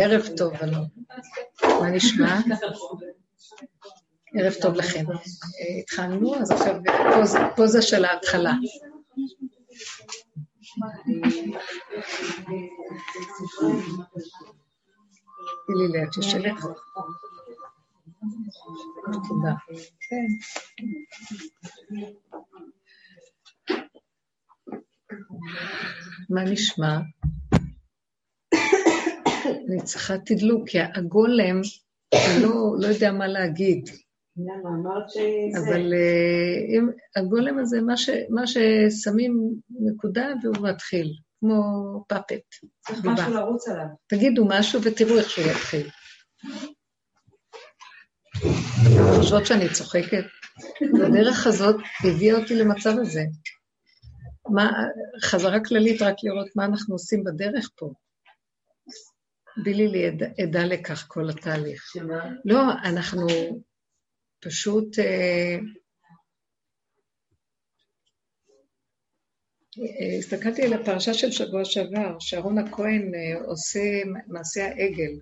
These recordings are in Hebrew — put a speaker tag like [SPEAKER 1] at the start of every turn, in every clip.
[SPEAKER 1] ערב טוב, אלון. מה נשמע? ערב טוב לכם. התחלנו, אז עכשיו פוזה של ההתחלה. תני לי את יושבת. תודה. מה נשמע? אני צריכה תדלוק, כי הגולם, אני לא, לא יודע מה להגיד. אבל אה, אם הגולם הזה, מה, ש, מה ששמים נקודה והוא מתחיל, כמו פאפט.
[SPEAKER 2] צריך משהו לרוץ עליו.
[SPEAKER 1] תגידו משהו ותראו איך שהוא יתחיל. חושבות שאני צוחקת? הדרך הזאת הביאה אותי למצב הזה. מה, חזרה כללית רק לראות מה אנחנו עושים בדרך פה. בילי לי עדה לכך כל התהליך. שמה? לא, אנחנו פשוט... אה, אה, הסתכלתי על הפרשה של שבוע שעבר, שאהרון הכהן אה, עושה מעשה העגל.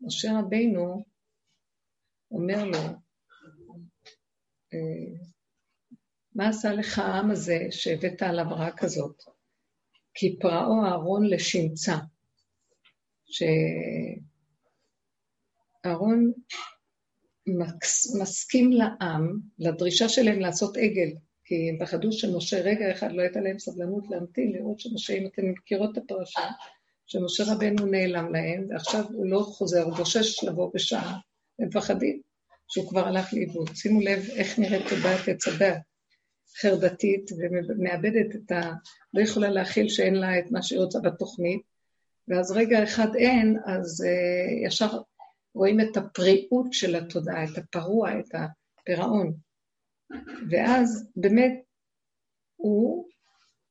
[SPEAKER 1] ומשה רבינו אומר לו, מה עשה לך העם הזה שהבאת עליו רעה כזאת? כי פרעו אהרון לשמצה. שאהרון מסכים לעם, לדרישה שלהם לעשות עגל, כי הם פחדו שמשה רגע אחד לא הייתה להם סבלנות להמתין, לראות שמשה, אם אתם מכירות את הפרשה, שמשה רבנו נעלם להם, ועכשיו הוא לא חוזר, הוא בושש לבוא בשעה, הם מפחדים שהוא כבר הלך לאיבוד. שימו לב איך נראית תודעת עץ הדת. חרדתית ומאבדת את ה... לא יכולה להכיל שאין לה את מה שהיא רוצה בתוכנית, ואז רגע אחד אין, אז uh, ישר רואים את הפריאות של התודעה, את הפרוע, את הפירעון. ואז באמת הוא,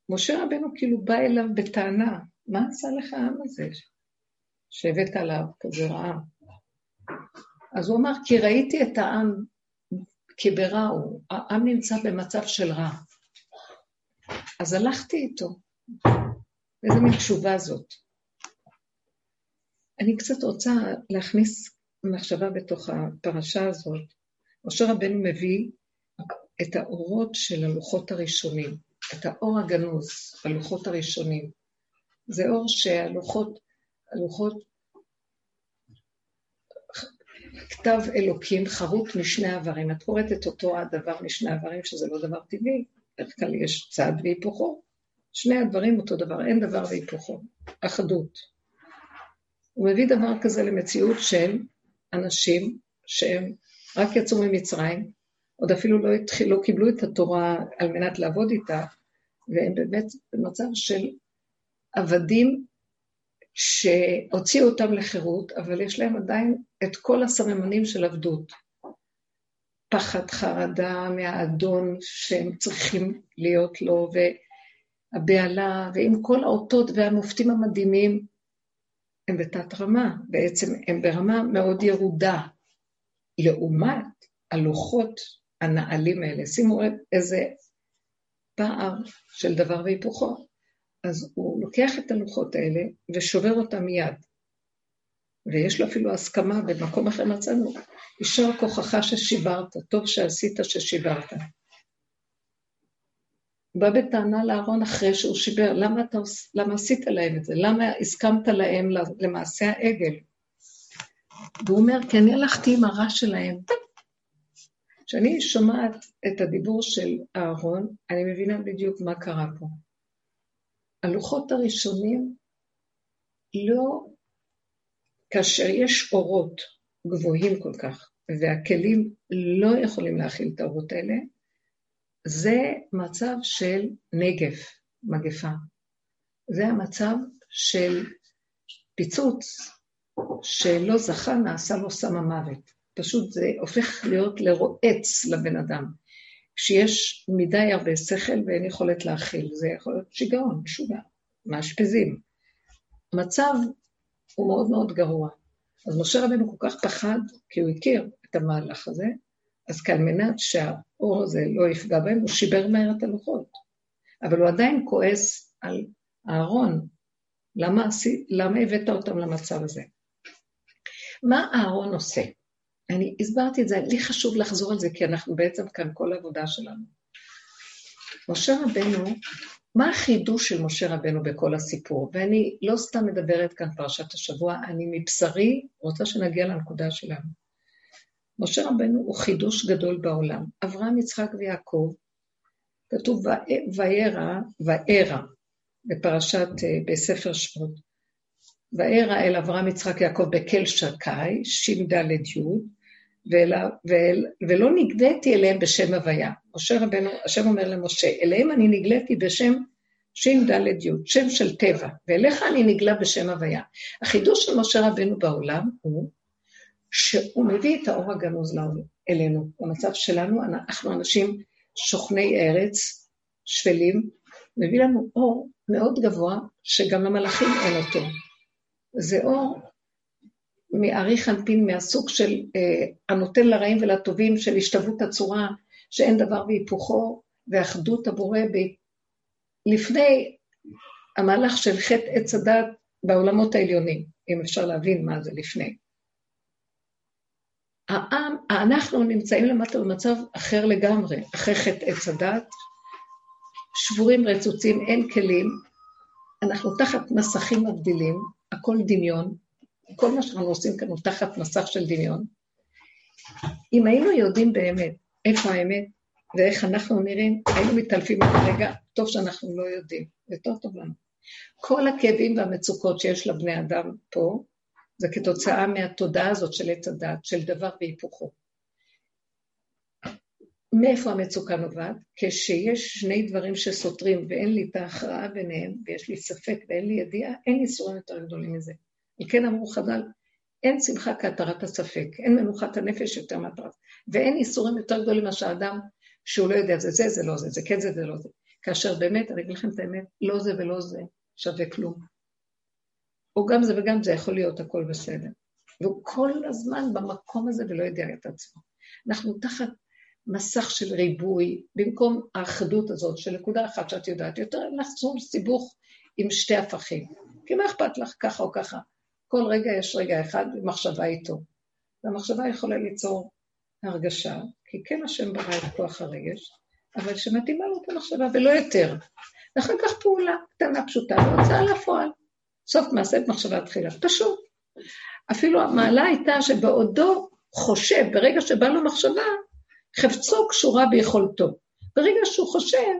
[SPEAKER 1] משה רבנו כאילו בא אליו בטענה, מה עשה לך העם הזה שהבאת עליו כזה רעה? אז הוא אמר, כי ראיתי את העם כי ברע הוא, העם נמצא במצב של רע. אז הלכתי איתו. איזה מין תשובה זאת. אני קצת רוצה להכניס מחשבה בתוך הפרשה הזאת. משה רבנו מביא את האורות של הלוחות הראשונים, את האור הגנוז בלוחות הראשונים. זה אור שהלוחות, הלוחות כתב אלוקים חרוט משני עברים. את קוראת את אותו הדבר משני עברים, שזה לא דבר טבעי, בדרך כלל יש צד והיפוכו. שני הדברים אותו דבר, אין דבר והיפוכו. אחדות. הוא מביא דבר כזה למציאות של אנשים שהם רק יצאו ממצרים, עוד אפילו לא, התחיל, לא קיבלו את התורה על מנת לעבוד איתה, והם באמת במצב של עבדים שהוציאו אותם לחירות, אבל יש להם עדיין את כל הסממנים של עבדות. פחד, חרדה מהאדון שהם צריכים להיות לו, והבהלה, ועם כל האותות והמופתים המדהימים, הם בתת רמה, בעצם הם ברמה מאוד ירודה. לעומת הלוחות הנעלים האלה, שימו לב איזה פער של דבר והיפוכו. אז הוא לוקח את הלוחות האלה ושובר אותם מיד. ויש לו אפילו הסכמה, במקום אחר מצאנו, יישר כוחך ששיברת, טוב שעשית ששיברת. הוא בא בטענה לאהרון אחרי שהוא שיבר, למה, אתה, למה עשית להם את זה? למה הסכמת להם למעשה העגל? והוא אומר, כי אני הלכתי עם הרע שלהם. כשאני שומעת את הדיבור של אהרון, אני מבינה בדיוק מה קרה פה. הלוחות הראשונים לא, כאשר יש אורות גבוהים כל כך, והכלים לא יכולים להכיל את האורות האלה, זה מצב של נגף, מגפה. זה המצב של פיצוץ שלא זכה, נעשה לו סם המוות. פשוט זה הופך להיות לרועץ לבן אדם. כשיש מדי הרבה שכל ואין יכולת להכיל, זה יכול להיות שיגעון, משוגע, מאשפזים. המצב הוא מאוד מאוד גרוע. אז משה רבנו כל כך פחד, כי הוא הכיר את המהלך הזה, אז כעל מנת שהאור הזה לא יפגע בהם, הוא שיבר מהר את הלוחות. אבל הוא עדיין כועס על אהרון, למה, למה הבאת אותם למצב הזה? מה אהרון עושה? אני הסברתי את זה, לי חשוב לחזור על זה, כי אנחנו בעצם כאן כל העבודה שלנו. משה רבנו, מה החידוש של משה רבנו בכל הסיפור? ואני לא סתם מדברת כאן פרשת השבוע, אני מבשרי רוצה שנגיע לנקודה שלנו. משה רבנו הוא חידוש גדול בעולם. אברהם, יצחק ויעקב, כתוב וירא, וארא, בפרשת, אה, בספר שמות. וארא אל אברהם, יצחק, יעקב בקל שקי, ש"ד י', ולא נגליתי אליהם בשם הוויה. משה רבנו, השם אומר למשה, אליהם אני נגליתי בשם ש"ד י', שם של טבע, ואליך אני נגלה בשם הוויה. החידוש של משה רבנו בעולם הוא שהוא מביא את האור הגנוז אלינו. במצב שלנו, אנחנו אנשים שוכני ארץ, שפלים, מביא לנו אור מאוד גבוה, שגם למלאכים אין אותו. זה אור מאריך אנפין, מהסוג של אה, הנותן לרעים ולטובים, של השתוות הצורה, שאין דבר בהיפוכו, ואחדות הבורא ב... לפני המהלך של חטא עץ הדת בעולמות העליונים, אם אפשר להבין מה זה לפני. העם, אנחנו נמצאים למטה במצב אחר לגמרי, אחרי חטא עץ הדת, שבורים רצוצים, אין כלים, אנחנו תחת מסכים מבדילים, הכל דמיון, כל מה שאנחנו עושים כאן הוא תחת מסך של דמיון. אם היינו יודעים באמת איפה האמת ואיך אנחנו נראים, היינו מתעלפים את הרגע, טוב שאנחנו לא יודעים, יותר טוב לנו. כל הכאבים והמצוקות שיש לבני אדם פה, זה כתוצאה מהתודעה הזאת של עץ הדת, של דבר והיפוכו. מאיפה המצוקה נובעת? כשיש שני דברים שסותרים ואין לי את ההכרעה ביניהם, ויש לי ספק ואין לי ידיעה, אין לי איסורים יותר גדולים מזה. על כן אמרו חז"ל, אין שמחה כהתרת הספק, אין מנוחת הנפש יותר מהתרת, ואין איסורים יותר גדולים מאשר אדם שהוא לא יודע, זה זה, זה לא זה, זה כן זה, זה לא זה. כאשר באמת, אני אגיד לכם את האמת, לא זה ולא זה שווה כלום. או גם זה וגם זה יכול להיות הכל בסדר. והוא כל הזמן במקום הזה ולא יודע את עצמו. אנחנו תחת מסך של ריבוי, במקום האחדות הזאת של נקודה אחת שאת יודעת, יותר לחזור סיבוך עם שתי הפכים. כי מה אכפת לך ככה או ככה? כל רגע יש רגע אחד מחשבה איתו. והמחשבה יכולה ליצור הרגשה, כי כן השם ברא את כוח הרגש, אבל שמתאימה לו את המחשבה ולא יותר. ואחר כך פעולה קטנה פשוטה והוצאה לפועל. סוף מעשה במחשבה תחילה, פשוט. אפילו המעלה הייתה שבעודו חושב, ברגע שבא לו מחשבה, חפצו קשורה ביכולתו. ברגע שהוא חושב,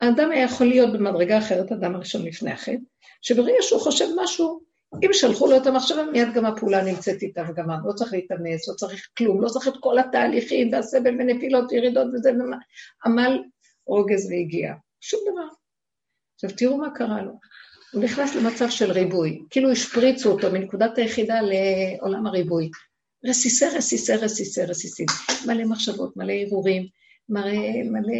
[SPEAKER 1] האדם היה יכול להיות במדרגה אחרת, האדם הראשון לפני החטא, שברגע שהוא חושב משהו, אם שלחו לו את המחשבה, מיד גם הפעולה נמצאת איתה וגם לא צריך להתאמץ, לא צריך כלום, לא צריך את כל התהליכים והסבל ונפילות וירידות וזה, עמל רוגז והגיע. שום דבר. עכשיו תראו מה קרה לו. הוא נכנס למצב של ריבוי, כאילו השפריצו אותו מנקודת היחידה לעולם הריבוי. רסיסי, רסיסי, רסיסי, רסיסים. מלא מחשבות, מלא הרהורים, מלא, מלא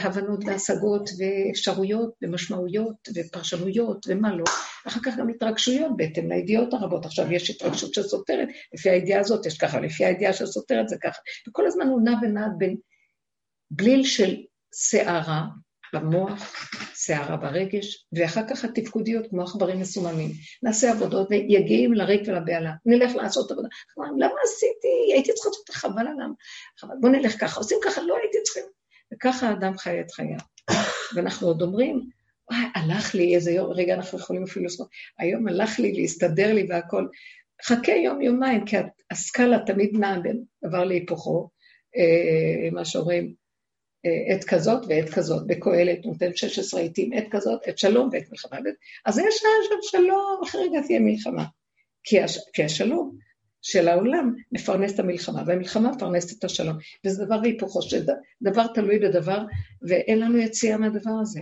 [SPEAKER 1] הבנות והשגות ואפשרויות ומשמעויות ופרשנויות ומה לא. אחר כך גם התרגשויות בהתאם לידיעות הרבות. עכשיו יש התרגשות שסותרת, לפי הידיעה הזאת יש ככה, לפי הידיעה שסותרת זה ככה. וכל הזמן הוא נע ונע בין בליל של שערה במוח, שערה ברגש, ואחר כך התפקודיות כמו עכברים מסוממים. נעשה עבודות ויגיעים לריק ולבהלה. נלך לעשות עבודה. למה עשיתי? הייתי צריכה לעשות חבל עליו. בוא נלך ככה. עושים ככה, לא הייתי צריכים. וככה האדם חי את חייו. ואנחנו עוד אומרים, וואי, הלך לי איזה יום, רגע, אנחנו יכולים אפילו לעשות, היום הלך לי להסתדר לי והכל. חכה יום-יומיים, כי הסקאלה תמיד נעה בין דבר להיפוכו, אה, מה שאומרים, אה, עת כזאת ועת כזאת. בקהלת נותן 16 עיתים, עת כזאת, עת שלום ועת מלחמה. אז יש שם שלום, אחרי רגע תהיה מלחמה. כי, הש, כי השלום של העולם מפרנס את המלחמה, והמלחמה מפרנסת את השלום. וזה דבר והיפוכו, שדבר תלוי בדבר, ואין לנו יציאה מהדבר הזה.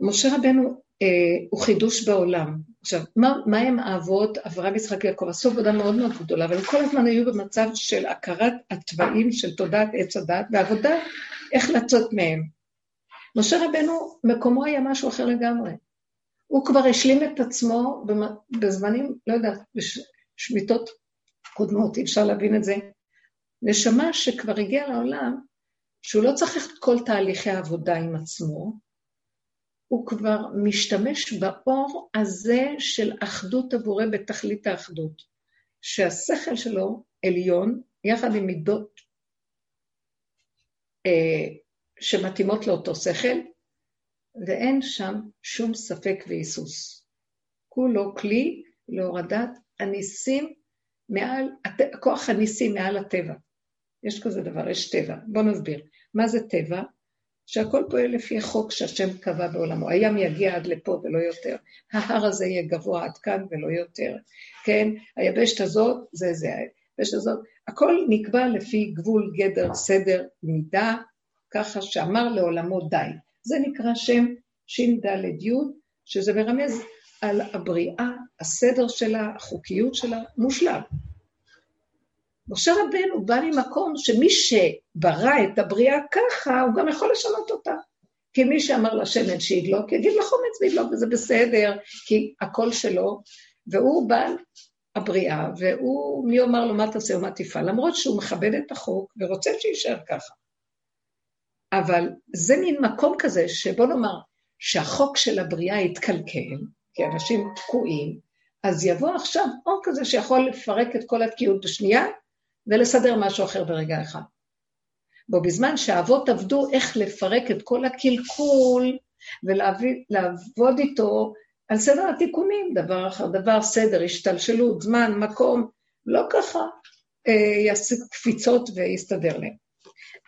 [SPEAKER 1] משה רבנו אה, הוא חידוש בעולם. עכשיו, מה, מה הם האבות אברהם, יצחק ויעקב? עשו עבודה מאוד מאוד גדולה, אבל כל הזמן היו במצב של הכרת התוואים של תודעת עץ הדת, ועבודה איך לצאת מהם. משה רבנו, מקומו היה משהו אחר לגמרי. הוא כבר השלים את עצמו בזמנים, לא יודעת, בשמיטות קודמות, אי אפשר להבין את זה. נשמה שכבר הגיעה לעולם, שהוא לא צריך את כל תהליכי העבודה עם עצמו, הוא כבר משתמש באור הזה של אחדות הבורא בתכלית האחדות. שהשכל שלו עליון, יחד עם מידות אה, שמתאימות לאותו שכל, ואין שם שום ספק והיסוס. כולו כלי להורדת הניסים מעל, הכוח הניסי מעל הטבע. יש כזה דבר, יש טבע. בואו נסביר. מה זה טבע? שהכל פועל לפי החוק שהשם קבע בעולמו. הים יגיע עד לפה ולא יותר. ההר הזה יהיה גבוה עד כאן ולא יותר. כן? היבשת הזאת, זה זה. היבשת הזאת, הכל נקבע לפי גבול, גדר, סדר, מידה, ככה שאמר לעולמו די. זה נקרא שם ש"ד-י, שזה מרמז על הבריאה, הסדר שלה, החוקיות שלה, מושלם. משה רבנו בא ממקום שמי שברא את הבריאה ככה, הוא גם יכול לשנות אותה. כי מי שאמר לשמן שידלוק, יגיד לחומץ וידלוק, וזה בסדר, כי הכל שלו, והוא בעל הבריאה, והוא, מי אומר לו מה תעשה ומה תפעל, למרות שהוא מכבד את החוק ורוצה שיישאר ככה. אבל זה מין מקום כזה, שבוא נאמר, שהחוק של הבריאה יתקלקל, כי אנשים תקועים, אז יבוא עכשיו אור כזה שיכול לפרק את כל התקיעות בשנייה, ולסדר משהו אחר ברגע אחד. בו בזמן שהאבות עבדו איך לפרק את כל הקלקול ולעבוד איתו על סדר התיקונים, דבר אחר דבר, סדר, השתלשלות, זמן, מקום, לא ככה אה, יעשו קפיצות ויסתדר להם.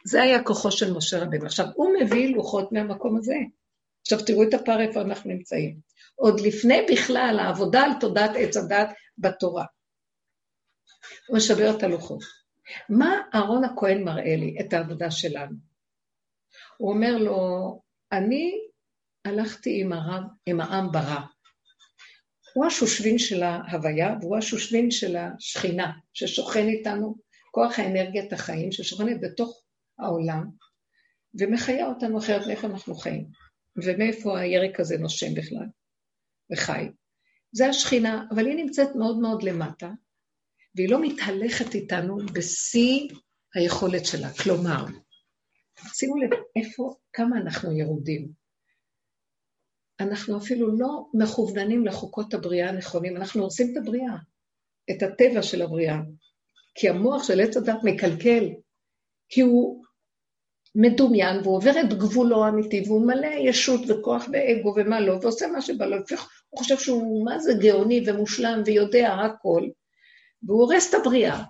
[SPEAKER 1] זה היה כוחו של משה רבינו. עכשיו, הוא מביא לוחות מהמקום הזה. עכשיו, תראו את הפער איפה אנחנו נמצאים. עוד לפני בכלל העבודה על תודעת עץ הדת בתורה. הוא משבר את הלוחות. מה אהרון הכהן מראה לי? את העבודה שלנו. הוא אומר לו, אני הלכתי עם הרב, עם העם ברע. הוא השושבין של ההוויה והוא השושבין של השכינה ששוכן איתנו, כוח האנרגיית החיים ששוכנת בתוך העולם ומחיה אותנו אחרת מאיפה אנחנו חיים ומאיפה הירק הזה נושם בכלל וחי. זה השכינה, אבל היא נמצאת מאוד מאוד למטה והיא לא מתהלכת איתנו בשיא היכולת שלה. כלומר, שימו לב איפה, כמה אנחנו ירודים. אנחנו אפילו לא מכווננים לחוקות הבריאה הנכונים, אנחנו עושים את הבריאה, את הטבע של הבריאה. כי המוח של עץ הדת מקלקל, כי הוא מדומיין והוא עובר את גבולו האמיתי והוא מלא ישות וכוח ואגו ומה לא, ועושה מה שבא לו, הוא חושב שהוא מה זה גאוני ומושלם ויודע הכל, והוא הורס את הבריאה.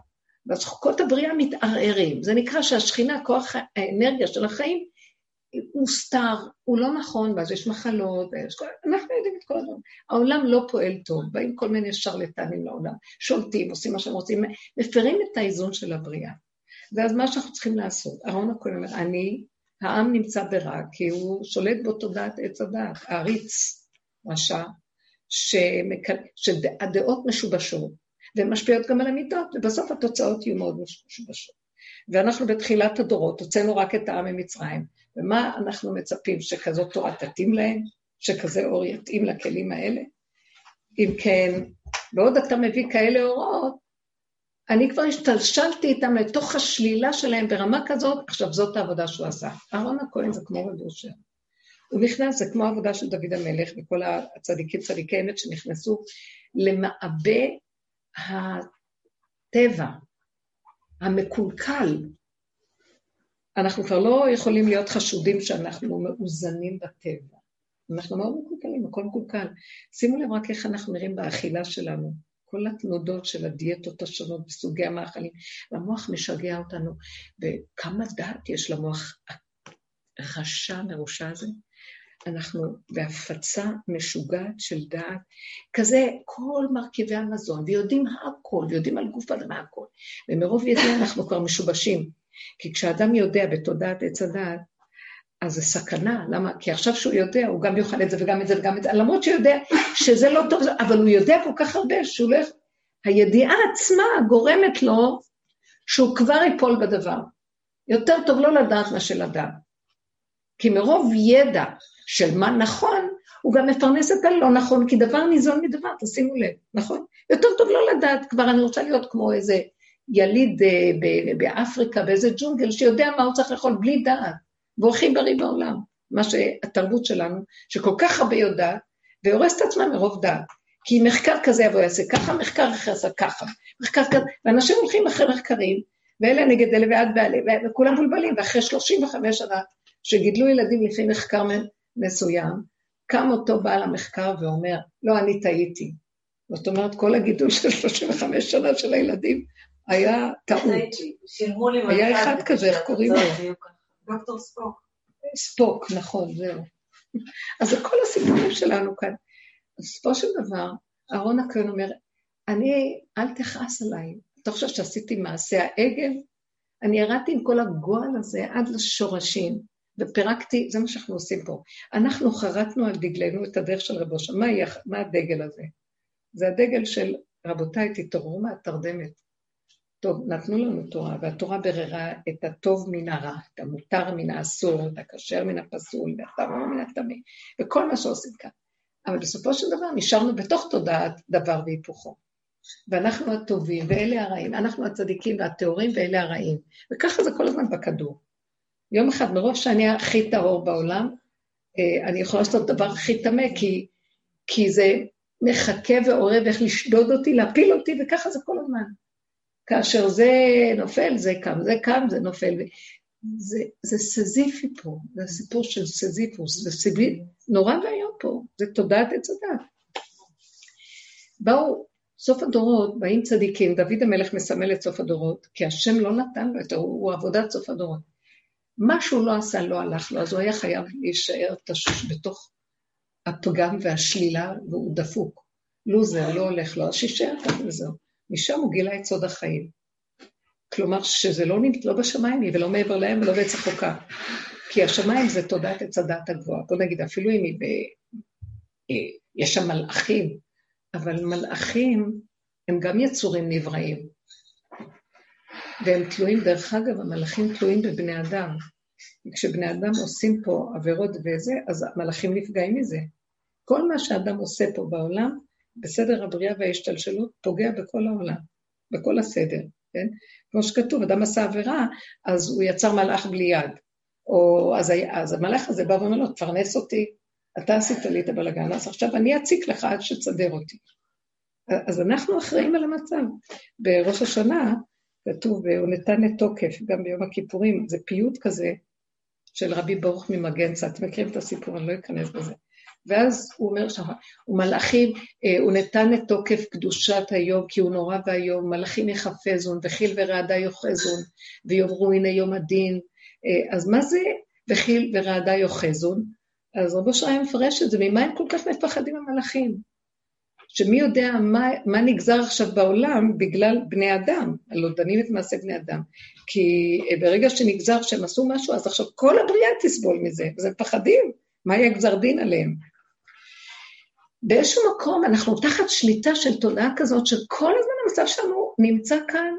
[SPEAKER 1] ואז חוקות הבריאה מתערערים. זה נקרא שהשכינה, כוח האנרגיה של החיים, מוסתר, הוא לא נכון, ואז יש מחלות, ויש. אנחנו יודעים את כל הדברים. העולם לא פועל טוב, באים כל מיני שרלטנים לעולם, שולטים, עושים מה שהם רוצים, מפרים את האיזון של הבריאה. ואז מה שאנחנו צריכים לעשות, אהרון הכהן אומר, אני, העם נמצא ברע, כי הוא שולט בו תודעת עץ הדעת, העריץ, רשע, שמק... שהדעות משובשות, והן משפיעות גם על המידות, ובסוף התוצאות יהיו מאוד משובשות. ואנחנו בתחילת הדורות הוצאנו רק את העם ממצרים, ומה אנחנו מצפים, שכזאת תורה תתאים להם? שכזה אור יתאים לכלים האלה? אם כן, בעוד אתה מביא כאלה אורות, אני כבר השתלשלתי איתם לתוך השלילה שלהם ברמה כזאת, עכשיו זאת העבודה שהוא עשה. אהרון הכהן זה כמו רב אושר. הוא נכנס, זה כמו העבודה של דוד המלך וכל הצדיקים, צדיקי אמת שנכנסו למעבה הטבע, המקולקל. אנחנו כבר לא יכולים להיות חשודים שאנחנו מאוזנים בטבע. אנחנו מאוד מקולקלים, הכל מקולקל. שימו לב רק איך אנחנו נראים באכילה שלנו. כל התנודות של הדיאטות השונות בסוגי המאכלים, והמוח משגע אותנו. וכמה דעת יש למוח הרשע, מרושע הזה? אנחנו בהפצה משוגעת של דעת, כזה כל מרכיבי המזון, ויודעים הכל, ויודעים על גוף אדם הכל. ומרוב ידיעה אנחנו כבר משובשים. כי כשאדם יודע בתודעת עץ הדעת, אז זה סכנה, למה? כי עכשיו שהוא יודע, הוא גם יאכל את זה וגם את זה וגם את זה, למרות שהוא יודע שזה לא טוב, אבל הוא יודע כל כך הרבה שהוא לא... הידיעה עצמה גורמת לו שהוא כבר ייפול בדבר. יותר טוב לא לדעת מה שלדעת. כי מרוב ידע של מה נכון, הוא גם מפרנס את הלא נכון, כי דבר ניזון מדבר, תשימו לב, נכון? יותר טוב לא לדעת, כבר אני רוצה להיות כמו איזה יליד אה, באפריקה, באיזה ג'ונגל, שיודע מה הוא צריך לאכול בלי דעת, והוא הכי בריא בעולם. מה שהתרבות שלנו, שכל כך הרבה יודעת, והורסת עצמה מרוב דעת. כי מחקר כזה יבוא יעשה ככה, מחקר אחר יעשה ככה, מחקר כזה, ואנשים הולכים אחרי מחקרים, ואלה נגד אלה ועד בעלי, וכולם מבולבלים, ואחרי 35 שנה שגידלו ילדים לפי מחקר מסוים, קם אותו בעל המחקר ואומר, לא, אני טעיתי. זאת אומרת, כל הגידול של 35 שנה של הילדים היה טעות. היה אחד כזה, איך קוראים לו?
[SPEAKER 2] דוקטור ספוק.
[SPEAKER 1] ספוק, נכון, זהו. אז זה כל הסיפורים שלנו כאן. בסופו של דבר, אהרון הכהן אומר, אני, אל תכעס עליי. אתה חושב שעשיתי מעשה העגל? אני ירדתי עם כל הגועל הזה עד לשורשים, ופירקתי, זה מה שאנחנו עושים פה. אנחנו חרטנו על דגלנו את הדרך של רבו שם. מה, מה הדגל הזה? זה הדגל של, רבותיי, תתעוררו מהתרדמת. טוב, נתנו לנו תורה, והתורה בררה את הטוב מן הרע, את המותר מן האסור, את הכשר מן הפסול, ואת הטהור מן הטמא, וכל מה שעושים כאן. אבל בסופו של דבר נשארנו בתוך תודעת דבר והיפוכו. ואנחנו הטובים ואלה הרעים, אנחנו הצדיקים והטהורים ואלה הרעים. וככה זה כל הזמן בכדור. יום אחד, מרוב שאני הכי טהור בעולם, אה, אני יכולה לעשות דבר הכי טמא, כי, כי זה מחכה ועורב איך לשדוד אותי, להפיל אותי, וככה זה כל הזמן. כאשר זה נופל, זה קם, זה קם, זה נופל. זה, זה סזיפי פה, זה הסיפור של סזיפוס, זה סיבי, נורא ואיום פה, זה תודעת עץ הדת. באו, סוף הדורות, באים צדיקים, דוד המלך מסמל את סוף הדורות, כי השם לא נתן לו את הוא, הוא עבודת סוף הדורות. מה שהוא לא עשה, לא הלך לו, אז הוא היה חייב להישאר תשוש בתוך הפגם והשלילה, והוא דפוק. לוזר, לא הולך לו, אז שישאר ככה וזהו. משם הוא גילה את סוד החיים. כלומר, שזה לא, לא בשמיים היא ולא מעבר להם ולא בעץ החוקה. כי השמיים זה תודעת עץ הדעת הגבוהה. בוא נגיד, אפילו אם היא ב... אה, יש שם מלאכים, אבל מלאכים הם גם יצורים נבראים. והם תלויים, דרך אגב, המלאכים תלויים בבני אדם. כשבני אדם עושים פה עבירות וזה, אז המלאכים נפגעים מזה. כל מה שאדם עושה פה בעולם, בסדר הבריאה וההשתלשלות, פוגע בכל העולם, בכל הסדר, כן? כמו שכתוב, אדם עשה עבירה, אז הוא יצר מלאך בלי יד. או אז, אז המלאך הזה בא ואומר לו, תפרנס אותי, אתה עשית לי את הבלאגן, אז עכשיו אני אציק לך עד שתסדר אותי. אז אנחנו אחראים על המצב. בראש השנה כתוב, הוא נתן את תוקף, גם ביום הכיפורים, זה פיוט כזה של רבי ברוך ממגנצה, אתם מכירים את הסיפור, אני לא אכנס בזה. ואז הוא אומר שם, ומלאכים, אה, הוא נתן את תוקף קדושת היום, כי הוא נורא ואיום, מלאכים יחפזון, וחיל ורעדה יאחזון, ויאמרו הנה יום הדין. אה, אז מה זה וחיל ורעדה יאחזון? אז רבו שריה מפרש את זה, ממה הם כל כך מפחדים המלאכים? שמי יודע מה, מה נגזר עכשיו בעולם בגלל בני אדם, הלא דנים את מעשה בני אדם. כי אה, ברגע שנגזר שהם עשו משהו, אז עכשיו כל הבריאה תסבול מזה, וזה מפחדים, מה יהיה גזר דין עליהם? באיזשהו מקום אנחנו תחת שליטה של תודעה כזאת, שכל הזמן המצב שלנו נמצא כאן,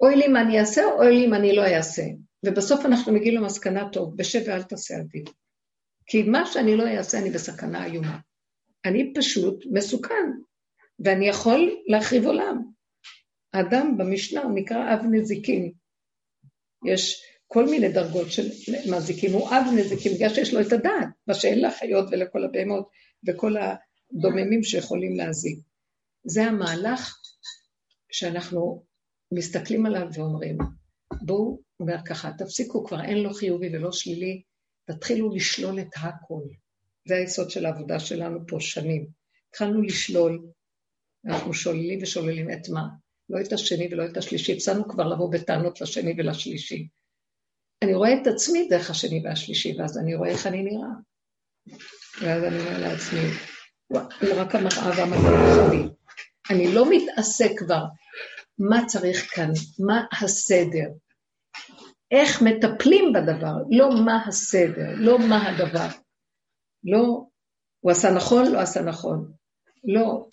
[SPEAKER 1] אוי לי מה אני אעשה, אוי לי אם אני לא אעשה. ובסוף אנחנו מגיעים למסקנה טוב, בשב ואל תעשה עדיף. כי מה שאני לא אעשה, אני בסכנה איומה. אני פשוט מסוכן, ואני יכול להחריב עולם. האדם במשנה הוא נקרא אב נזיקין. יש כל מיני דרגות של מזיקים, הוא אב נזיקים, בגלל שיש לו את הדעת, מה שאין לחיות ולכל הבהמות וכל הדוממים שיכולים להזיק. זה המהלך שאנחנו מסתכלים עליו ואומרים, בואו, אומר ככה, תפסיקו, כבר אין לו חיובי ולא שלילי, תתחילו לשלול את הכל. זה היסוד של העבודה שלנו פה שנים. התחלנו לשלול, אנחנו שוללים ושוללים את מה? לא את השני ולא את השלישי, הפסדנו כבר לבוא בטענות לשני ולשלישי. אני רואה את עצמי דרך השני והשלישי, ואז אני רואה איך אני נראה. ואז אני אומר לעצמי, הוא רק המראה והמגן שלי. אני לא מתעסק כבר מה צריך כאן, מה הסדר, איך מטפלים בדבר, לא מה הסדר, לא מה הדבר. לא, הוא עשה נכון, לא עשה נכון. לא,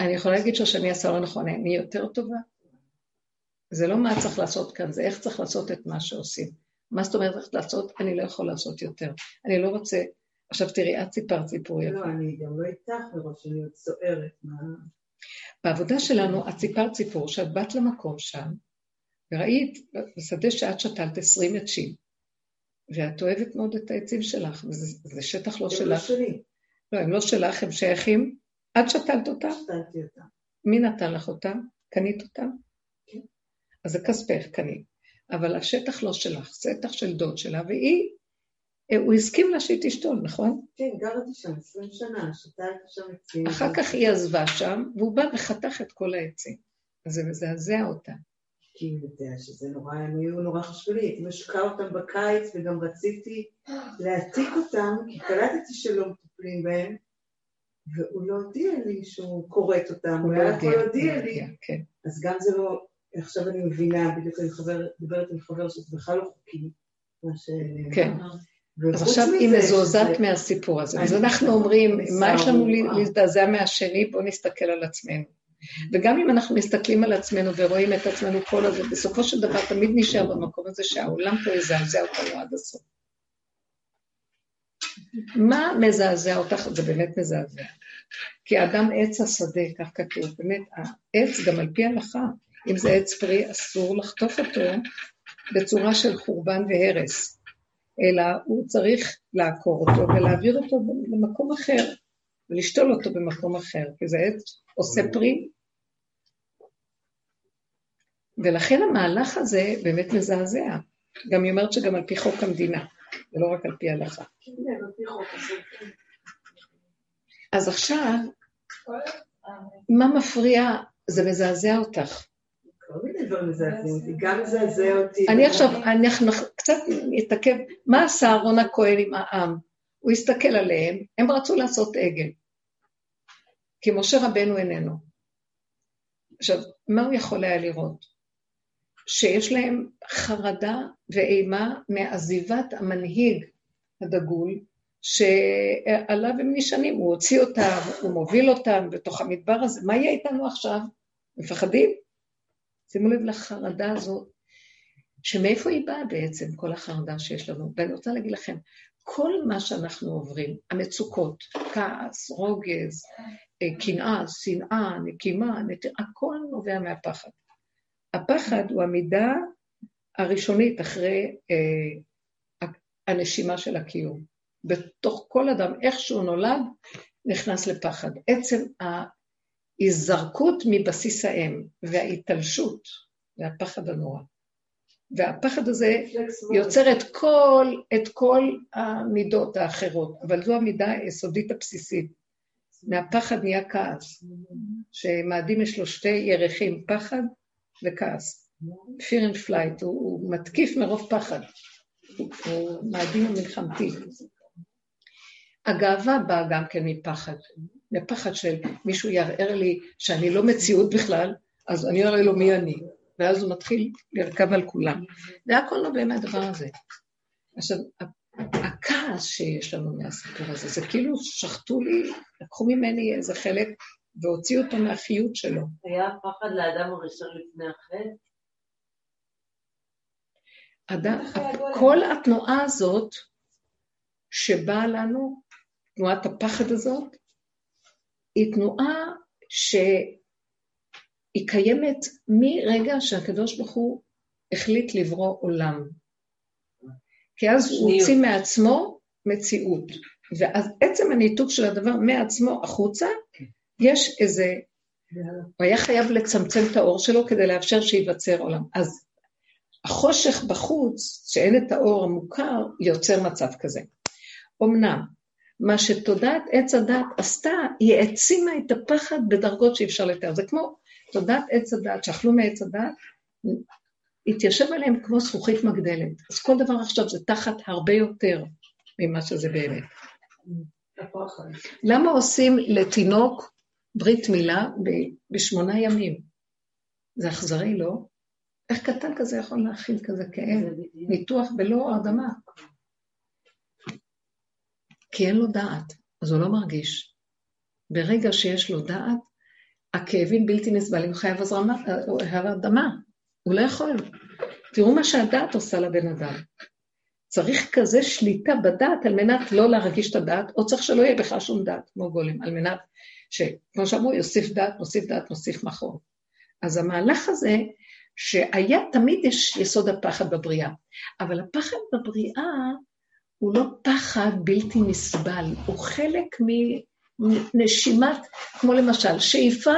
[SPEAKER 1] אני יכולה להגיד שהשני עשה לא נכון, אני יותר טובה? זה לא מה צריך לעשות כאן, זה איך צריך לעשות את מה שעושים. מה זאת אומרת איך לעשות? אני לא יכול לעשות יותר. אני לא רוצה... עכשיו תראי, את סיפרת סיפור
[SPEAKER 2] יפה. לא, אני גם לא איתך מראש, אני עוד סוערת. מה...
[SPEAKER 1] בעבודה שלנו, את סיפרת סיפור שאת באת למקום שם, וראית בשדה שאת שתלת עשרים עצים, ואת אוהבת מאוד את העצים שלך, וזה שטח לא
[SPEAKER 2] הם לא
[SPEAKER 1] שלך.
[SPEAKER 2] שלי.
[SPEAKER 1] לא, הם לא שלך, הם שייכים. את שתלת אותם?
[SPEAKER 2] שתלתי אותם.
[SPEAKER 1] מי נתן לך אותם? קנית אותם?
[SPEAKER 2] כן.
[SPEAKER 1] אז זה כספך, קנית. אבל השטח לא שלך, שטח של דוד שלה, והיא, הוא הסכים לה שהיא תשתול, נכון?
[SPEAKER 2] כן, גרתי שם 20 שנה, שתלתי שם עצים.
[SPEAKER 1] אחר כך היא עזבה שם, והוא בא וחתך את כל העצים. אז זה מזעזע אותה.
[SPEAKER 2] כי הוא יודע שזה נורא, הם היו נורא חשובים. משקה אותם בקיץ, וגם רציתי להעתיק אותם, כי קלטתי שלא מטפלים בהם, והוא לא הודיע לי שהוא כורת אותם, הוא
[SPEAKER 1] לא
[SPEAKER 2] להודיע
[SPEAKER 1] לא
[SPEAKER 2] לי.
[SPEAKER 1] כן.
[SPEAKER 2] אז גם זה לא, עכשיו אני מבינה, בדיוק אני חבר, מדברת עם חבר שזה בכלל לא חוקי, מה ש...
[SPEAKER 1] כן. אז עכשיו היא מזועזעת מהסיפור הזה. אז אנחנו אומרים, מה יש לנו. להזדעזע מהשני? בואו נסתכל על עצמנו. וגם אם אנחנו מסתכלים על עצמנו ורואים את עצמנו כל הזה, בסופו של דבר תמיד נשאר במקום הזה שהעולם פה יזעזע אותנו עד הסוף. מה מזעזע אותך? זה באמת מזעזע. כי האדם עץ השדה, כך כתוב, באמת, העץ גם על פי הלכה, אם זה עץ פרי, אסור לחטוף אותו בצורה של חורבן והרס, אלא הוא צריך לעקור אותו ולהעביר אותו למקום אחר, ולשתול אותו במקום אחר, כי זה עץ עושה פרי. ולכן המהלך הזה באמת מזעזע. גם היא אומרת שגם על פי חוק המדינה, ולא רק על פי הלכה.
[SPEAKER 2] אז
[SPEAKER 1] עכשיו, מה מפריע? זה מזעזע אותך.
[SPEAKER 2] כל מיני דברים מזעזעים אותי, גם מזעזע אותי.
[SPEAKER 1] אני עכשיו, אנחנו קצת נתעכב, מה עשה אהרון הכהן עם העם? הוא הסתכל עליהם, הם רצו לעשות עגל, כי משה רבנו איננו. עכשיו, מה הוא יכול היה לראות? שיש להם חרדה ואימה מעזיבת המנהיג הדגול, שעליו הם נשענים, הוא הוציא אותם, הוא מוביל אותם בתוך המדבר הזה, מה יהיה איתנו עכשיו? מפחדים? שימו לב לחרדה הזאת, שמאיפה היא באה בעצם, כל החרדה שיש לנו. ואני רוצה להגיד לכם, כל מה שאנחנו עוברים, המצוקות, כעס, רוגז, אה, קנאה, שנאה, נקימה, נת... הכל נובע מהפחד. הפחד הוא המידה הראשונית אחרי אה, הנשימה של הקיום. בתוך כל אדם, איך שהוא נולד, נכנס לפחד. עצם ההיזרקות מבסיס האם וההתלשות, והפחד הנורא. והפחד הזה יוצר את כל, את כל המידות האחרות, אבל זו המידה היסודית הבסיסית. מהפחד נהיה כעס, שמאדים יש לו שתי ירחים, פחד וכעס. fear and flight, הוא, הוא מתקיף מרוב פחד, הוא מאדים המלחמתי. הגאווה באה גם כן מפחד, מפחד של מישהו יערער לי שאני לא מציאות בכלל, אז אני אראה לו מי אני, ואז הוא מתחיל לרכב על כולם. והכל נובע מהדבר הזה. עכשיו, הכעס שיש לנו מהסיפור הזה, זה כאילו שחטו לי, לקחו ממני איזה חלק והוציאו אותו מהחיות שלו.
[SPEAKER 3] היה פחד לאדם הראשון לפני החטא?
[SPEAKER 1] אדם, כל התנועה הזאת שבאה לנו, תנועת הפחד הזאת, היא תנועה שהיא קיימת מרגע שהקדוש ברוך הוא החליט לברוא עולם. כי אז הוא. הוציא מעצמו מציאות. ואז עצם הניתוק של הדבר מעצמו החוצה, יש איזה... הוא היה חייב לצמצם את האור שלו כדי לאפשר שייווצר עולם. אז החושך בחוץ, שאין את האור המוכר, יוצר מצב כזה. אמנם, מה שתודעת עץ הדת עשתה, היא העצימה את הפחד בדרגות שאי אפשר לתאר. זה כמו תודעת עץ הדת, שאכלו מעץ הדת, התיישב עליהם כמו זכוכית מגדלת. אז כל דבר עכשיו זה תחת הרבה יותר ממה שזה באמת. למה עושים לתינוק ברית מילה ב- בשמונה ימים? זה אכזרי, לא? איך קטן כזה יכול להכיל כזה כאב? ניתוח בלא הרדמה. כי אין לו דעת, אז הוא לא מרגיש. ברגע שיש לו דעת, הכאבים בלתי נסבלים, חייב הזרמה, הרדמה, הוא לא יכול. תראו מה שהדעת עושה לבן אדם. צריך כזה שליטה בדעת על מנת לא להרגיש את הדעת, או צריך שלא יהיה בכלל שום דעת, כמו גולם, על מנת שכמו שאמרו, יוסיף דעת, מוסיף דעת, מוסיף מחור. אז המהלך הזה, שהיה, תמיד יש יסוד הפחד בבריאה, אבל הפחד בבריאה הוא לא פחד בלתי נסבל, הוא חלק מנשימת, כמו למשל, שאיפה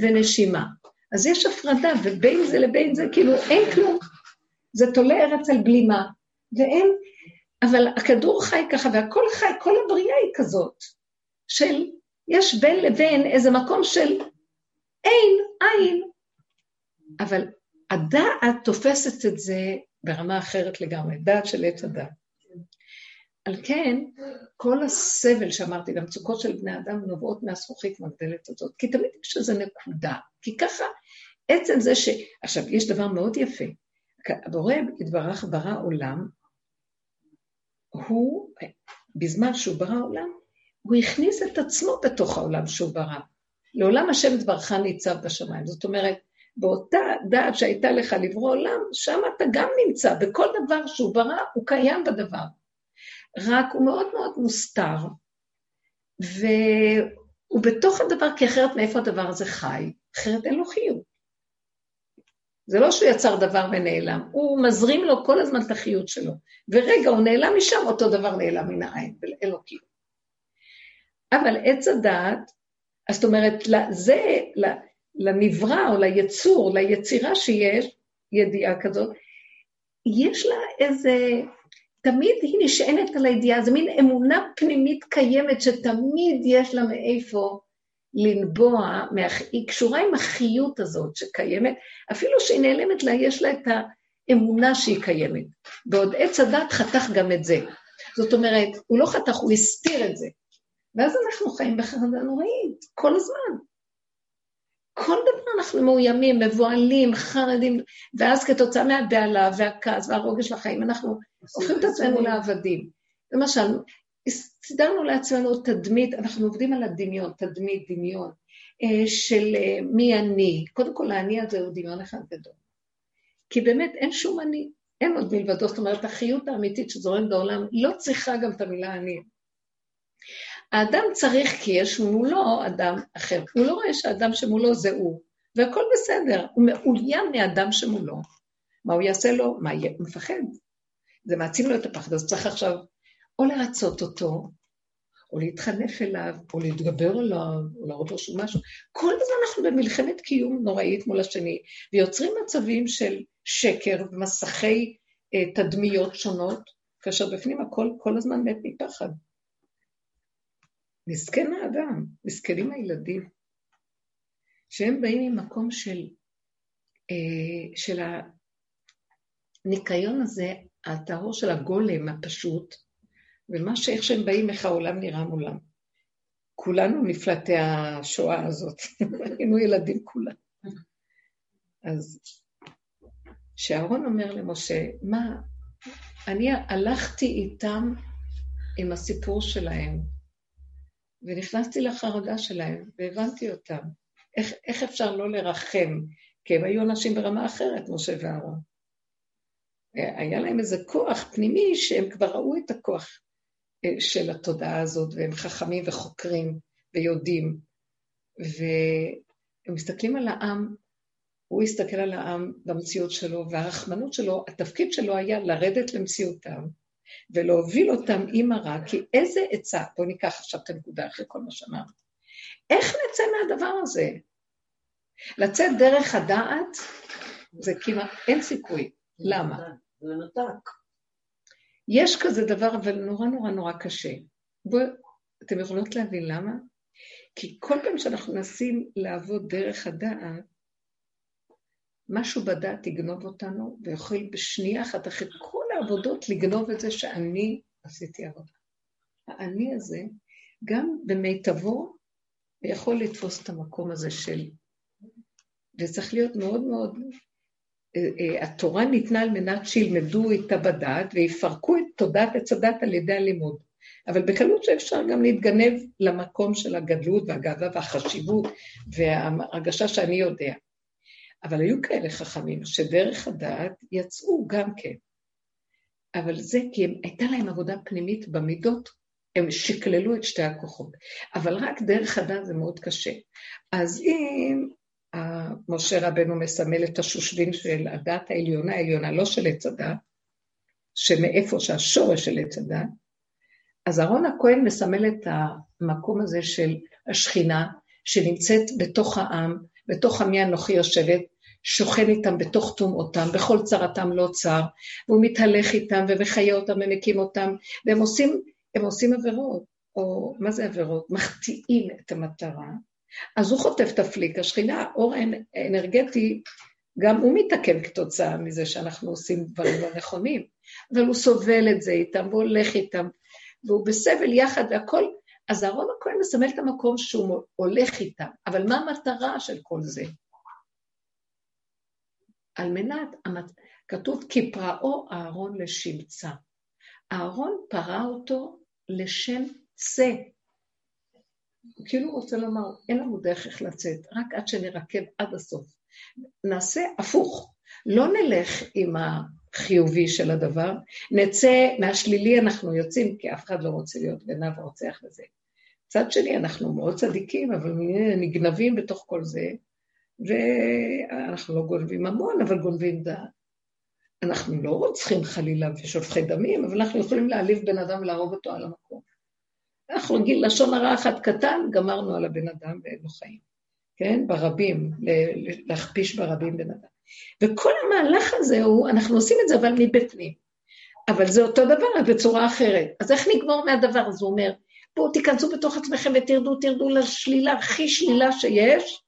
[SPEAKER 1] ונשימה. אז יש הפרדה, ובין זה לבין זה, כאילו, אין כלום. זה תולה ארץ על בלימה, ואין, אבל הכדור חי ככה, והכל חי, כל הבריאה היא כזאת, של, יש בין לבין איזה מקום של אין, אין, אבל הדעת תופסת את זה ברמה אחרת לגמרי, דעת של עץ הדעת. על כן, כל הסבל שאמרתי, והמצוקות של בני אדם נובעות מהזכוכית מגדלת הזאת, כי תמיד יש איזו נקודה, כי ככה, עצם זה ש... עכשיו, יש דבר מאוד יפה, הבורא יתברך ברא עולם, הוא, בזמן שהוא ברא עולם, הוא הכניס את עצמו בתוך העולם שהוא ברא. לעולם השם יתברך ניצב בשמיים. זאת אומרת, באותה דעת שהייתה לך לברוא עולם, שם אתה גם נמצא, בכל דבר שהוא ברא, הוא קיים בדבר. רק הוא מאוד מאוד מוסתר, והוא בתוך הדבר, כי אחרת מאיפה הדבר הזה חי? אחרת אין לו חיות. זה לא שהוא יצר דבר ונעלם, הוא מזרים לו כל הזמן את החיות שלו. ורגע, הוא נעלם משם, אותו דבר נעלם מן העין, ואין לו קיום. אבל עץ הדעת, זאת אומרת, זה, לנברא או ליצור, ליצירה שיש, ידיעה כזאת, יש לה איזה, תמיד היא נשענת על הידיעה, זו מין אמונה פנימית קיימת שתמיד יש לה מאיפה לנבוע, היא קשורה עם החיות הזאת שקיימת, אפילו שהיא נעלמת לה, יש לה את האמונה שהיא קיימת. בעוד עץ הדת חתך גם את זה. זאת אומרת, הוא לא חתך, הוא הסתיר את זה. ואז אנחנו חיים בחרדה נוראית, כל הזמן. כל דבר אנחנו מאוימים, מבוהלים, חרדים, ואז כתוצאה מהבהלה והכעס והרוגש לחיים, אנחנו הופכים את עצמנו לעבדים. למשל, סידרנו לעצמנו תדמית, אנחנו עובדים על הדמיון, תדמית, דמיון, אה, של אה, מי אני. קודם כל, האני הזה הוא דמיון אחד גדול. כי באמת אין שום אני, אין עוד מלבדו, זאת אומרת, החיות האמיתית שזורמת בעולם לא צריכה גם את המילה אני. האדם צריך כי יש מולו אדם אחר. הוא לא רואה שהאדם שמולו זה הוא, והכל בסדר, הוא מאוים מהאדם שמולו. מה הוא יעשה לו? מה יהיה? הוא מפחד. זה מעצים לו את הפחד, אז צריך עכשיו או לרצות אותו, או להתחנף אליו, או להתגבר עליו, או להראות לו שהוא משהו. כל הזמן אנחנו במלחמת קיום נוראית מול השני, ויוצרים מצבים של שקר ומסכי אה, תדמיות שונות, כאשר בפנים הכל כל הזמן מת מפחד. מסכן האדם, מסכנים הילדים, שהם באים ממקום של, אה, של הניקיון הזה, הטהור של הגולם הפשוט, ומה שאיך שהם באים, איך העולם נראה מולם. כולנו נפלטי השואה הזאת, היינו ילדים כולם. אז כשאהרון אומר למשה, מה, אני הלכתי איתם עם הסיפור שלהם, ונכנסתי לחרדה שלהם, והבנתי אותם. איך, איך אפשר לא לרחם? כי הם היו אנשים ברמה אחרת, משה ואהרון. היה להם איזה כוח פנימי שהם כבר ראו את הכוח אה, של התודעה הזאת, והם חכמים וחוקרים ויודעים. והם מסתכלים על העם, הוא הסתכל על העם במציאות שלו, והרחמנות שלו, התפקיד שלו היה לרדת למציאותם, ולהוביל אותם עם הרע, כי איזה עצה, בואו ניקח עכשיו את הנקודה אחרי כל מה שאמרנו. איך נצא מהדבר הזה? לצאת דרך הדעת זה כמעט, אין סיכוי. למה?
[SPEAKER 3] זה נתק.
[SPEAKER 1] יש כזה דבר, אבל נורא נורא נורא קשה. בואו, אתם יכולות להבין למה? כי כל פעם שאנחנו מנסים לעבוד דרך הדעת, משהו בדעת יגנוב אותנו, ויכול בשנייה אחת אחרי כל העבודות לגנוב את זה שאני עשיתי עבודה. האני הזה, גם במיטבו, יכול לתפוס את המקום הזה של... וצריך להיות מאוד מאוד... אה, אה, התורה ניתנה על מנת שילמדו איתה בדעת ויפרקו את תודעת עץ הדת על ידי הלימוד. אבל בקלות שאפשר גם להתגנב למקום של הגדלות והגאווה והחשיבות וההרגשה שאני יודע. אבל היו כאלה חכמים שדרך הדעת יצאו גם כן. אבל זה כי הם, הייתה להם עבודה פנימית במידות, הם שקללו את שתי הכוחות. אבל רק דרך הדעת זה מאוד קשה. אז אם משה רבנו מסמל את השושבין של הדת העליונה, העליונה, לא של עץ הדת, שמאיפה שהשורש של עץ הדת, אז אהרון הכהן מסמל את המקום הזה של השכינה, שנמצאת בתוך העם, בתוך עמי אנוכי יושבת, שוכן איתם בתוך טומאותם, בכל צרתם לא צר, והוא מתהלך איתם ומחיה אותם ומקים אותם, והם עושים, עושים עבירות, או מה זה עבירות? מחטיאים את המטרה, אז הוא חוטף את הפליק, השכינה, האור האנרגטי, גם הוא מתעכב כתוצאה מזה שאנחנו עושים דברים לא נכונים, אבל הוא סובל את זה איתם, והוא הולך איתם, והוא בסבל יחד והכל, אז אהרון הכהן מסמל את המקום שהוא הולך איתם, אבל מה המטרה של כל זה? על מנת, כתוב כי פרעו אהרון לשמצה. אהרון פרע אותו לשם זה. הוא כאילו רוצה לומר, אין לנו דרך איך לצאת, רק עד שנרקב עד הסוף. נעשה הפוך, לא נלך עם החיובי של הדבר, נצא, מהשלילי אנחנו יוצאים, כי אף אחד לא רוצה להיות גנב ורוצח וזה. מצד שני, אנחנו מאוד צדיקים, אבל נגנבים בתוך כל זה, ואנחנו לא גונבים המון, אבל גונבים דעת. אנחנו לא רוצחים חלילה ושופכי דמים, אבל אנחנו יכולים להעליב בן אדם ולהרוג אותו על המקום. אנחנו נגיד לשון הרע אחד קטן, גמרנו על הבן אדם ואין לו חיים. כן? ברבים, להכפיש ברבים בן אדם. וכל המהלך הזה הוא, אנחנו עושים את זה אבל מבפנים. אבל זה אותו דבר, בצורה אחרת. אז איך נגמור מהדבר הזה? הוא אומר, בואו תיכנסו בתוך עצמכם ותרדו, תרדו לשלילה, הכי שלילה שיש,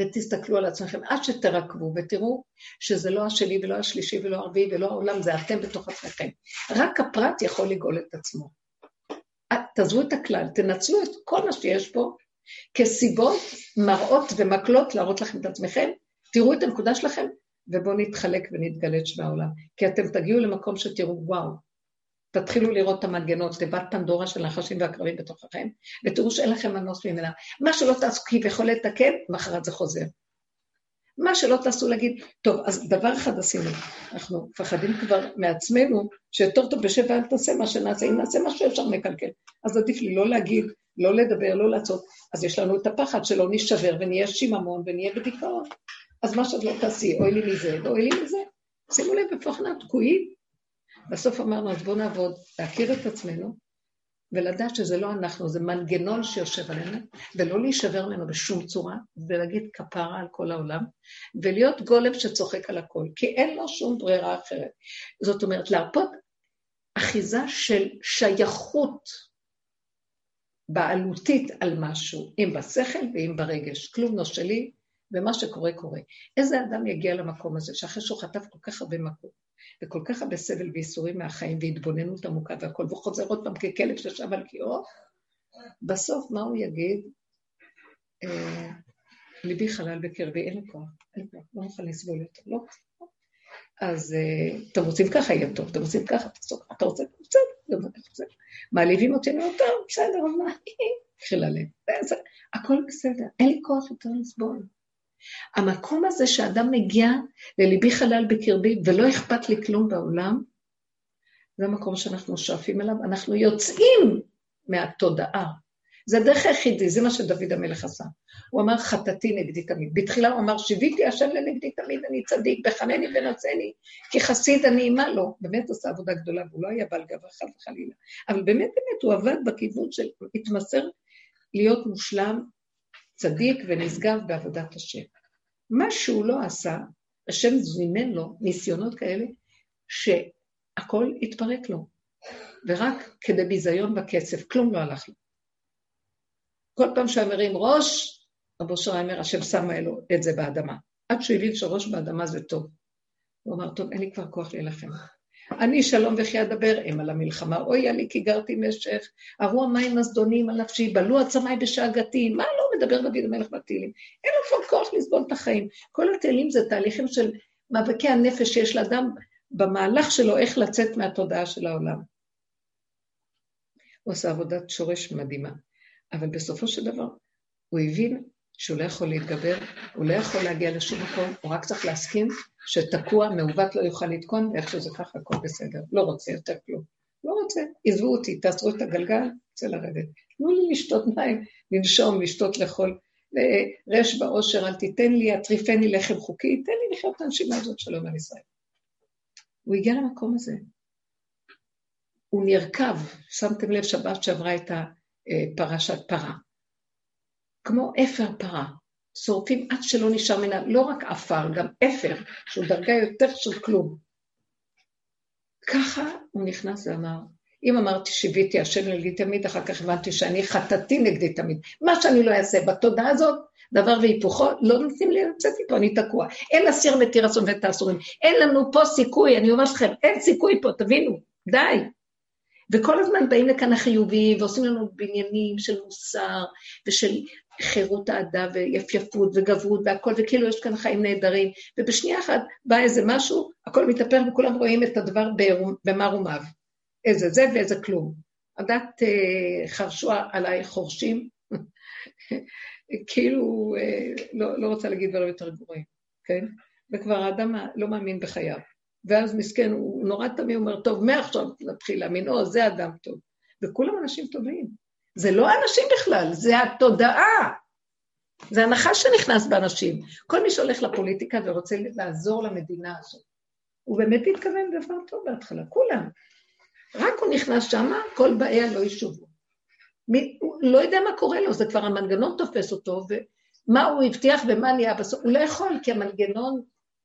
[SPEAKER 1] ותסתכלו על עצמכם עד שתרקבו ותראו שזה לא השני ולא השלישי ולא הרביעי ולא העולם, זה אתם בתוך עצמכם. רק הפרט יכול לגאול את עצמו. תעזבו את הכלל, תנצלו את כל מה שיש פה כסיבות, מראות ומקלות להראות לכם את עצמכם, תראו את הנקודה שלכם, ובואו נתחלק ונתגלץ' מהעולם. כי אתם תגיעו למקום שתראו, וואו, תתחילו לראות את המנגנות, תיבת פנדורה של הנחשים והקרבים בתוככם, ותראו שאין לכם מנוס ממנה. מה שלא תעשו כביכול לתקן, מחרת זה חוזר. מה שלא תעשו להגיד, טוב, אז דבר אחד עשינו, אנחנו מפחדים כבר מעצמנו, שיותר טוב בשבע אל תעשה מה שנעשה, אם נעשה משהו אפשר לקלקל. אז עדיף לי לא להגיד, לא לדבר, לא לעשות. אז יש לנו את הפחד שלא נשבר ונהיה שיממון ונהיה בדיכאון. אז מה שאת לא תעשי, אוי לי מזה ואוי לי מזה. שימו לב, איפה תקועים. בסוף אמרנו, אז בואו נעבוד, להכיר את עצמנו, ולדעת שזה לא אנחנו, זה מנגנון שיושב עלינו, ולא להישבר ממנו בשום צורה, ולהגיד כפרה על כל העולם, ולהיות גולם שצוחק על הכל, כי אין לו שום ברירה אחרת. זאת אומרת, להרפות אחיזה של שייכות בעלותית על משהו, אם בשכל ואם ברגש. כלום לא שלי, ומה שקורה קורה. איזה אדם יגיע למקום הזה, שאחרי שהוא חטף כל כך הרבה מקום, וכל כך הרבה סבל וייסורים מהחיים והתבוננות עמוקה והכל, והוא חוזר עוד פעם ככלב ששב על קיאו, בסוף מה הוא יגיד? אה, ליבי חלל בקרבי, אין לי כוח, אין לי כוח, לא מוכן לסבול יותר, לא. אז אה, אתם רוצים ככה, יהיה טוב, אתם רוצים ככה, אתה רוצה, בסדר, גם אתה רוצה. מעליבים אותי, אני אומר, טוב, בסדר, מה, קחי ללב, הכל בסדר, אין לי כוח יותר לסבול. המקום הזה שאדם מגיע לליבי חלל בקרבי ולא אכפת לי כלום בעולם, זה המקום שאנחנו שואפים אליו, אנחנו יוצאים מהתודעה. זה הדרך היחידי, זה מה שדוד המלך עשה. הוא אמר, חטאתי נגדי תמיד. בתחילה הוא אמר, שיוויתי השם לנגדי תמיד, אני צדיק, בחנני ונצני, כי חסיד אני עמה לו. באמת עשה עבודה גדולה, והוא לא היה בעל גבר חס וחלילה. אבל באמת, באמת, הוא עבד בכיוון של התמסר להיות מושלם, צדיק ונשגב בעבודת השם. מה שהוא לא עשה, השם זימן לו ניסיונות כאלה, שהכל התפרק לו, ורק כדי ביזיון וכסף, כלום לא הלך לו. כל פעם שהיה מרים ראש, רבו שרה אומר, השם שמה אלו את זה באדמה. עד שהוא הבין שראש באדמה זה טוב. הוא אמר, טוב, אין לי כבר כוח להילחם. אני שלום וכי אדבר אם על המלחמה, אוי לי כי גרתי משך, ארו המים הזדונים על נפשי, בלו עצמיי בשאגתי, מה לא מדבר דוד המלך בתהילים? אין לו כבר כוח לסבול את החיים. כל התהילים זה תהליכים של מאבקי הנפש שיש לאדם במהלך שלו איך לצאת מהתודעה של העולם. הוא עשה עבודת שורש מדהימה, אבל בסופו של דבר הוא הבין שהוא לא יכול להתגבר, הוא לא יכול להגיע לשום מקום, הוא רק צריך להסכים שתקוע, מעוות לא יוכל לתקון, ואיך שזה ככה, הכל בסדר. לא רוצה יותר כלום. לא רוצה, עזבו אותי, תעצרו את הגלגל, רוצה לרדת. תנו לי לשתות מים, לנשום, לשתות, לאכול, רש בעושר, אל תיתן לי, אטריפני לחם חוקי, תן לי לחיות את הנשימה הזאת שלום על ישראל. הוא הגיע למקום הזה. הוא נרקב, שמתם לב שבת שעברה את הפרשת פרה. כמו אפר פרה, שורפים עד שלא נשאר ממנה לא רק עפר, גם אפר, שהוא דרגה יותר של כלום. ככה הוא נכנס ואמר, אם אמרתי שיוויתי השם נגדי תמיד, אחר כך הבנתי שאני חטאתי נגדי תמיד. מה שאני לא אעשה בתודעה הזאת, דבר והיפוכו, לא נותנים לי לצאת מפה, אני תקוע. אין להסיר מתיר אסון ואת האסורים. אין לנו פה סיכוי, אני אומרת לכם, אין סיכוי פה, תבינו, די. וכל הזמן באים לכאן החיוביים ועושים לנו בניינים של מוסר ושל חירות האדם ויפייפות וגברות והכל, וכאילו יש כאן חיים נהדרים, ובשנייה אחת בא איזה משהו, הכל מתהפך וכולם רואים את הדבר במר. איזה זה ואיזה כלום. הדת אה, חרשו עליי חורשים, כאילו, אה, לא, לא רוצה להגיד דברים יותר גרועים, כן? וכבר האדם לא מאמין בחייו. ואז מסכן, הוא נורא תמיד אומר, טוב, מעכשיו נתחיל להאמין, או, זה אדם טוב. וכולם אנשים טובים. זה לא אנשים בכלל, זה התודעה. זה הנחש שנכנס באנשים. כל מי שהולך לפוליטיקה ורוצה לעזור למדינה הזאת, הוא באמת התכוון לדבר טוב בהתחלה, כולם. רק הוא נכנס שמה, כל באיה לא ישובו. מי, הוא לא יודע מה קורה לו, זה כבר המנגנון תופס אותו, ומה הוא הבטיח ומה נהיה בסוף, הוא לא יכול, כי המנגנון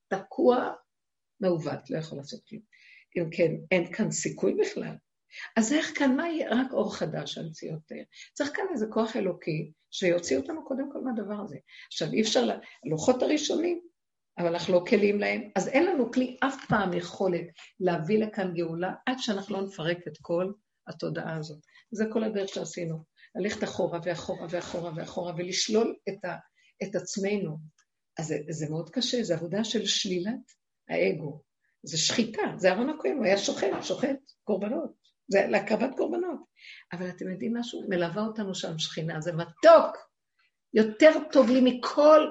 [SPEAKER 1] תקוע, מעוות, לא יכול לעשות כלום. אם כן, אין כאן סיכוי בכלל. אז איך כאן, מה יהיה? רק אור חדש שהמציא יותר. צריך כאן איזה כוח אלוקי שיוציא אותנו קודם כל מהדבר הזה. עכשיו, אי אפשר, לוחות הראשונים, אבל אנחנו לא כלים להם, אז אין לנו כלי אף פעם יכולת להביא לכאן גאולה עד שאנחנו לא נפרק את כל התודעה הזאת. זה כל הדרך שעשינו, ללכת אחורה ואחורה ואחורה ואחורה ולשלול את, ה, את עצמנו. אז זה, זה מאוד קשה, זו עבודה של שלילת האגו. זה שחיטה, זה אהרון הכהן, הוא היה שוחט, שוחט קורבנות. זה להקרבת קורבנות. אבל אתם יודעים משהו? מלווה אותנו שם שכינה, זה מתוק. יותר טוב לי מכל,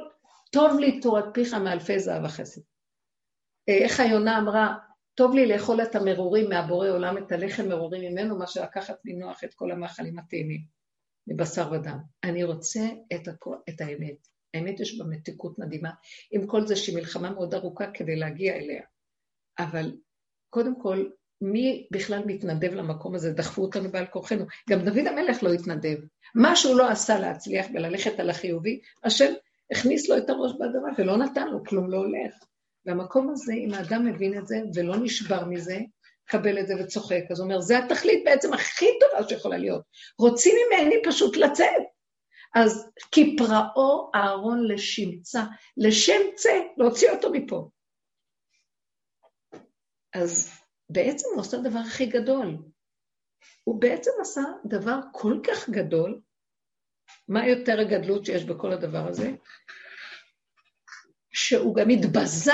[SPEAKER 1] טוב לי תורת פיך מאלפי זהב וחסד. אה, איך היונה אמרה, טוב לי לאכול את המרורים מהבורא עולם, את הלחם מרורים ממנו, מה שלקחת מנוח את כל המאכלים הטעימים, מבשר ודם. אני רוצה את, הכ... את האמת. האמת יש בה מתיקות מדהימה, עם כל זה שהיא מלחמה מאוד ארוכה כדי להגיע אליה. אבל קודם כל, מי בכלל מתנדב למקום הזה? דחפו אותנו בעל כורחנו. גם דוד המלך לא התנדב. מה שהוא לא עשה להצליח וללכת על החיובי, השם הכניס לו את הראש באדמה ולא נתן לו, כלום לא הולך. והמקום הזה, אם האדם מבין את זה ולא נשבר מזה, קבל את זה וצוחק, אז הוא אומר, זה התכלית בעצם הכי טובה שיכולה להיות. רוצים ממני פשוט לצאת. אז כי פרעו אהרון לשמצה, לשם צא, להוציא אותו מפה. אז בעצם הוא עושה דבר הכי גדול. הוא בעצם עשה דבר כל כך גדול, מה יותר הגדלות שיש בכל הדבר הזה? שהוא גם התבזה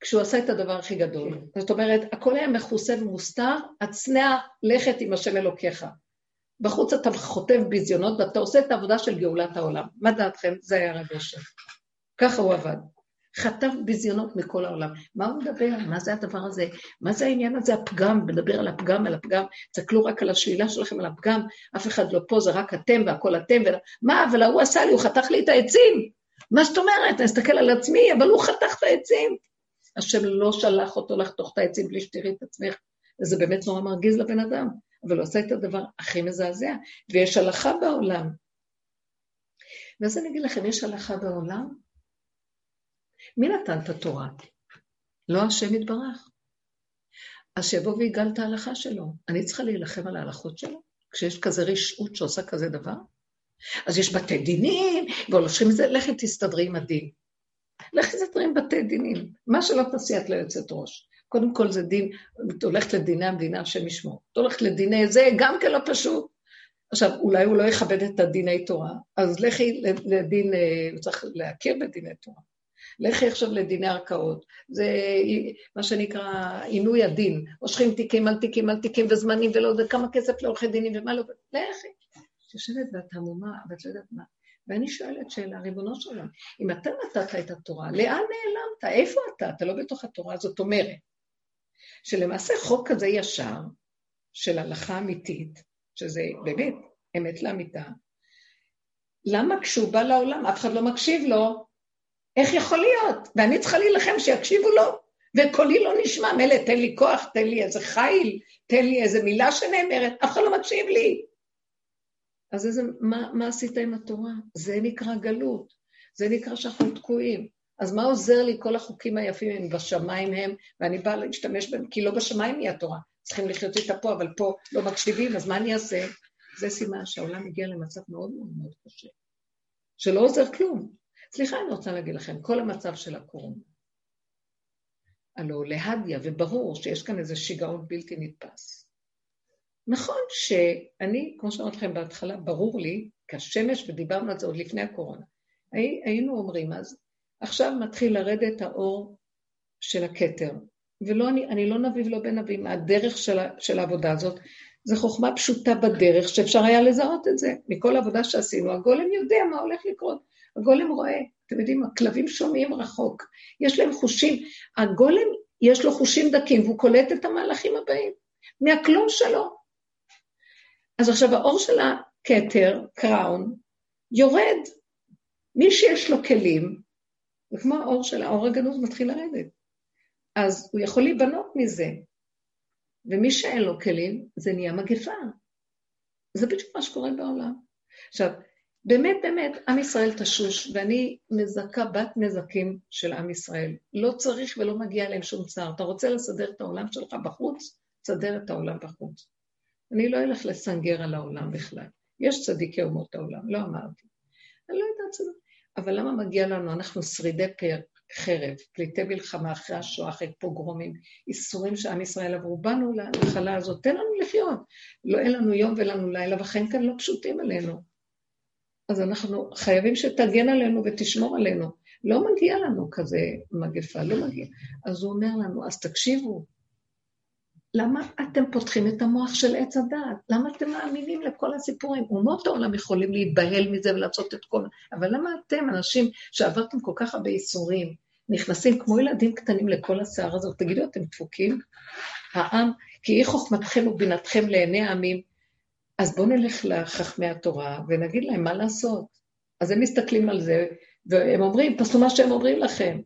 [SPEAKER 1] כשהוא עשה את הדבר הכי גדול. כן. זאת אומרת, הכל היה מכוסה ומוסתר, הצנע לכת עם השם אלוקיך. בחוץ אתה חוטב ביזיונות ואתה עושה את העבודה של גאולת העולם. מה דעתכם? זה היה רב אושר. ככה הוא עבד. חטף ביזיונות מכל העולם. מה הוא מדבר? מה זה הדבר הזה? מה זה העניין הזה, הפגם? מדבר על הפגם, על הפגם. תסתכלו רק על השלילה שלכם, על הפגם. אף אחד לא פה, זה רק אתם והכל אתם. ו... מה, אבל ההוא עשה לי, הוא חתך לי את העצים. מה זאת אומרת? אני אסתכל על עצמי, אבל הוא חתך את העצים. השם לא שלח אותו לחתוך את העצים בלי שתראי את עצמך. וזה באמת נורא מרגיז לבן אדם. אבל הוא עושה את הדבר הכי מזעזע. ויש הלכה בעולם. ואז אני אגיד לכם, יש הלכה בעולם מי נתן את התורה? לא השם יתברך. אז שיבוא ויגאל את ההלכה שלו. אני צריכה להילחם על ההלכות שלו? כשיש כזה רשעות שעושה כזה דבר? אז יש בתי דינים, והולכים את זה, לכי תסתדרי עם הדין. לכי תסתדרי עם בתי דינים. מה שלא תעשי את לא יוצאת ראש. קודם כל זה דין, את הולכת לדיני המדינה, השם ישמור. את הולכת לדיני זה, גם כן לא פשוט. עכשיו, אולי הוא לא יכבד את הדיני תורה, אז לכי לדין, אה, הוא צריך להכיר בדיני תורה. לכי עכשיו לדיני ערכאות. זה מה שנקרא עינוי הדין. מושכים תיקים על תיקים על תיקים וזמנים ולא יודע כמה כסף לעורכי דינים ומה לא... לכי. יושבת ואת המומה, ואת לא יודעת מה. ואני שואלת שאלה, ריבונו של עולם, אם אתה נתת את התורה, לאן נעלמת? איפה אתה? אתה לא בתוך התורה. זאת אומרת, שלמעשה חוק כזה ישר, של הלכה אמיתית, שזה באמת אמת לאמיתה, למה כשהוא בא לעולם אף אחד לא מקשיב לו? איך יכול להיות? ואני צריכה להילחם שיקשיבו לו, וקולי לא נשמע, מילא תן לי כוח, תן לי איזה חיל, תן לי איזה מילה שנאמרת, אף אחד לא מקשיב לי. אז איזה, מה, מה עשית עם התורה? זה נקרא גלות, זה נקרא שאנחנו תקועים. אז מה עוזר לי כל החוקים היפים הם בשמיים הם, ואני באה להשתמש בהם, כי לא בשמיים היא התורה. צריכים לחיות איתה פה, אבל פה לא מקשיבים, אז מה אני אעשה? זה סימן שהעולם הגיע למצב מאוד מאוד מאוד קשה, שלא עוזר כלום. סליחה, אני רוצה להגיד לכם, כל המצב של הקורונה, הלוא להדיה, וברור שיש כאן איזה שיגעון בלתי נתפס. נכון שאני, כמו שאמרתי לכם בהתחלה, ברור לי, כשמש, ודיברנו על זה עוד לפני הקורונה, היינו אומרים אז, עכשיו מתחיל לרדת האור של הכתר, ולא, אני, אני לא נביא ולא בן נביא, מהדרך של, של העבודה הזאת, זו חוכמה פשוטה בדרך, שאפשר היה לזהות את זה. מכל העבודה שעשינו, הגולם יודע מה הולך לקרות. הגולם רואה, אתם יודעים, הכלבים שומעים רחוק. יש להם חושים. הגולם, יש לו חושים דקים, והוא קולט את המהלכים הבאים, מהכלום שלו. אז עכשיו, האור של הכתר, קראון, יורד. מי שיש לו כלים, זה כמו האור של האור הגנוז מתחיל לרדת. אז הוא יכול להיבנות מזה. ומי שאין לו כלים, זה נהיה מגפה. זה בדיוק מה שקורה בעולם. עכשיו, באמת באמת, עם ישראל תשוש, ואני מזכה בת נזקים של עם ישראל. לא צריך ולא מגיע להם שום צער. אתה רוצה לסדר את העולם שלך בחוץ? תסדר את העולם בחוץ. אני לא אלך לסנגר על העולם בכלל. יש צדיקי אומות העולם, לא אמרתי. אני לא יודעת, אבל למה מגיע לנו, אנחנו שרידי פר, חרב, פליטי מלחמה אחרי השואה, אחרי פוגרומים, איסורים שעם ישראל עברו, באנו לנחלה הזאת, תן לנו לחיות. לא אין לנו יום ולנו לילה, והחיים כאן לא פשוטים עלינו. אז אנחנו חייבים שתגן עלינו ותשמור עלינו. לא מגיע לנו כזה מגפה, לא מגיע. אז הוא אומר לנו, אז תקשיבו, למה אתם פותחים את המוח של עץ הדעת? למה אתם מאמינים לכל הסיפורים? אומות העולם יכולים להיבהל מזה ולעשות את כל... אבל למה אתם, אנשים שעברתם כל כך הרבה ייסורים, נכנסים כמו ילדים קטנים לכל השיער הזאת? תגידו, אתם דפוקים? העם, כי היא חוכמתכם ובינתכם לעיני העמים, אז בואו נלך לחכמי התורה ונגיד להם מה לעשות. אז הם מסתכלים על זה, והם אומרים, תעשו מה שהם אומרים לכם.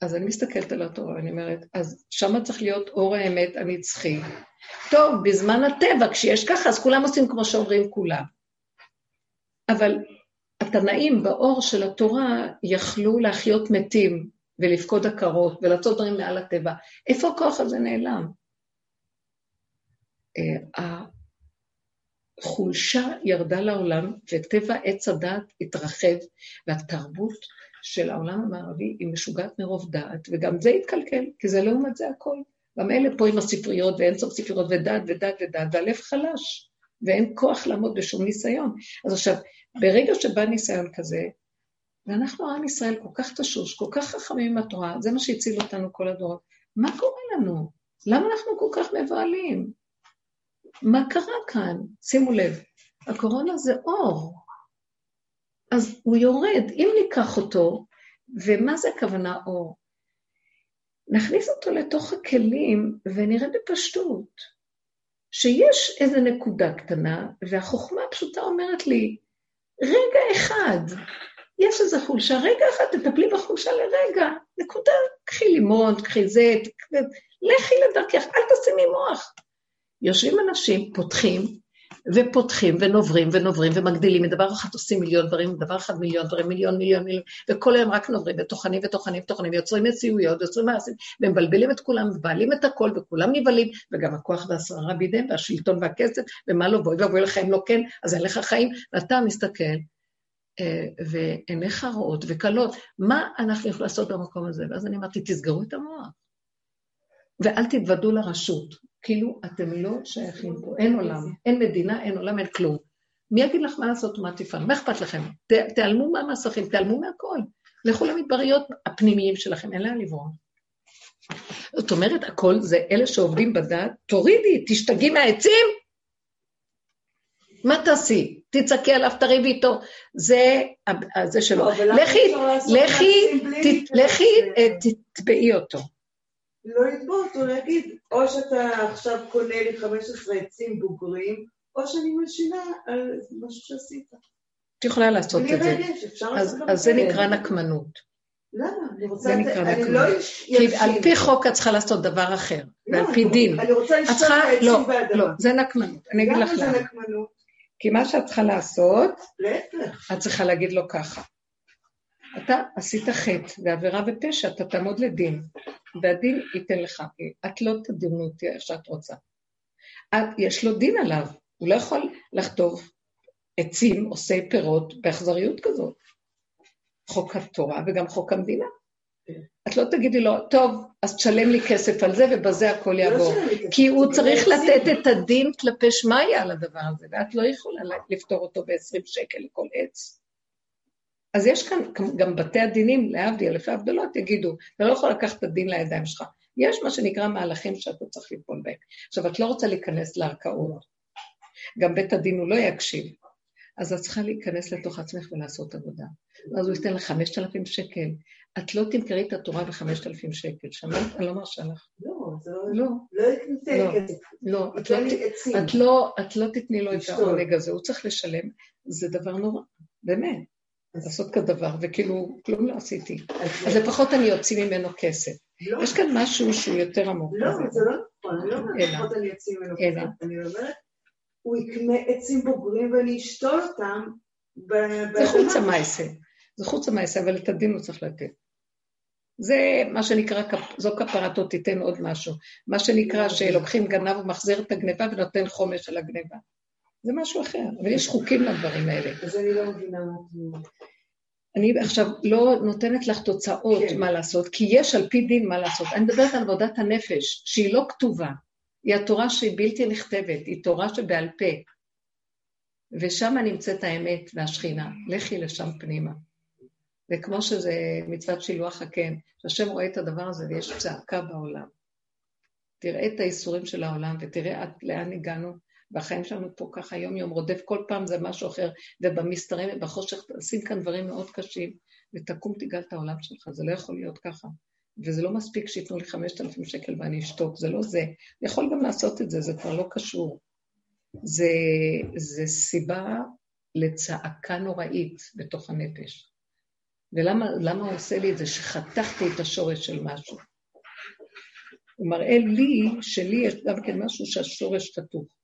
[SPEAKER 1] אז אני מסתכלת על התורה, אני אומרת, אז שמה צריך להיות אור האמת הנצחי. טוב, בזמן הטבע, כשיש ככה, אז כולם עושים כמו שאומרים כולם. אבל התנאים באור של התורה יכלו להחיות מתים ולפקוד עקרות ולעשות דברים מעל הטבע. איפה הכוח הזה נעלם? החולשה ירדה לעולם, וטבע עץ הדת התרחב, והתרבות של העולם המערבי היא משוגעת מרוב דעת, וגם זה התקלקל, כי זה לעומת זה הכל. גם אלה פה עם הספריות ואין סוף ספריות ודעת ודעת ודעת, והלב חלש, ואין כוח לעמוד בשום ניסיון. אז עכשיו, ברגע שבא ניסיון כזה, ואנחנו עם ישראל כל כך תשוש, כל כך חכמים עם התורה, זה מה שהציל אותנו כל הדורות. מה קורה לנו? למה אנחנו כל כך מבוהלים? מה קרה כאן? שימו לב, הקורונה זה אור. אז הוא יורד, אם ניקח אותו, ומה זה הכוונה אור? נכניס אותו לתוך הכלים ונראה בפשטות שיש איזו נקודה קטנה, והחוכמה הפשוטה אומרת לי, רגע אחד, יש איזו חולשה, רגע אחד, תטפלי בחולשה לרגע, נקודה, קחי לימון, קחי זה, לכי לדרכך, אל תשימי מוח. יושבים אנשים, פותחים, ופותחים ונוברים ונוברים ומגדילים, מדבר אחד עושים מיליון דברים, מדבר אחד מיליון דברים, מיליון, מיליון, מיליון, וכל היום רק נוברים וטוחנים וטוחנים וטוחנים, ויוצרים מציאויות, ויוצרים מעשים, ומבלבלים את כולם, מבעלים את הכל, וכולם נבהלים, וגם הכוח והשררה בידיהם, והשלטון והכסף, ומה לא בואי ואבוי לחיים לא כן, אז אין לך חיים, ואתה מסתכל, אה, ועיניך רואות וקלות, מה אנחנו יכולים לעשות במקום הזה? ואז אני אמרתי, תסגרו את המוח, ואל תתוודו לרשות. כאילו אתם לא שייכים פה, אין עולם, אין מדינה, אין עולם, אין כלום. מי יגיד לך מה לעשות ומה תפעל? מה אכפת לכם? ת, תיעלמו מהמסכים, תיעלמו מהכל. לכו למדבריות הפנימיים שלכם, אין לאן לברוח. זאת אומרת, הכל זה אלה שעובדים בדת, תורידי, תשתגעי מהעצים. מה תעשי? תצעקי עליו, תריבי איתו. זה, זה שלו. לכי, לכי, לכי, אה, תתבעי אותו.
[SPEAKER 2] לא לתבוע אותו, להגיד, או שאתה עכשיו קונה לי 15 עצים בוגרים, או שאני מלשינה על משהו שעשית.
[SPEAKER 1] את יכולה לעשות את זה. אז, אז זה. נקרא נקמנות.
[SPEAKER 2] למה? אני רוצה...
[SPEAKER 1] זה נקרא נקמנות.
[SPEAKER 2] לא יש-
[SPEAKER 1] כי. על פי חוק את צריכה לעשות דבר אחר,
[SPEAKER 2] לא,
[SPEAKER 1] ועל פי דין.
[SPEAKER 2] אני רוצה לשתות את
[SPEAKER 1] לא,
[SPEAKER 2] העצים באדמה.
[SPEAKER 1] לא, זה נקמנות. אני אגיד לך
[SPEAKER 2] למה
[SPEAKER 1] למה.
[SPEAKER 2] זה נקמנות?
[SPEAKER 1] כי מה שאת צריכה לעשות,
[SPEAKER 2] להפך.
[SPEAKER 1] את צריכה להגיד לו ככה. אתה עשית חטא ועבירה ופשע, אתה תעמוד לדין, והדין ייתן לך. את לא תדינו אותי איך שאת רוצה. יש לו דין עליו, הוא לא יכול לחטוב עצים, עושי פירות, באכזריות כזאת. חוק התורה וגם חוק המדינה. את לא תגידי לו, טוב, אז תשלם לי כסף על זה ובזה הכל
[SPEAKER 2] לא
[SPEAKER 1] יעבור. כי הוא צריך
[SPEAKER 2] עצים.
[SPEAKER 1] לתת את הדין כלפי שמיא על הדבר הזה, ואת לא יכולה לפתור אותו ב-20 שקל לכל עץ. אז יש כאן גם בתי הדינים, להבדיל, אלפי הבדלות, יגידו, אתה לא יכול לקחת את הדין לידיים שלך. יש מה שנקרא מהלכים שאתה צריך ליפול בהם. עכשיו, את לא רוצה להיכנס לערכאות. גם בית הדין הוא לא יקשיב. אז את צריכה להיכנס לתוך עצמך ולעשות עבודה. אז הוא ייתן לך 5,000 שקל. את לא תמכרי את התורה ב-5,000 שקל. שמעת? אני לא מרשה לך.
[SPEAKER 2] לא, לא...
[SPEAKER 1] לא, את לא, תתני לו את. העונג הזה, הוא צריך לשלם, זה דבר נורא, באמת,
[SPEAKER 2] אז-
[SPEAKER 1] לעשות כדבר, וכאילו, כלום לא עשיתי.
[SPEAKER 2] אז
[SPEAKER 1] אז לפחות אני אוציא ממנו כסף.
[SPEAKER 2] לא,
[SPEAKER 1] יש כאן משהו שהוא יותר עמוק.
[SPEAKER 2] לא. זה לא נכון, אני לא אומרת. לפחות אני אציא ממנו. קצת, אני אומרת, הוא יקנה עצים בוגרים ואני אשתול אותם
[SPEAKER 1] זה. חוץ המעשה, זה חוץ המעשה, אבל את הדין הוא צריך לתת. זה מה שנקרא, זו כפרתו תיתן עוד משהו. מה שנקרא שלוקחים גנב ומחזיר את הגניבה ונותן חומש על הגניבה. זה משהו אחר, אבל יש חוקים לדברים האלה.
[SPEAKER 2] אז אני לא מבינה.
[SPEAKER 1] אני עכשיו לא נותנת לך תוצאות
[SPEAKER 2] כן.
[SPEAKER 1] מה לעשות, כי יש על פי דין מה לעשות. אני מדברת על עבודת הנפש, שהיא לא כתובה. היא התורה שהיא בלתי נכתבת, היא תורה שבעל פה. ושם נמצאת האמת והשכינה. לכי לשם פנימה. וכמו שזה מצוות שילוח הקן, שהשם רואה את הדבר הזה ויש צעקה בעולם. תראה את האיסורים של העולם ותראה עד לאן הגענו, והחיים שלנו פה ככה יום-יום רודף, כל פעם זה משהו אחר, ובמסתרים ובחושך תשים כאן דברים מאוד קשים, ותקום תגאל את העולם שלך, זה לא יכול להיות ככה. וזה לא מספיק שייתנו לי 5,000 שקל ואני אשתוק, זה לא זה. אני יכול גם לעשות את זה, זה כבר לא קשור. זה, זה סיבה לצעקה נוראית בתוך הנפש. ולמה למה הוא עושה לי את זה? שחתכתי את השורש של משהו. הוא מראה לי שלי יש גם כן משהו שהשורש חתוך.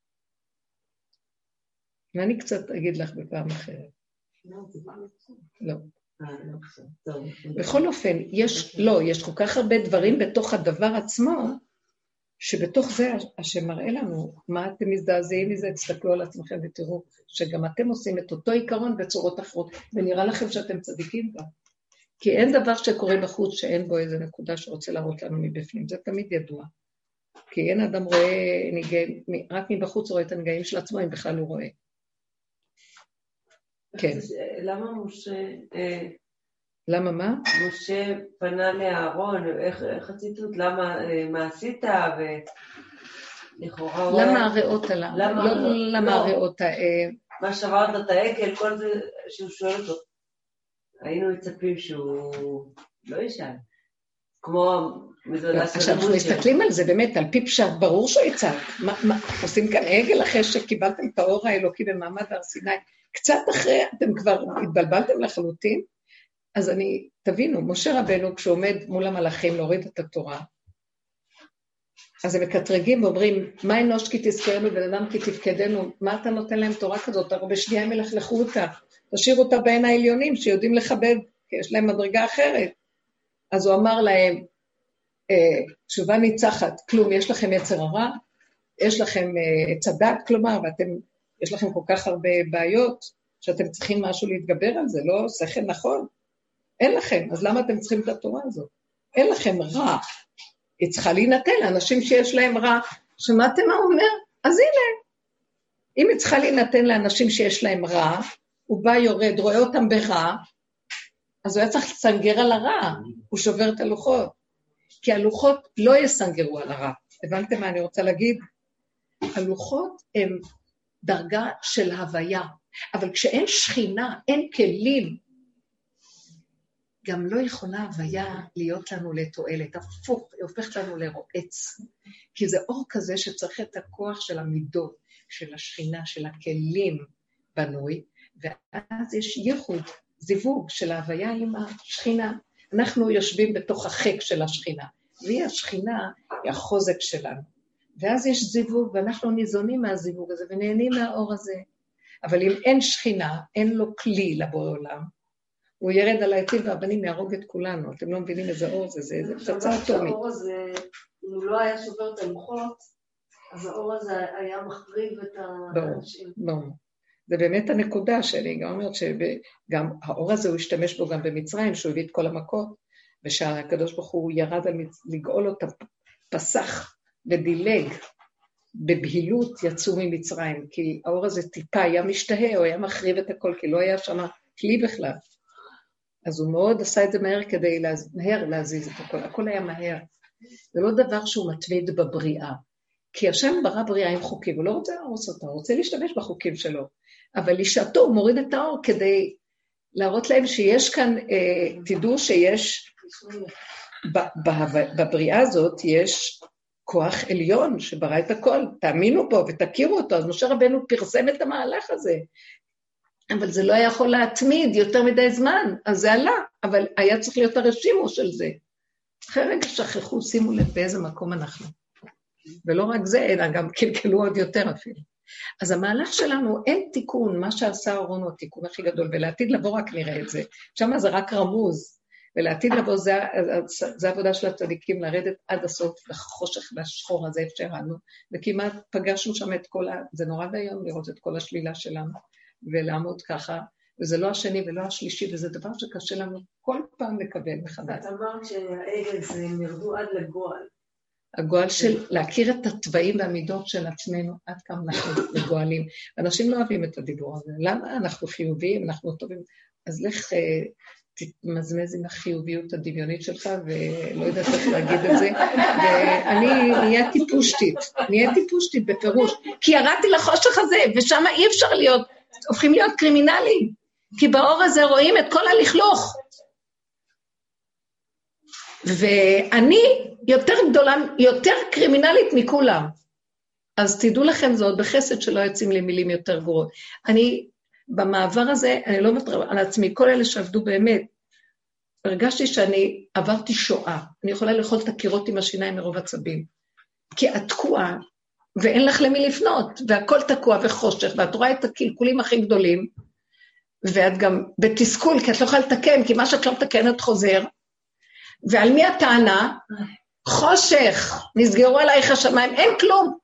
[SPEAKER 1] ואני קצת אגיד לך בפעם אחרת.
[SPEAKER 2] לא, נכון.
[SPEAKER 1] לא.
[SPEAKER 2] אה, לא.
[SPEAKER 1] בכל אופן, יש, לא, יש כל כך הרבה דברים בתוך הדבר עצמו, שבתוך זה השם מראה לנו מה אתם מזדעזעים מזה, תסתכלו על עצמכם ותראו שגם אתם עושים את אותו עיקרון בצורות אחרות, ונראה לכם שאתם צדיקים גם. כי אין דבר שקורה בחוץ שאין בו איזה נקודה שרוצה להראות לנו מבפנים, זה תמיד ידוע. כי אין אדם רואה רק מבחוץ רואה את הנגעים של עצמו, אם בכלל הוא רואה. כן.
[SPEAKER 3] למה משה, אה,
[SPEAKER 1] למה מה?
[SPEAKER 3] משה פנה לאהרון, איך הציטוט, למה, אה, מה עשית, הוא
[SPEAKER 1] למה הריאות?
[SPEAKER 3] למה-
[SPEAKER 1] לא למה
[SPEAKER 3] לא.
[SPEAKER 1] הריאות, אה,
[SPEAKER 3] מה שברת את העגל, כל זה שהוא שואל אותו. היינו מצפים שהוא לא ישאל. כמו
[SPEAKER 1] עכשיו, אנחנו. מסתכלים על זה באמת, על פי פשט, ברור שהוא יצעק. מה, עושים כאן עגל אחרי שקיבלתם את האור האלוקי במעמד הר סיני? קצת אחרי, אתם כבר התבלבלתם לחלוטין? אז אני, תבינו, משה רבנו, כשהוא עומד מול המלאכים להוריד את התורה, אז הם מקטרגים ואומרים, מה אנוש כי תזכרנו, בן אדם כי תפקדנו, מה אתה נותן להם תורה כזאת? הרי בשנייה הם ילכלכו אותה. תשאיר אותה בין העליונים שיודעים לכבד, כי יש להם מדרגה אחרת. אז הוא אמר להם, אה, תשובה ניצחת, כלום, יש לכם יצר הרע, יש לכם אה, הדת, כלומר, ואתם, יש לכם כל כך הרבה בעיות, שאתם צריכים משהו להתגבר על זה, לא שכל נכון? אין לכם, אז למה אתם צריכים את התורה הזאת? אין לכם רע. היא צריכה להינתן לאנשים שיש להם רע. שמעתם מה הוא אומר? אז הנה. אם היא צריכה להינתן לאנשים שיש להם רע, הוא בא, יורד, רואה אותם ברע, אז הוא היה צריך לסנגר על הרע, הוא שובר את הלוחות. כי הלוחות לא יסנגרו על הרע. הבנתם מה אני רוצה להגיד? הלוחות הם דרגה של הוויה, אבל כשאין שכינה, אין כלים, גם לא יכולה הוויה להיות לנו לתועלת, הפוך, היא הופכת לנו לרועץ. כי זה אור כזה שצריך את הכוח של המידות, של השכינה, של הכלים, בנוי, ואז יש ייחוד, זיווג של ההוויה עם השכינה. אנחנו יושבים בתוך החק של השכינה, והיא השכינה, היא החוזק שלנו. ואז יש זיווג, ואנחנו ניזונים מהזיווג הזה ונהנים מהאור הזה. אבל אם אין שכינה, אין לו כלי לבורא עולם, הוא ירד על העצים והבנים יהרוג את כולנו. אתם לא מבינים איזה אור זה, זה פצצה אטומית.
[SPEAKER 4] האור הזה, אם הוא לא היה שובר את הלוחות, אז האור הזה היה מחריב את האנשים.
[SPEAKER 1] ברור, ברור. זה באמת הנקודה שאני גם אומרת שגם האור הזה, הוא השתמש בו גם במצרים, שהוא הביא את כל המכות, ושהקדוש ברוך הוא ירד על מצ... לגאול אותם, פסח ודילג, בבהילות יצאו ממצרים, כי האור הזה טיפה היה משתהה, הוא היה מחריב את הכל, כי לא היה שם כלי בכלל. אז הוא מאוד עשה את זה מהר כדי להז... מהר להזיז את הכל, הכל היה מהר. זה לא דבר שהוא מתמיד בבריאה. כי השם ברא בריאה עם חוקים, הוא לא רוצה להרוס אותה, הוא רוצה להשתמש בחוקים שלו. אבל לשעתו הוא מוריד את האור כדי להראות להם שיש כאן, אה, תדעו שיש, בבריאה הזאת יש כוח עליון שברא את הכל, תאמינו בו ותכירו אותו. אז משה רבנו פרסם את המהלך הזה, אבל זה לא היה יכול להתמיד יותר מדי זמן, אז זה עלה, אבל היה צריך להיות הרשימו של זה. אחרי רגע שכחו, שימו לב באיזה מקום אנחנו. ולא רק זה, אלא גם קלקלו עוד יותר אפילו. אז המהלך שלנו, אין תיקון, מה שעשה אהרון הוא התיקון הכי גדול, ולעתיד לבוא רק נראה את זה. שם זה רק רמוז, ולעתיד לבוא זה, זה העבודה של הצדיקים, לרדת עד הסוף לחושך והשחור הזה, איפה שירדנו, וכמעט פגשנו שם את כל ה... זה נורא ואיום לראות את כל השלילה שלנו, ולעמוד ככה, וזה לא השני ולא השלישי, וזה דבר שקשה לנו כל פעם לקבל מחדש.
[SPEAKER 4] את אמרת שהעגל זה הם ירדו עד לגועל.
[SPEAKER 1] הגועל של להכיר את התוואים והמידות של עצמנו, עד כמה אנחנו מגועלים. אנשים לא אוהבים את הדיבור הזה. למה אנחנו חיוביים, אנחנו טובים? אז לך אה, תתמזמז עם החיוביות הדמיונית שלך, ולא יודעת איך להגיד את זה, ואני נהייתי פושטית, נהייתי פושטית בפירוש, כי ירדתי לחושך הזה, ושם אי אפשר להיות, הופכים להיות קרימינלים, כי באור הזה רואים את כל הלכלוך. ואני יותר גדולה, יותר קרימינלית מכולם. אז תדעו לכם, זה עוד בחסד שלא יוצאים לי מילים יותר גרועות. אני, במעבר הזה, אני לא מטרה על עצמי, כל אלה שעבדו באמת, הרגשתי שאני עברתי שואה. אני יכולה לאכול את הקירות עם השיניים מרוב עצבים. כי את תקועה, ואין לך למי לפנות, והכל תקוע וחושך, ואת רואה את הקלקולים הכי גדולים, ואת גם בתסכול, כי את לא יכולה לתקן, כי מה שאת לא מתקנת חוזר, ועל מי הטענה? חושך, נסגרו עלייך השמיים, אין כלום.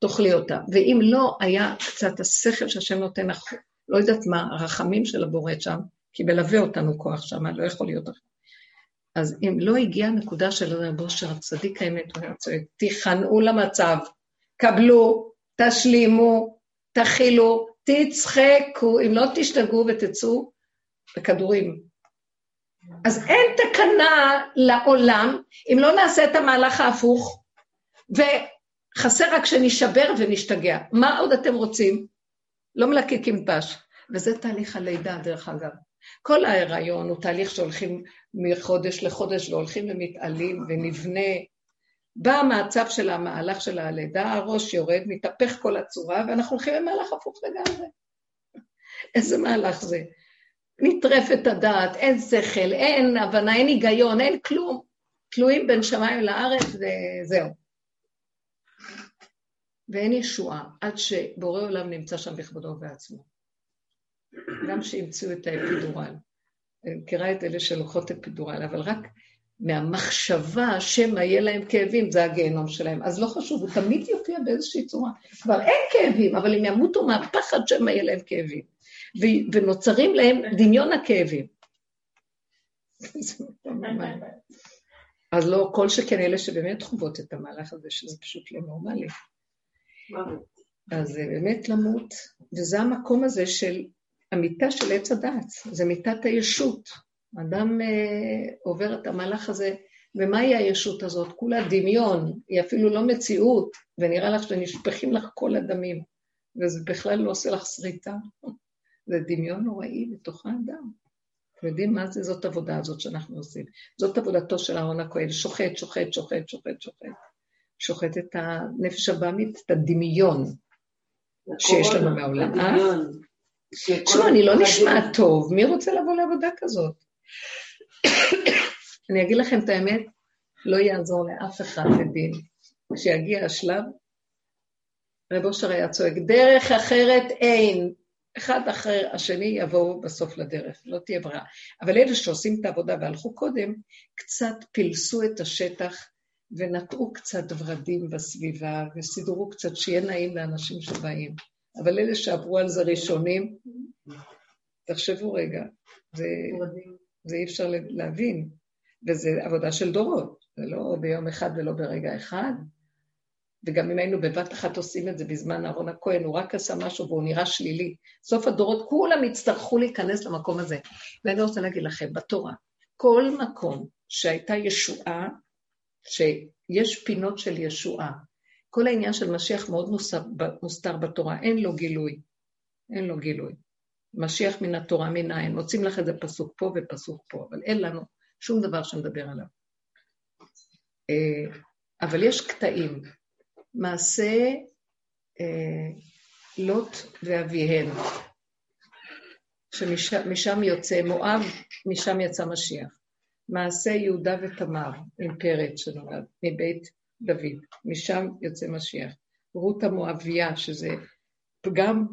[SPEAKER 1] תאכלי אותה. ואם לא היה קצת השכל שהשם נותן, לא יודעת מה, הרחמים של הבורא שם, כי מלווה אותנו כוח שם, לא יכול להיות אחר. אז אם לא הגיעה הנקודה של רב אושר הצדיק האמת, הוא היה צועק, תיכנעו למצב, קבלו, תשלימו, תכילו, תצחקו, אם לא תשתגעו ותצאו בכדורים, אז אין תקנה לעולם אם לא נעשה את המהלך ההפוך, וחסר רק שנשבר ונשתגע. מה עוד אתם רוצים? לא מלקקים דבש. וזה תהליך הלידה, דרך אגב. כל ההיריון הוא תהליך שהולכים מחודש לחודש והולכים ומתעלים ונבנה. בא המצב של המהלך של הלידה, הראש יורד, מתהפך כל הצורה, ואנחנו הולכים למהלך הפוך לגמרי. איזה מהלך זה? נטרפת הדעת, אין שכל, אין הבנה, אין היגיון, אין כלום. תלויים בין שמיים לארץ וזהו. ואין ישועה עד שבורא עולם נמצא שם בכבודו ובעצמו. גם שהמציאו את האפידורל. אני מכירה את אלה שלוקחות אפידורל, אבל רק מהמחשבה שמא יהיה להם כאבים, זה הגיהנום שלהם. אז לא חשוב, הוא תמיד יופיע באיזושהי צורה. כבר אין כאבים, אבל הם ימותו מהפחד שמא יהיה להם כאבים. ונוצרים להם דמיון הכאבים. אז לא כל שכן אלה שבאמת חוות את המהלך הזה, שזה פשוט לא נורמלי. אז זה באמת למות, וזה המקום הזה של המיטה של עץ הדעת, זה מיטת הישות. אדם אה, עובר את המהלך הזה, ומהי הישות הזאת? כולה דמיון, היא אפילו לא מציאות, ונראה לך שנשפכים לך כל הדמים, וזה בכלל לא עושה לך שריטה. זה דמיון נוראי בתוך האדם. אתם יודעים מה זה? זאת עבודה הזאת שאנחנו עושים. זאת עבודתו של אהרון הכהן, שוחט, שוחט, שוחט, שוחט, שוחט. שוחט את הנפש הבאמית, את הדמיון שיש לנו מהעולם.
[SPEAKER 3] הדמיון.
[SPEAKER 1] תשמעו, אני לא נשמע טוב, מי רוצה לבוא לעבודה כזאת? אני אגיד לכם את האמת, לא יעזור לאף אחד לדין. כשיגיע השלב, רב אושר היה צועק, דרך אחרת אין. אחד אחרי השני יבואו בסוף לדרך, לא תהיה ברירה. אבל אלה שעושים את העבודה והלכו קודם, קצת פילסו את השטח ונטעו קצת ורדים בסביבה, וסידרו קצת שיהיה נעים לאנשים שבאים. אבל אלה שעברו על זה ראשונים, תחשבו רגע, זה, זה אי אפשר להבין, וזה עבודה של דורות, זה לא ביום אחד ולא ברגע אחד. וגם אם היינו בבת אחת עושים את זה בזמן אהרון הכהן, הוא רק עשה משהו והוא נראה שלילי. סוף הדורות כולם יצטרכו להיכנס למקום הזה. ואני רוצה להגיד לכם, בתורה, כל מקום שהייתה ישועה, שיש פינות של ישועה, כל העניין של משיח מאוד מוסתר, בתורה, אין לו גילוי. אין לו גילוי. משיח מן התורה מן העין. מוצאים לך איזה פסוק פה ופסוק פה, אבל אין לנו שום דבר שמדבר עליו. אה, אבל יש קטעים. מעשה אה, לוט ואביהן, שמשם יוצא מואב, משם יצא משיח. מעשה יהודה ותמר, עם פרץ שנולד, מבית דוד, משם יוצא משיח. רות המואביה, שזה פגם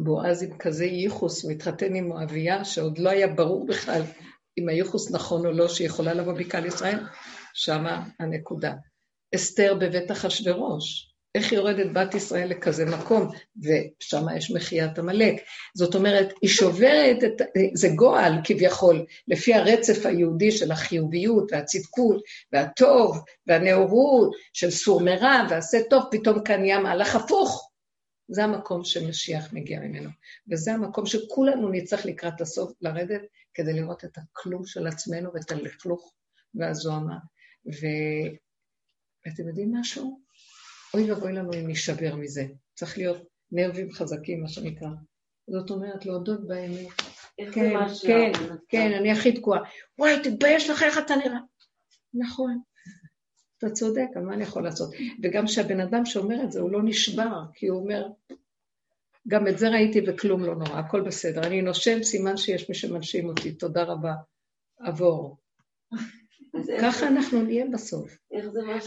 [SPEAKER 1] בועז עם כזה ייחוס, מתחתן עם מואביה, שעוד לא היה ברור בכלל אם הייחוס נכון או לא, שיכולה לבוא בקהל ישראל, שמה הנקודה. אסתר בבית אחשורוש. איך יורדת בת ישראל לכזה מקום, ושם יש מחיית עמלק. זאת אומרת, היא שוברת, את, זה גועל כביכול, לפי הרצף היהודי של החיוביות והצדקות והטוב והנאורות של סור מרע ועשה טוב, פתאום כאן נהיה מהלך הפוך. זה המקום שמשיח מגיע ממנו. וזה המקום שכולנו נצטרך לקראת הסוף לרדת כדי לראות את הכלום של עצמנו ואת הלכלוך והזוהמה. ואתם יודעים משהו? אוי ואבוי לנו אם נשבר מזה. צריך להיות נרבים חזקים, מה שנקרא. זאת אומרת, להודות באמת. כן, כן, כן, אני הכי תקועה. וואי, תתבייש לך איך אתה נראה. נכון, אתה צודק, אבל מה אני יכול לעשות? וגם שהבן אדם שאומר את זה, הוא לא נשבר, כי הוא אומר, גם את זה ראיתי וכלום לא נורא, הכל בסדר. אני נושם, סימן שיש מי שמנשים אותי, תודה רבה. עבור. ככה אנחנו נהיה בסוף.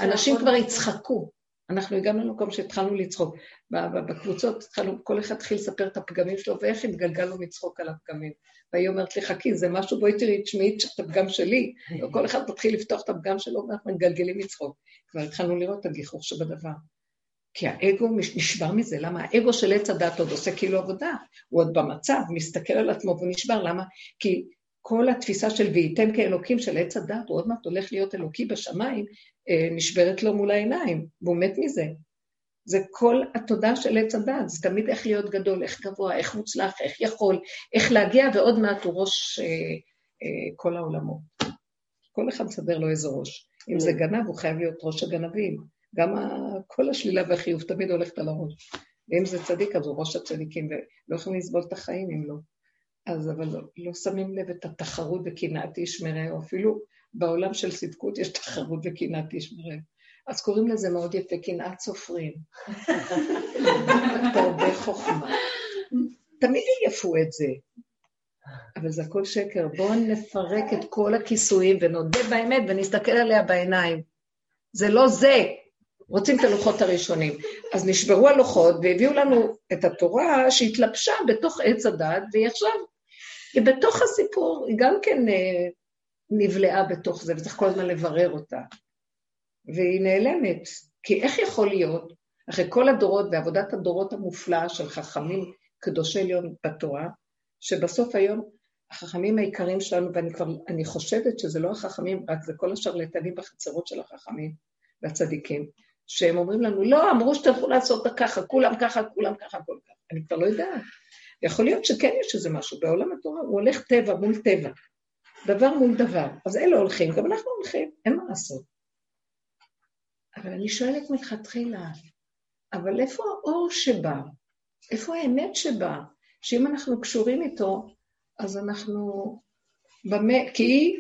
[SPEAKER 1] אנשים כבר יצחקו. אנחנו הגענו למקום שהתחלנו לצחוק. בקבוצות התחלנו, כל אחד התחיל לספר את הפגמים שלו, ואיך התגלגלנו מצחוק על הפגמים. והיא אומרת לי, חכי, זה משהו, בואי תראי, תשמעי את הפגם שלי. וכל אחד מתחיל לפתוח את הפגם שלו, ואנחנו מגלגלים מצחוק. כבר התחלנו לראות את הגיחוך שבדבר. כי האגו נשבר מזה, למה האגו של עץ הדת עוד עושה כאילו עבודה, הוא עוד במצב, מסתכל על עצמו והוא נשבר, למה? כי כל התפיסה של וייתם כאלוקים של עץ הדת, הוא עוד מעט הולך להיות אלוקי בשמיים, אה, נשברת לו מול העיניים, והוא מת מזה. זה כל התודעה של עץ הדת, זה תמיד איך להיות גדול, איך גבוה, איך מוצלח, איך יכול, איך להגיע, ועוד מעט הוא ראש אה, אה, כל העולמות. כל אחד מסדר לו איזה ראש. אם זה גנב, הוא חייב להיות ראש הגנבים. גם ה, כל השלילה והחיוב תמיד הולכת על הראש. ואם זה צדיק, אז הוא ראש הצדיקים, ולא יכולים לסבול את החיים אם לא. אז אבל לא, לא שמים לב את התחרות וקנאת איש מרעהו, אפילו בעולם של צדקות יש תחרות וקנאת איש מרעהו. אז קוראים לזה מאוד יפה, קנאת סופרים. תרבה חוכמה. תמיד יפו את זה. אבל זה הכל שקר. בואו נפרק את כל הכיסויים ונודה באמת ונסתכל עליה בעיניים. זה לא זה. רוצים את הלוחות הראשונים. אז נשברו הלוחות והביאו לנו את התורה שהתלבשה בתוך עץ הדת, והיא עכשיו ובתוך הסיפור היא גם כן אה, נבלעה בתוך זה, וצריך כל הזמן לברר אותה. והיא נעלמת, כי איך יכול להיות, אחרי כל הדורות ועבודת הדורות המופלאה של חכמים קדושי עליון בתורה, שבסוף היום החכמים העיקריים שלנו, ואני כבר, אני חושבת שזה לא החכמים, רק זה כל השרלטנים בחצרות של החכמים והצדיקים, שהם אומרים לנו, לא, אמרו שתלכו לעשות ככה, כולם ככה, כולם ככה, כולם ככה. אני כבר לא יודעת. יכול להיות שכן יש איזה משהו, בעולם התורה הוא הולך טבע מול טבע, דבר מול דבר. אז אלה הולכים, גם אנחנו הולכים, אין מה לעשות. אבל אני שואלת מלכתחילה, אבל איפה האור שבא? איפה האמת שבא? שאם אנחנו קשורים איתו, אז אנחנו... במה, כי היא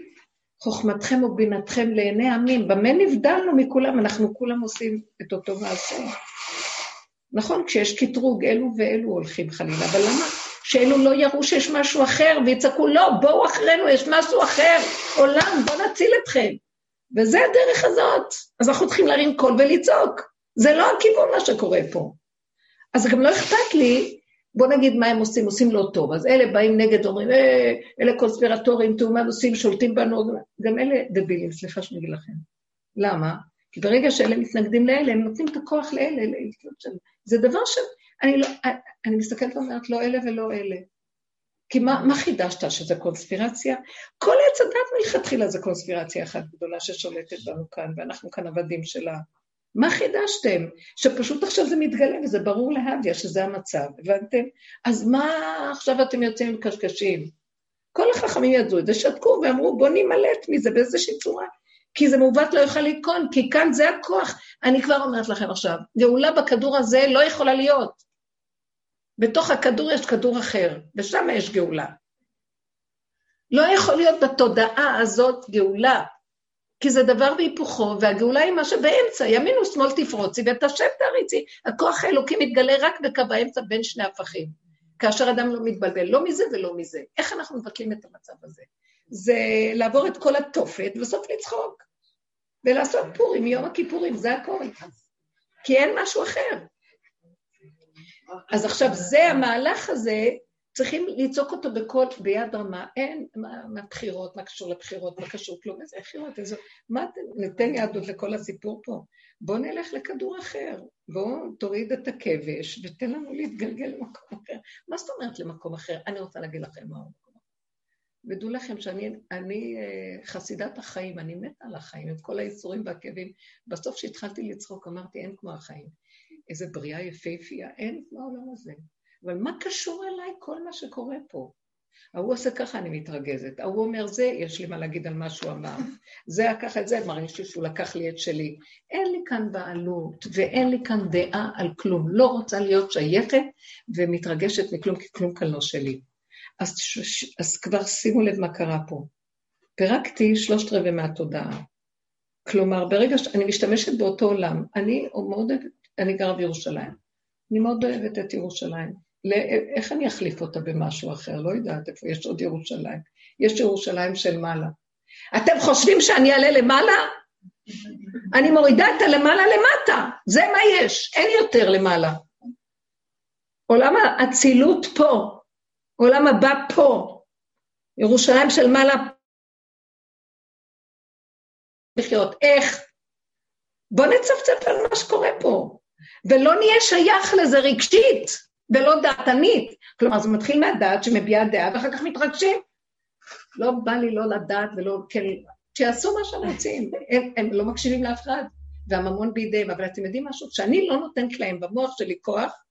[SPEAKER 1] חוכמתכם ובינתכם לעיני עמים. במה נבדלנו מכולם? אנחנו כולם עושים את אותו מעשה. נכון, כשיש קטרוג, אלו ואלו הולכים חלילה, אבל למה שאלו לא יראו שיש משהו אחר ויצעקו, לא, בואו אחרינו, יש משהו אחר, עולם, בואו נציל אתכם. וזה הדרך הזאת. אז אנחנו צריכים להרים קול ולצעוק. זה לא הכיוון מה שקורה פה. אז גם לא אכפת לי, בוא נגיד מה הם עושים, עושים לא טוב. אז אלה באים נגד, אומרים, אה, אלה קונספירטורים, תאומה נוסעים, שולטים בנו, גם אלה דבילים, סליחה שאני אגיד לכם. למה? ברגע שאלה מתנגדים לאלה, הם נותנים את הכוח לאלה, זה דבר ש... אני, לא, אני מסתכלת ואומרת, לא אלה ולא אלה. כי מה, מה חידשת, שזה קונספירציה? כל עץ הדת מלכתחילה זה קונספירציה אחת גדולה ששולטת בנו כאן, ואנחנו כאן עבדים שלה. מה חידשתם? שפשוט עכשיו זה מתגלה וזה ברור להביא שזה המצב, הבנתם? אז מה עכשיו אתם יוצאים עם קשקשים? כל החכמים ידעו את זה, שתקו ואמרו בואו נימלט מזה באיזושהי צורה. כי זה מעוות לא יוכל לתקון, כי כאן זה הכוח. אני כבר אומרת לכם עכשיו, גאולה בכדור הזה לא יכולה להיות. בתוך הכדור יש כדור אחר, ושם יש גאולה. לא יכול להיות בתודעה הזאת גאולה, כי זה דבר בהיפוכו, והגאולה היא מה שבאמצע, ימין ושמאל תפרוצי ואת השם תריצי. הכוח האלוקי מתגלה רק בקו האמצע בין שני הפכים, כאשר אדם לא מתבלבל, לא מזה ולא מזה. איך אנחנו מבטלים את המצב הזה? זה לעבור את כל התופת ובסוף לצחוק. ולעשות פורים, יום הכיפורים, זה הכל. כי אין משהו אחר. אז עכשיו זה, המהלך הזה, צריכים לצעוק אותו בכל, ביד רמה. אין, מה, מה בחירות, מה קשור לבחירות, מה קשור כלום, איזה בחירות, איזה... מה, ניתן יד עוד לכל הסיפור פה. בואו נלך לכדור אחר, בואו תוריד את הכבש ותן לנו להתגלגל למקום אחר. מה זאת אומרת למקום אחר? אני רוצה להגיד לכם מה הוא. ודעו לכם שאני אני, אה, חסידת החיים, אני מתה על החיים, עם כל האיסורים והכאבים. בסוף כשהתחלתי לצחוק אמרתי, אין כמו החיים. איזה בריאה יפהפייה, אין כמו העולם הזה. אבל מה קשור אליי כל מה שקורה פה? ההוא עושה ככה, אני מתרגזת. ההוא אומר זה, יש לי מה להגיד על מה שהוא אמר. זה לקח את זה, מרגיש לי שהוא לקח לי את שלי. אין לי כאן בעלות ואין לי כאן דעה על כלום. לא רוצה להיות שייכת ומתרגשת מכלום, כי כלום כאן לא שלי. אז, אז כבר שימו לב מה קרה פה. פירקתי שלושת רבעי מהתודעה. כלומר, ברגע שאני משתמשת באותו עולם, אני מאוד אוהבת, אני גרה בירושלים. אני מאוד אוהבת את ירושלים. לא, איך אני אחליף אותה במשהו אחר? לא יודעת איפה יש עוד ירושלים. יש ירושלים של מעלה. אתם חושבים שאני אעלה למעלה? אני מורידה את הלמעלה למטה, זה מה יש, אין יותר למעלה. עולם האצילות פה, עולם הבא פה. ירושלים של מעלה לחיות. איך? בוא נצפצף על מה שקורה פה, ולא נהיה שייך לזה רגשית ולא דעתנית. כלומר, זה מתחיל מהדעת שמביעה דעה, ואחר כך מתרגשים. לא בא לי לא לדעת ולא, כן, שיעשו מה שהם רוצים, הם, הם לא מקשיבים לאף אחד, והממון בידיהם, אבל אתם יודעים משהו? כשאני לא נותנת להם במוח שלי כוח,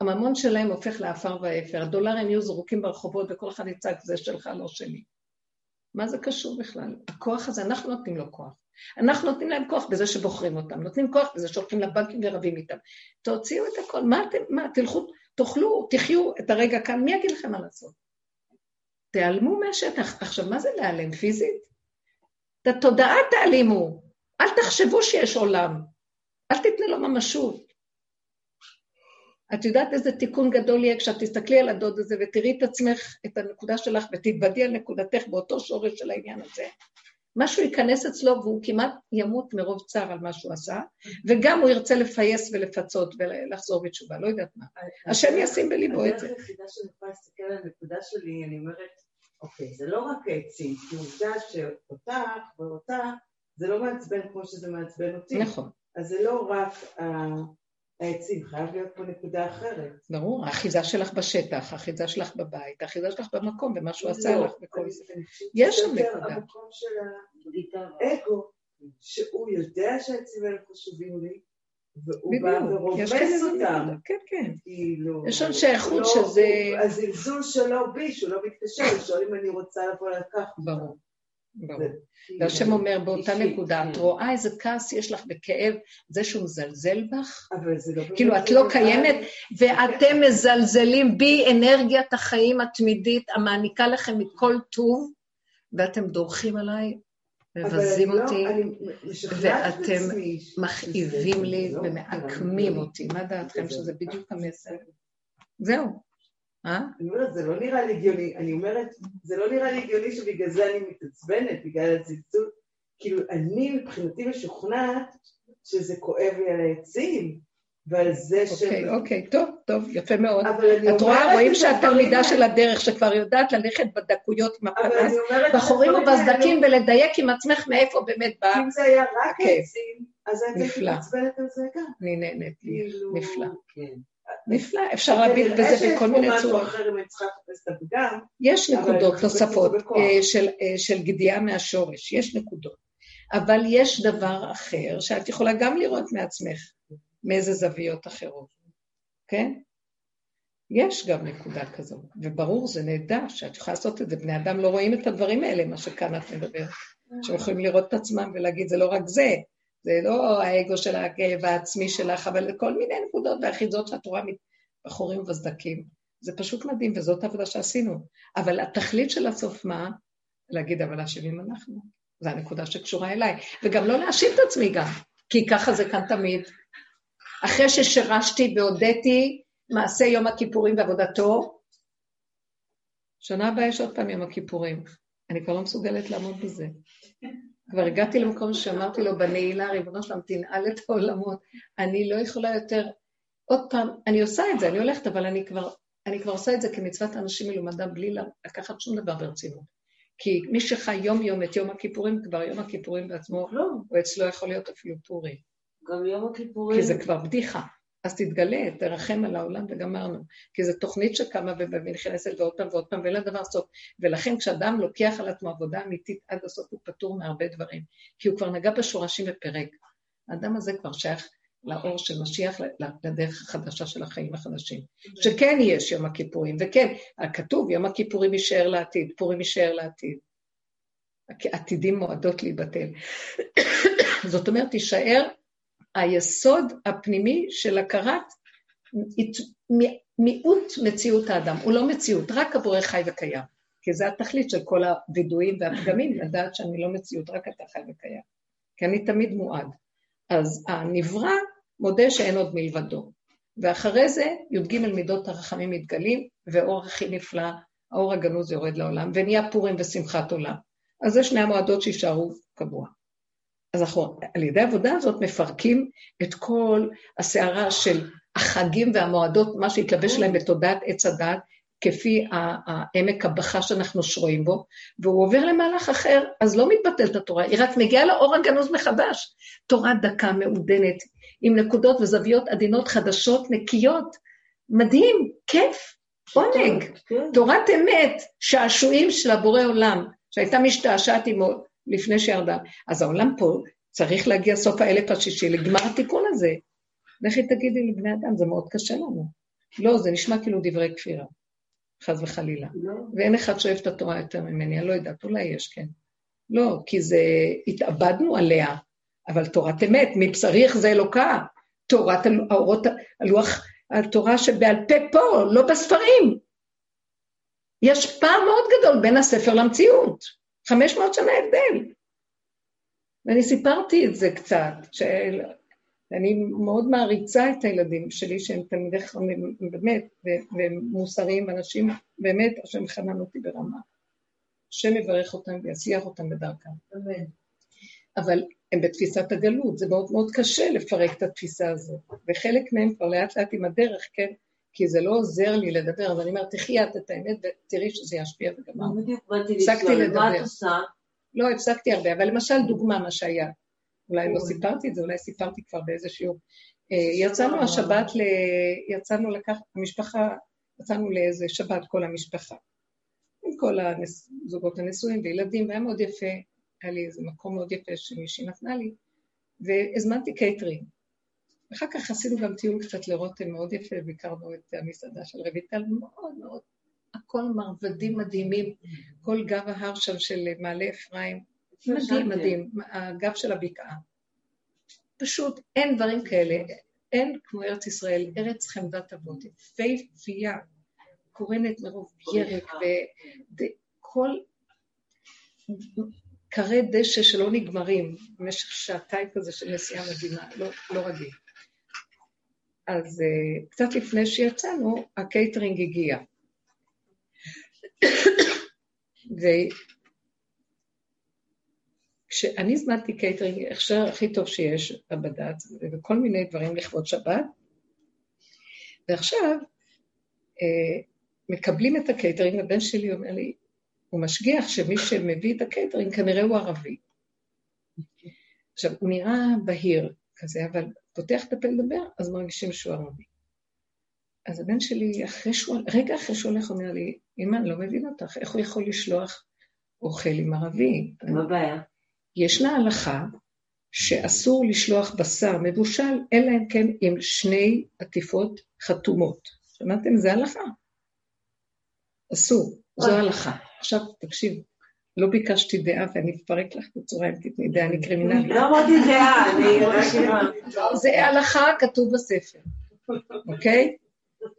[SPEAKER 1] הממון שלהם הופך לעפר ואפר, הדולרים יהיו זרוקים ברחובות וכל אחד יצעק, זה שלך, לא שלי. מה זה קשור בכלל? הכוח הזה, אנחנו נותנים לו כוח. אנחנו נותנים להם כוח בזה שבוחרים אותם, נותנים כוח בזה שהולכים לבנקים ורבים איתם. תוציאו את הכל, מה אתם, מה, תלכו, תאכלו, תחיו את הרגע כאן, מי יגיד לכם מה לעשות? תיעלמו מהשטח. עכשיו, מה זה להיעלם פיזית? את התודעה תעלימו, אל תחשבו שיש עולם, אל תתנו לו ממשות. את יודעת איזה תיקון גדול יהיה כשאת תסתכלי על הדוד הזה ותראי את עצמך, את הנקודה שלך, ותתוודי על נקודתך באותו שורש של העניין הזה. משהו ייכנס אצלו והוא כמעט ימות מרוב צער על מה שהוא עשה, וגם הוא ירצה לפייס ולפצות ולחזור בתשובה, לא יודעת מה. השם ישים בליבו את זה.
[SPEAKER 2] הדרך היחידה שאני יכולה להסתכל על הנקודה שלי, אני אומרת, אוקיי, זה לא רק עצים, כי עובדה שאותך ואותה, זה לא מעצבן כמו שזה מעצבן אותי.
[SPEAKER 1] נכון.
[SPEAKER 2] אז זה לא רק העצים, חייב להיות פה נקודה אחרת.
[SPEAKER 1] ברור, האחיזה שלך בשטח, האחיזה שלך בבית, האחיזה שלך במקום, במה שהוא עשה
[SPEAKER 2] לא,
[SPEAKER 1] לך וכל זה. יש שם נקודה.
[SPEAKER 2] המקום של האגו, שהוא יודע שהעצים האלה חשובים לי, והוא בא ורומס אותם.
[SPEAKER 1] כן, כן.
[SPEAKER 2] כאילו...
[SPEAKER 1] יש שם שייכות
[SPEAKER 2] לא,
[SPEAKER 1] שזה...
[SPEAKER 2] הזלזול שלו בי, שהוא לא מתקשר, הוא שואל אם אני רוצה לבוא לקחת.
[SPEAKER 1] ברור, ברור. והשם אומר, באותה נקודה,
[SPEAKER 3] כן.
[SPEAKER 1] את רואה איזה כעס יש לך בכאב, זה שהוא מזלזל בך?
[SPEAKER 2] לא...
[SPEAKER 1] כאילו, את לא קיימת, ואתם מזלזלים בי אנרגיית החיים התמידית המעניקה לכם מכל טוב, ואתם דורכים עליי, מבזים
[SPEAKER 2] לא-
[SPEAKER 1] אותי, ואתם מכאיבים לי
[SPEAKER 2] לא
[SPEAKER 1] ומעקמים אותי. מה דעתכם
[SPEAKER 2] זה-
[SPEAKER 1] שזה בדיוק המסר? זהו. אה?
[SPEAKER 2] אני אומרת, זה לא נראה לי הגיוני, אני אומרת, זה לא נראה לי הגיוני שבגלל זה אני מתעצבנת, בגלל הצלצול, כאילו, אני מבחינתי משוכנעת שזה כואב לי על העצים, ועל זה ש...
[SPEAKER 1] אוקיי, אוקיי, טוב, טוב, יפה מאוד.
[SPEAKER 2] אני
[SPEAKER 1] את רואה, רואים
[SPEAKER 2] את
[SPEAKER 1] שאת תלמידה. של הדרך, שכבר יודעת ללכת בדקויות עם הפנס,
[SPEAKER 2] אני
[SPEAKER 1] בחורים ובסדקים, ולדייק עם עצמך מאיפה באמת בא.
[SPEAKER 2] אם זה היה רק
[SPEAKER 1] כן.
[SPEAKER 2] העצים, אז הייתי. מתעצבנת על זה גם.
[SPEAKER 1] אני נהנית.
[SPEAKER 2] כאילו...
[SPEAKER 1] נפלא. נפלא, אפשר להביט בזה בכל מיני צורות. יש נקודות נוספות. אה, אה, של גדיעה מהשורש, יש נקודות. אבל יש דבר אחר שאת יכולה גם לראות מעצמך מאיזה זוויות אחרות, כן? יש גם נקודה כזו, וברור, זה נהדר שאת יכולה לעשות את זה. בני אדם לא רואים את הדברים האלה, מה שכאן את מדברת. שהם יכולים לראות את עצמם ולהגיד, זה לא רק זה, זה לא האגו של הכאב העצמי שלך, אבל כל מיני נקודות ואחיזות שאת רואה מבחורים ובסדקים. זה פשוט מדהים, וזאת העבודה שעשינו. אבל התכלית של הסוף מה? להגיד, אבל אשמים אנחנו. זו הנקודה שקשורה אליי. וגם לא להאשים את עצמי גם, כי ככה זה כאן תמיד. אחרי ששירשתי והודיתי מעשה יום הכיפורים ועבודתו, שנה הבאה יש עוד פעם יום הכיפורים. אני כבר לא מסוגלת לעמוד בזה. כבר הגעתי למקום שאמרתי לו בנעילה, ריבונו שלם, תנעל את העולמות. אני לא יכולה יותר... עוד פעם, אני עושה את זה, אני הולכת, אבל אני כבר, אני כבר עושה את זה כמצוות אנשים מלומדם, בלי לקחת שום דבר ברצינות. כי מי שחי יום-יום את יום הכיפורים, כבר יום הכיפורים בעצמו,
[SPEAKER 3] לא,
[SPEAKER 1] או אצלו יכול להיות אפילו פורים.
[SPEAKER 3] גם יום הכיפורים.
[SPEAKER 1] כי זה כבר בדיחה. אז תתגלה, תרחם על העולם וגמרנו. כי זו תוכנית שקמה ונכנסת ועוד פעם ועוד פעם, ואין לה דבר סוף. ולכן כשאדם לוקח על עצמו עבודה אמיתית עד הסוף, הוא פטור מהרבה דברים. כי הוא כבר נגע בשורשים ופירק. האדם הזה כבר שייך לאור של משיח, לדרך החדשה של החיים החדשים. שכן יש יום הכיפורים, וכן, כתוב, יום הכיפורים יישאר לעתיד, פורים יישאר לעתיד. עתידים מועדות להיבטל. זאת אומרת, תישאר היסוד הפנימי של הכרת מיעוט מציאות האדם. הוא לא מציאות, רק הבורא חי וקיים. כי זה התכלית של כל הווידויים והפגמים, לדעת שאני לא מציאות, רק אתה חי וקיים. כי אני תמיד מועד. אז הנברא מודה שאין עוד מלבדו. ואחרי זה י"ג מידות הרחמים מתגלים, ואור הכי נפלא, האור הגנוז יורד לעולם, ונהיה פורים ושמחת עולם. אז זה שני המועדות שיישארו קבוע. אז אנחנו על ידי העבודה הזאת מפרקים את כל הסערה של החגים והמועדות, מה שהתלבש להם בתודעת עץ הדת, כפי העמק הבכה שאנחנו שרויים בו, והוא עובר למהלך אחר, אז לא מתבטלת התורה, היא רק מגיעה לאור הגנוז מחדש. תורה דקה, מעודנת, עם נקודות וזוויות עדינות חדשות, נקיות, מדהים, כיף, עונג.
[SPEAKER 3] כן.
[SPEAKER 1] תורת אמת, שעשועים של הבורא עולם, שהייתה משתעשעת עמו לפני שירדה. אז העולם פה צריך להגיע סוף האלף השישי לגמר התיקון הזה. לכי תגידי לבני אדם, זה מאוד קשה לנו. לא, זה נשמע כאילו דברי כפירה, חס וחלילה.
[SPEAKER 3] לא.
[SPEAKER 1] ואין אחד שאוהב את התורה יותר ממני, אני לא יודעת, אולי יש, כן. לא, כי זה, התאבדנו עליה, אבל תורת אמת, מבשרי יחזה אלוקה, תורת האורות, הלוח, התורה שבעל פה פה, לא בספרים. יש פער מאוד גדול בין הספר למציאות, 500 שנה הבדל. ואני סיפרתי את זה קצת, שאני מאוד מעריצה את הילדים שלי, שהם תלמידי חכמים, באמת, ומוסריים, אנשים, באמת, השם חנן אותי ברמה. השם יברך אותם ויצליח אותם בדרכם.
[SPEAKER 4] אמן.
[SPEAKER 1] אבל הם בתפיסת הגלות, זה מאוד מאוד קשה לפרק את התפיסה הזאת. וחלק מהם כבר לאט לאט עם הדרך, כן? כי זה לא עוזר לי לדבר, אז אני אומרת, תחי את את האמת ותראי שזה ישפיע וגמר.
[SPEAKER 3] בדיוק באתי לשאול,
[SPEAKER 1] לדבר.
[SPEAKER 3] מה את עושה?
[SPEAKER 1] לא, הפסקתי הרבה, אבל למשל דוגמה מה שהיה. אולי לא. סיפרתי את זה, אולי סיפרתי כבר באיזה שיעור. אה, יצאנו השבת, ל... יצאנו לקחת, המשפחה, יצאנו לאיזה שבת כל המשפחה. עם כל הזוגות הנשואים וילדים, והיה מאוד יפה, היה לי איזה מקום מאוד יפה שמישהי נתנה לי, והזמנתי קייטרינג. אחר כך עשינו גם טיול קצת לרותם מאוד יפה, והכרנו את המסעדה של רויטל, מאוד מאוד, הכל מרבדים מדהימים, כל גב ההר שם של מעלה אפרים, מדהים,
[SPEAKER 3] ישנתם?
[SPEAKER 1] מדהים, הגב של הבקעה. פשוט אין דברים כאלה, אין כמו ארץ ישראל, ארץ חמדת אבות, יפהפייה, קורנת מרוב ירק, וכל כרי דשא שלא נגמרים במשך שעתיים כזה של נסיעה מדהימה, לא, לא רגיל. אז אה, קצת לפני שיצאנו, הקייטרינג הגיע. וכשאני הזמנתי קייטרינג, הכשר הכי טוב שיש בבד"ץ, וכל מיני דברים לכבוד שבת, ועכשיו אה, מקבלים את הקייטרינג, הבן שלי אומר לי, הוא משגיח שמי שמביא את הקייטרינג כנראה הוא ערבי. עכשיו, הוא נראה בהיר כזה, אבל פותח את הפה לדבר, אז מרגישים שהוא ערבי. אז הבן שלי, אחרי שהוא, רגע אחרי שהוא הולך, אומר לי, אמא, אני לא מבין אותך, איך הוא יכול לשלוח אוכל עם ערבי?
[SPEAKER 3] מה הבעיה?
[SPEAKER 1] ישנה הלכה שאסור לשלוח בשר מבושל, אלא אם כן עם שני עטיפות חתומות. שמעתם? זה הלכה. אסור, זו הלכה. עכשיו, תקשיב, לא ביקשתי דעה ואני אפרק לך בצורה אם תתני דעה, אני קרימינלית.
[SPEAKER 3] לא אמרתי דעה, אני רשימה.
[SPEAKER 1] זה הלכה כתוב בספר, אוקיי?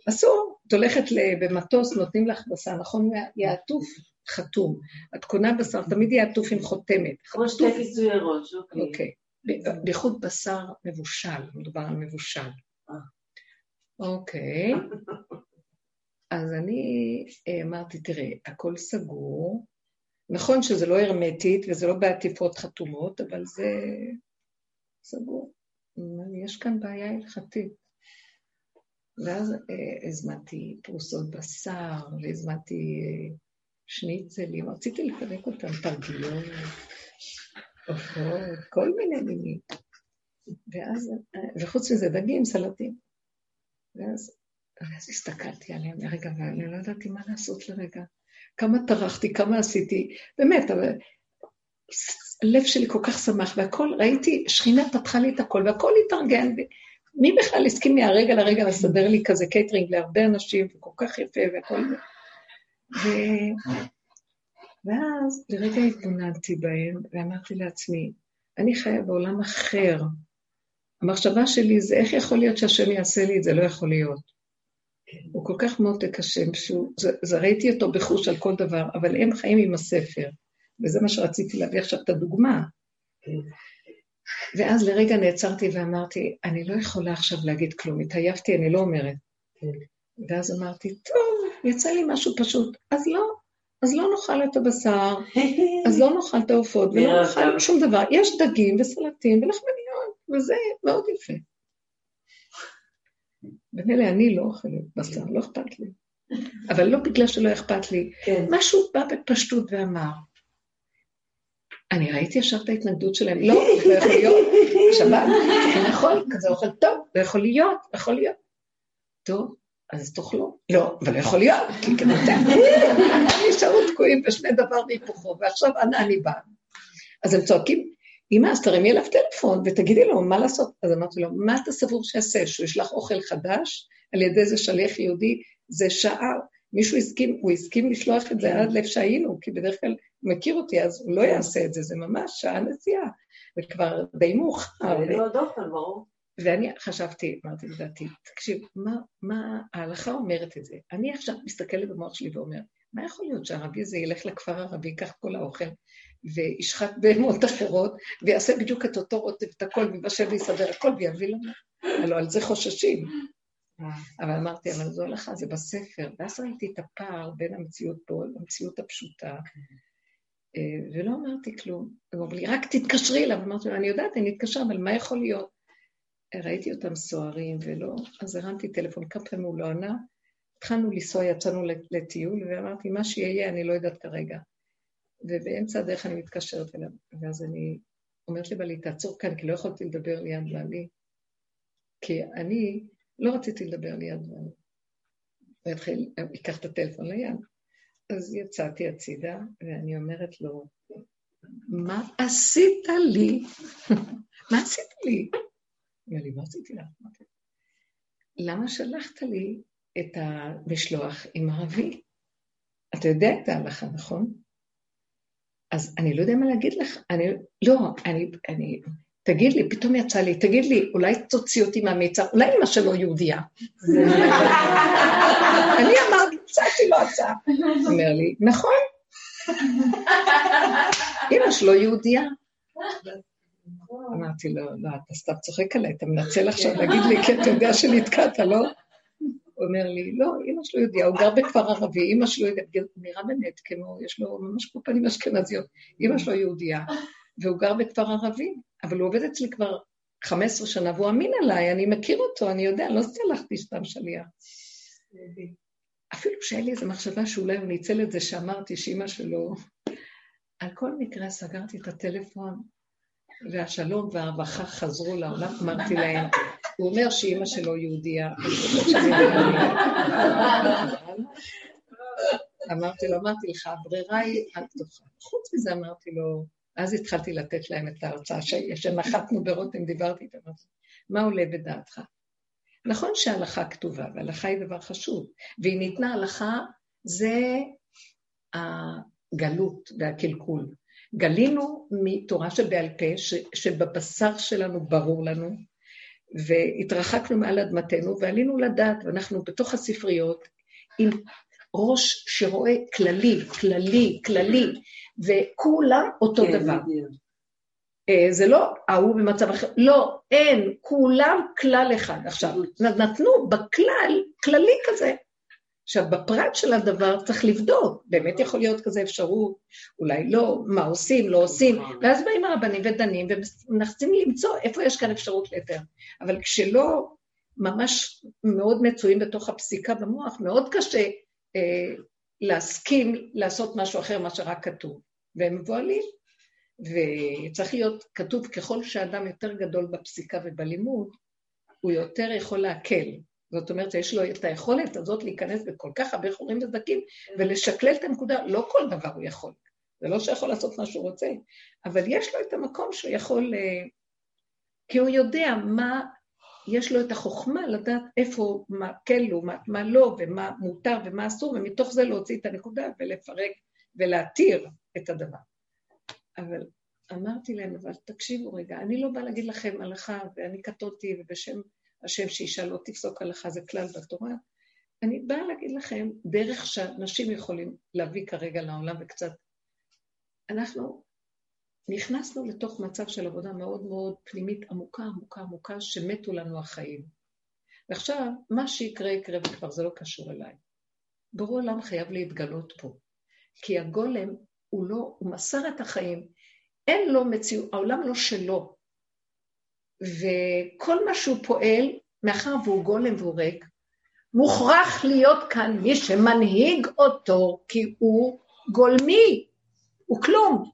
[SPEAKER 1] אסור. את הולכת במטוס, נותנים לך בשר, נכון? יהיה עטוף חתום. את קונה בשר, תמיד יהיה עטוף עם חותמת.
[SPEAKER 3] כמו שתי כיסויי ראש, אוקיי.
[SPEAKER 1] אוקיי. בייחוד בשר מבושל, מדובר על מבושל. אוקיי. אז אני אה, אמרתי, תראה, הכל סגור. נכון שזה לא הרמטית וזה לא בעטיפות חתומות, אבל זה סגור. יש כאן בעיה הלכתית. ואז אה, הזמנתי פרוסות בשר, והזמנתי אה, שניצלים, רציתי לפרק אותם, תרגיות, עופות, כל מיני מינים. ואז, אה, וחוץ מזה דגים, סלטים. ואז ואז הסתכלתי עליהם לרגע, ואני לא ידעתי מה לעשות לרגע. כמה טרחתי, כמה עשיתי, באמת, אבל הלב שלי כל כך שמח, והכל, ראיתי, שכינה פתחה לי את הכל, והכל התארגן. מי בכלל הסכים מהרגע לרגע לסדר לי כזה קייטרינג להרבה אנשים, וכל כך יפה, והכל... ו... ואז לרגע התבוננתי בהם, ואמרתי לעצמי, אני חיה בעולם אחר. המחשבה שלי זה איך יכול להיות שהשם יעשה לי את זה, לא יכול להיות. הוא כל כך מותק השם, שהוא, זה, זה ראיתי אותו בחוש על כל דבר, אבל הם חיים עם הספר, וזה מה שרציתי להביא עכשיו את הדוגמה. ואז לרגע נעצרתי ואמרתי, אני לא יכולה עכשיו להגיד כלום, התעייפתי, אני לא אומרת. ואז אמרתי, טוב, יצא לי משהו פשוט, אז לא, אז לא נאכל את הבשר, אז לא נאכל את העופות, ולא נאכל שום דבר. יש דגים וסלטים ולחמניות, וזה מאוד יפה. במילא אני לא אוכלת בשר, לא אכפת לי. אבל לא בגלל שלא אכפת לי.
[SPEAKER 3] כן.
[SPEAKER 1] משהו בא בפשטות ואמר, אני ראיתי ישר את ההתנגדות שלהם, לא, לא יכול להיות, שבת, נכון, כזה אוכל טוב, לא יכול להיות, לא יכול להיות. טוב, אז תאכלו. לא, אבל לא יכול להיות, כי כדי נשארו תקועים בשני דבר והיפוכו, ועכשיו אנה אני באה. אז הם צועקים, אמא, אז תרימי אליו טלפון ותגידי לו מה לעשות. אז אמרתי לו, מה אתה סבור שיעשה? שהוא ישלח אוכל חדש על ידי איזה שליח יהודי? זה שעה. מישהו הסכים, הוא הסכים לשלוח את זה עד לב שהיינו, כי בדרך כלל הוא מכיר אותי, אז הוא לא יעשה את זה, זה ממש שעה נסיעה. וכבר די מאוחר.
[SPEAKER 3] זה לא דופן, ברור.
[SPEAKER 1] ואני חשבתי, אמרתי לדעתי, תקשיב, מה, מה ההלכה אומרת את זה? אני עכשיו מסתכלת במוח שלי ואומרת, מה יכול להיות שהערבי הזה ילך לכפר הערבי, ייקח כל האוכל, וישחט בהמות אחרות, ויעשה בדיוק את אותו רוטב, את הכל, ויבשל ויסדר הכל, ויביא לנו. הלוא על זה חוששים. אבל אמרתי, אבל זו הלכה, זה בספר. ואז ראיתי את הפער בין המציאות פה למציאות הפשוטה, אה, ולא אמרתי כלום. הוא אמר לי, רק תתקשרי אליו. אמרתי לו, אני יודעת, אני אתקשר, אבל מה יכול להיות? ראיתי אותם סוערים ולא, אז הרמתי טלפון, כמה פעמים הוא לא ענה. התחלנו לנסוע, יצאנו לטיול, ואמרתי, מה שיהיה, אני לא יודעת כרגע. ובאמצע הדרך אני מתקשרת אליו, ואז אני אומרת לבעלי, תעצור כאן, כי לא יכולתי לדבר ליד בעלי, כי אני לא רציתי לדבר ליד בעלי. והתחיל, ייקח את הטלפון ליד. אז יצאתי הצידה, ואני אומרת לו, מה עשית לי? מה עשית לי? הוא אומר לי, מה עשיתי לך? למה שלחת לי את המשלוח עם ערבי? אתה יודע את ההלכה, נכון? אז אני לא יודע מה להגיד לך, אני, לא, אני, אני, תגיד לי, פתאום יצא לי, תגיד לי, אולי תוציא אותי מהמיצר, אולי אמא שלו יהודייה. אני אמרתי, הצעתי לו הצעה. אומר לי, נכון, אמא שלו יהודייה. אמרתי לו, לא, אתה סתם צוחק עליי, אתה מנצל עכשיו להגיד לי, כי אתה יודע שנתקעת, לא? הוא אומר לי, לא, אמא שלו יהודייה, הוא גר בכפר ערבי, אמא שלו נראה באמת כמו, יש לו ממש כמו פנים אשכנזיות, אמא שלו יהודייה, והוא גר בכפר ערבי, אבל הוא עובד אצלי כבר 15 שנה, והוא אמין עליי, אני מכיר אותו, אני יודע, לא סלחתי סתם שליח. אפילו שהיה לי איזו מחשבה שאולי הוא ניצל את זה שאמרתי שאימא שלו... על כל מקרה סגרתי את הטלפון, והשלום והרווחה חזרו לעולם, אמרתי להם, הוא אומר שאימא שלו יהודייה, אמרתי לו, אמרתי לך, הברירה היא על פתוחה. חוץ מזה אמרתי לו, אז התחלתי לתת להם את ההרצאה שנחתנו ברותם, דיברתי איתם, מה עולה בדעתך? נכון שההלכה כתובה, והלכה היא דבר חשוב, והיא ניתנה הלכה, זה הגלות והקלקול. גלינו מתורה שבעל פה, שבבשר שלנו ברור לנו, והתרחקנו מעל אדמתנו ועלינו לדעת, ואנחנו בתוך הספריות עם ראש שרואה כללי, כללי, כללי, וכולם אותו כן, דבר. אה, זה לא ההוא במצב אחר, לא, אין, כולם כלל אחד. עכשיו, נתנו בכלל, כללי כזה. עכשיו, בפרט של הדבר צריך לבדוק, באמת יכול להיות כזה אפשרות, אולי לא, מה עושים, לא עושים, ואז באים הרבנים ודנים ומנסים למצוא איפה יש כאן אפשרות להיתר. אבל כשלא ממש מאוד מצויים בתוך הפסיקה במוח, מאוד קשה אה, להסכים לעשות משהו אחר ממה שרק כתוב, והם מבוהלים. וצריך להיות כתוב, ככל שאדם יותר גדול בפסיקה ובלימוד, הוא יותר יכול להקל. זאת אומרת, יש לו את היכולת הזאת להיכנס בכל כך הרבה חורים וזקים ולשקלל את הנקודה, לא כל דבר הוא יכול. זה לא שיכול לעשות מה שהוא רוצה, אבל יש לו את המקום שהוא יכול... אה, כי הוא יודע מה... יש לו את החוכמה לדעת איפה, מה כן לעומת מה לא, ומה מותר ומה אסור, ומתוך זה להוציא את הנקודה ולפרק ולהתיר את הדבר. אבל אמרתי להם, אבל תקשיבו רגע, אני לא באה להגיד לכם הלכה, ואני קטותי, ובשם השם שאישה לא תפסוק הלכה, זה כלל בתורה. אני באה להגיד לכם דרך שאנשים יכולים להביא כרגע לעולם וקצת. אנחנו נכנסנו לתוך מצב של עבודה מאוד מאוד פנימית עמוקה, עמוקה, עמוקה, שמתו לנו החיים. ועכשיו, מה שיקרה יקרה וכבר זה לא קשור אליי. ברור עולם חייב להתגלות פה. כי הגולם הוא לא, הוא מסר את החיים, אין לו מציאות, העולם לא שלו. וכל מה שהוא פועל, מאחר והוא גולם והוא ריק, מוכרח להיות כאן מי שמנהיג אותו, כי הוא גולמי, הוא כלום.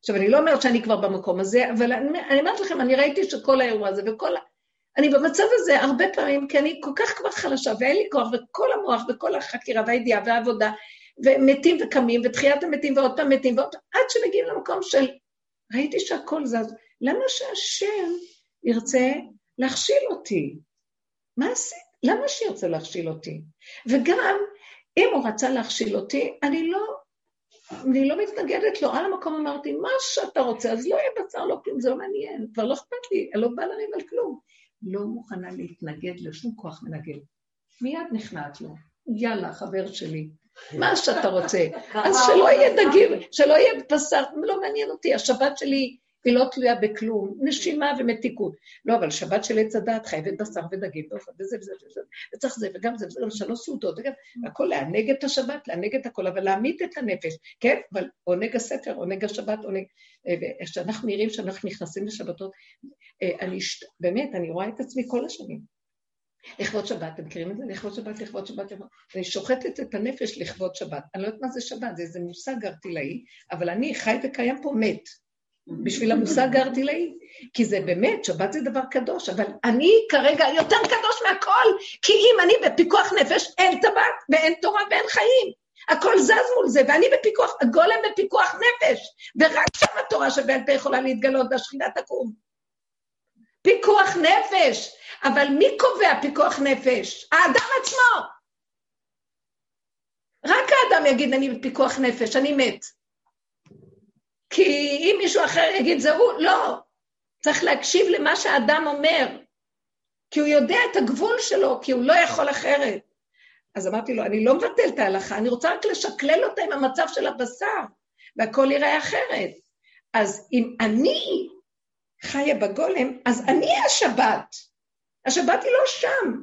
[SPEAKER 1] עכשיו, אני לא אומרת שאני כבר במקום הזה, אבל אני, אני אומרת לכם, אני ראיתי שכל האירוע הזה וכל... אני במצב הזה הרבה פעמים, כי אני כל כך כבר חלשה, ואין לי כוח, וכל המוח, וכל החקירה והידיעה והעבודה, ומתים וקמים, ותחיית המתים ועוד פעם מתים, ועוד פעם, עד שמגיעים למקום של, ראיתי שהכל זז, למה שהשם ירצה להכשיל אותי? מה עשית? למה שירצה להכשיל אותי? וגם, אם הוא רצה להכשיל אותי, אני לא, אני לא מתנגדת לו. על המקום אמרתי, מה שאתה רוצה, אז לא יהיה בצר, לא כלום, זה לא מעניין, כבר לא אכפת לי, אני לא באה לריב על כלום. לא מוכנה להתנגד לשום כוח מנגד. מיד נכנעת לו. יאללה, חבר שלי, מה שאתה רוצה. אז שלא יהיה דגים, שלא יהיה בשר, לא מעניין אותי, השבת שלי היא לא תלויה בכלום, נשימה ומתיקות. לא, אבל שבת של עץ הדת חייבת בשר ודגים וזה וזה וזה, וצריך זה וגם זה, וגם שלוש סעודות, וגם, הכל לענג את השבת, לענג את הכל, אבל להמית את הנפש, כן? אבל עונג הספר, עונג השבת, עונג... וכשאנחנו נראים שאנחנו נכנסים לשבתות, אה, אני, באמת, אני רואה את עצמי כל השנים. לכבוד שבת, אתם מכירים את זה? לכבוד שבת, לכבוד שבת, לכבוד... אני שוחטת את הנפש לכבוד שבת. אני לא יודעת מה זה שבת, זה איזה מושג ארטילאי, אבל אני חי וקיים פה מת. בשביל המושג הארטילאי. כי זה באמת, שבת זה דבר קדוש, אבל אני כרגע יותר קדוש מהכל, כי אם אני בפיקוח נפש, אין טבעת ואין תורה ואין חיים. הכל זז מול זה, ואני בפיקוח, הגולם בפיקוח נפש, ורק שם התורה שבעל פה יכולה להתגלות והשכינה תקום. פיקוח נפש. אבל מי קובע פיקוח נפש? האדם עצמו. רק האדם יגיד, אני בפיקוח נפש, אני מת. כי אם מישהו אחר יגיד, זה הוא, לא. צריך להקשיב למה שהאדם אומר, כי הוא יודע את הגבול שלו, כי הוא לא יכול אחרת. אז אמרתי לו, אני לא מבטל את ההלכה, אני רוצה רק לשקלל אותה עם המצב של הבשר, והכל יראה אחרת. אז אם אני חיה בגולם, אז אני השבת. השבת היא לא שם.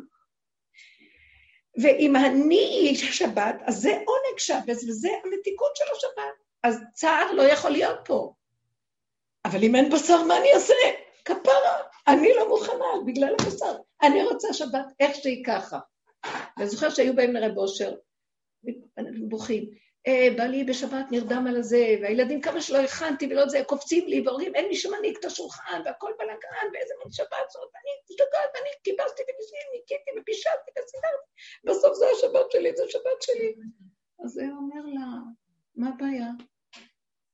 [SPEAKER 1] ואם אני שבת, אז זה עונג שבת, וזה המתיקות של השבת. אז צער לא יכול להיות פה. אבל אם אין בשר, מה אני אעשה? כפרה. אני לא מוכנה, בגלל הבשר. אני רוצה שבת איך שהיא ככה. ואני זוכר שהיו באים לרב אושר, בוכים. אה, בא לי בשבת נרדם על הזה, והילדים כמה שלא הכנתי ולא זה, קופצים לי ואומרים, אין מי שמנהיג את השולחן, והכל בלאגן, ואיזה מין שבת זאת, ואני משתגעת, ואני וניסיתי, ניקיתי ופישלתי וסידרתי, בסוף זה השבת שלי, זה שבת שלי. אז הוא אומר לה, מה הבעיה?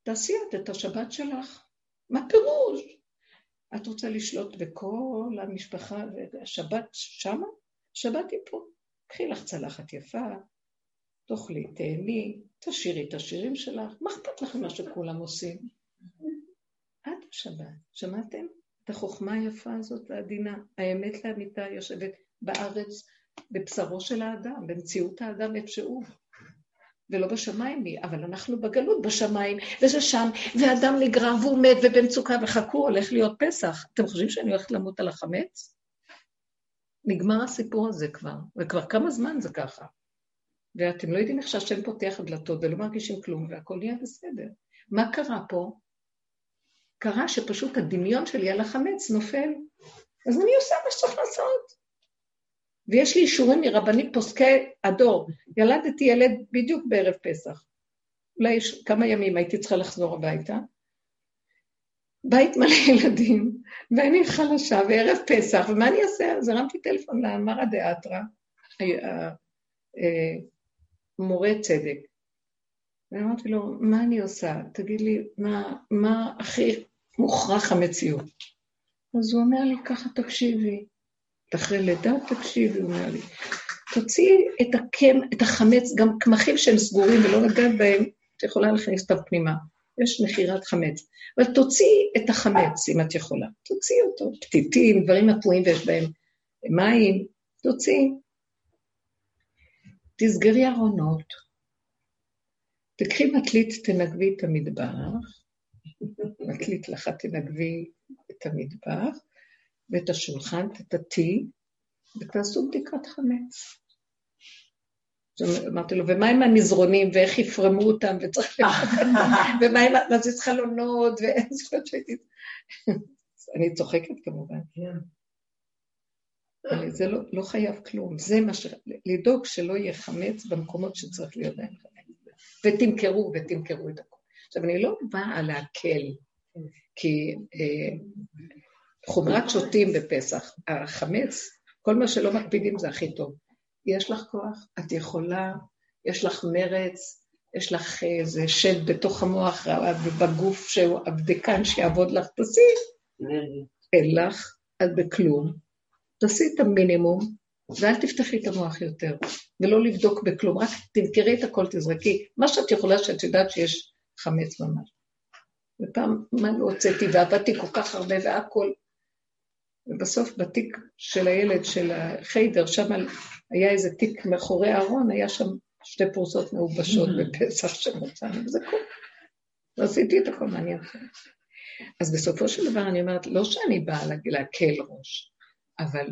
[SPEAKER 1] תעשי את את השבת שלך. מה פירוש? את רוצה לשלוט בכל המשפחה, והשבת שמה? שבת היא פה. קחי לך צלחת יפה, תאכלי, תהני, תשאירי את השירים שלך, מה אכפת לכם מה שכולם עושים? את השבת, שמעתם? את החוכמה היפה הזאת העדינה, האמת לאמיתה יושבת בארץ, בבשרו של האדם, במציאות האדם איפה שהוא. ולא בשמיים היא, אבל אנחנו בגלות בשמיים, וזה שם, ואדם נגרר והוא מת ובמצוקה, וחכו, הולך להיות פסח. אתם חושבים שאני הולכת למות על החמץ? נגמר הסיפור הזה כבר, וכבר כמה זמן זה ככה. ואתם לא יודעים איך שהשם פותח דלתות ולא מרגישים כלום, והכל נהיה בסדר. מה קרה פה? קרה שפשוט הדמיון שלי על החמץ נופל, אז אני עושה מה שצריך לעשות. ויש לי אישורים מרבנים פוסקי הדור. ילדתי ילד בדיוק בערב פסח. אולי כמה ימים הייתי צריכה לחזור הביתה. בית מלא ילדים, ואני חלשה, וערב פסח, ומה אני אעשה? אז הרמתי טלפון לאמרא דאתרא, מורה צדק. ואמרתי לו, מה אני עושה? תגיד לי, מה, מה הכי מוכרח המציאות? אז הוא אומר לי, ככה תקשיבי. אחרי לידה תקשיבי, הוא אומר לי. תוציאי את הקם, את החמץ, גם קמחים שהם סגורים ולא לגעת בהם, את יכולה להכניס אותם פנימה. יש מכירת חמץ. אבל תוציאי את החמץ, אם את יכולה. תוציאי אותו. פתיתים, דברים נטועים ויש בהם מים, תוציאי. תסגרי ארונות, תקחי מטלית, תנגבי את המטבח, מטלית לך תנגבי את המטבח, ואת השולחן תטאטי, ותעשו בדיקת חמץ. אמרתי לו, ומה עם המזרונים, ואיך יפרמו אותם, וצריך ומה עם, מה זה חלונות, ואין זכות שהייתי... אני צוחקת כמובן. זה לא, לא חייב כלום, זה מה ש... לדאוג שלא יהיה חמץ במקומות שצריך להיות בהם חמץ. ותמכרו, ותמכרו את הכול. עכשיו, אני לא באה להקל, כי אה, חומרת שוטים בפסח, החמץ, כל מה שלא מקפידים זה הכי טוב. יש לך כוח, את יכולה, יש לך מרץ, יש לך איזה שד בתוך המוח ובגוף שהוא הבדקן שיעבוד לך, תעשי. אין לך, את בכלום, תעשי את המינימום, ואל תפתחי את המוח יותר, ולא לבדוק בכלום, רק תמכרי את הכל, תזרקי, מה שאת יכולה שאת יודעת שיש חמץ ממש. ופעם, מה לא הוצאתי, ועבדתי כל כך הרבה והכל, ובסוף בתיק של הילד, של החיידר, שם היה איזה תיק מאחורי הארון, היה שם שתי פרוסות מעובשות בפסח שמצאנו, וזה כל. ועשיתי את הכל, מה אני אעשה? אז בסופו של דבר אני אומרת, לא שאני באה להקל ראש, אבל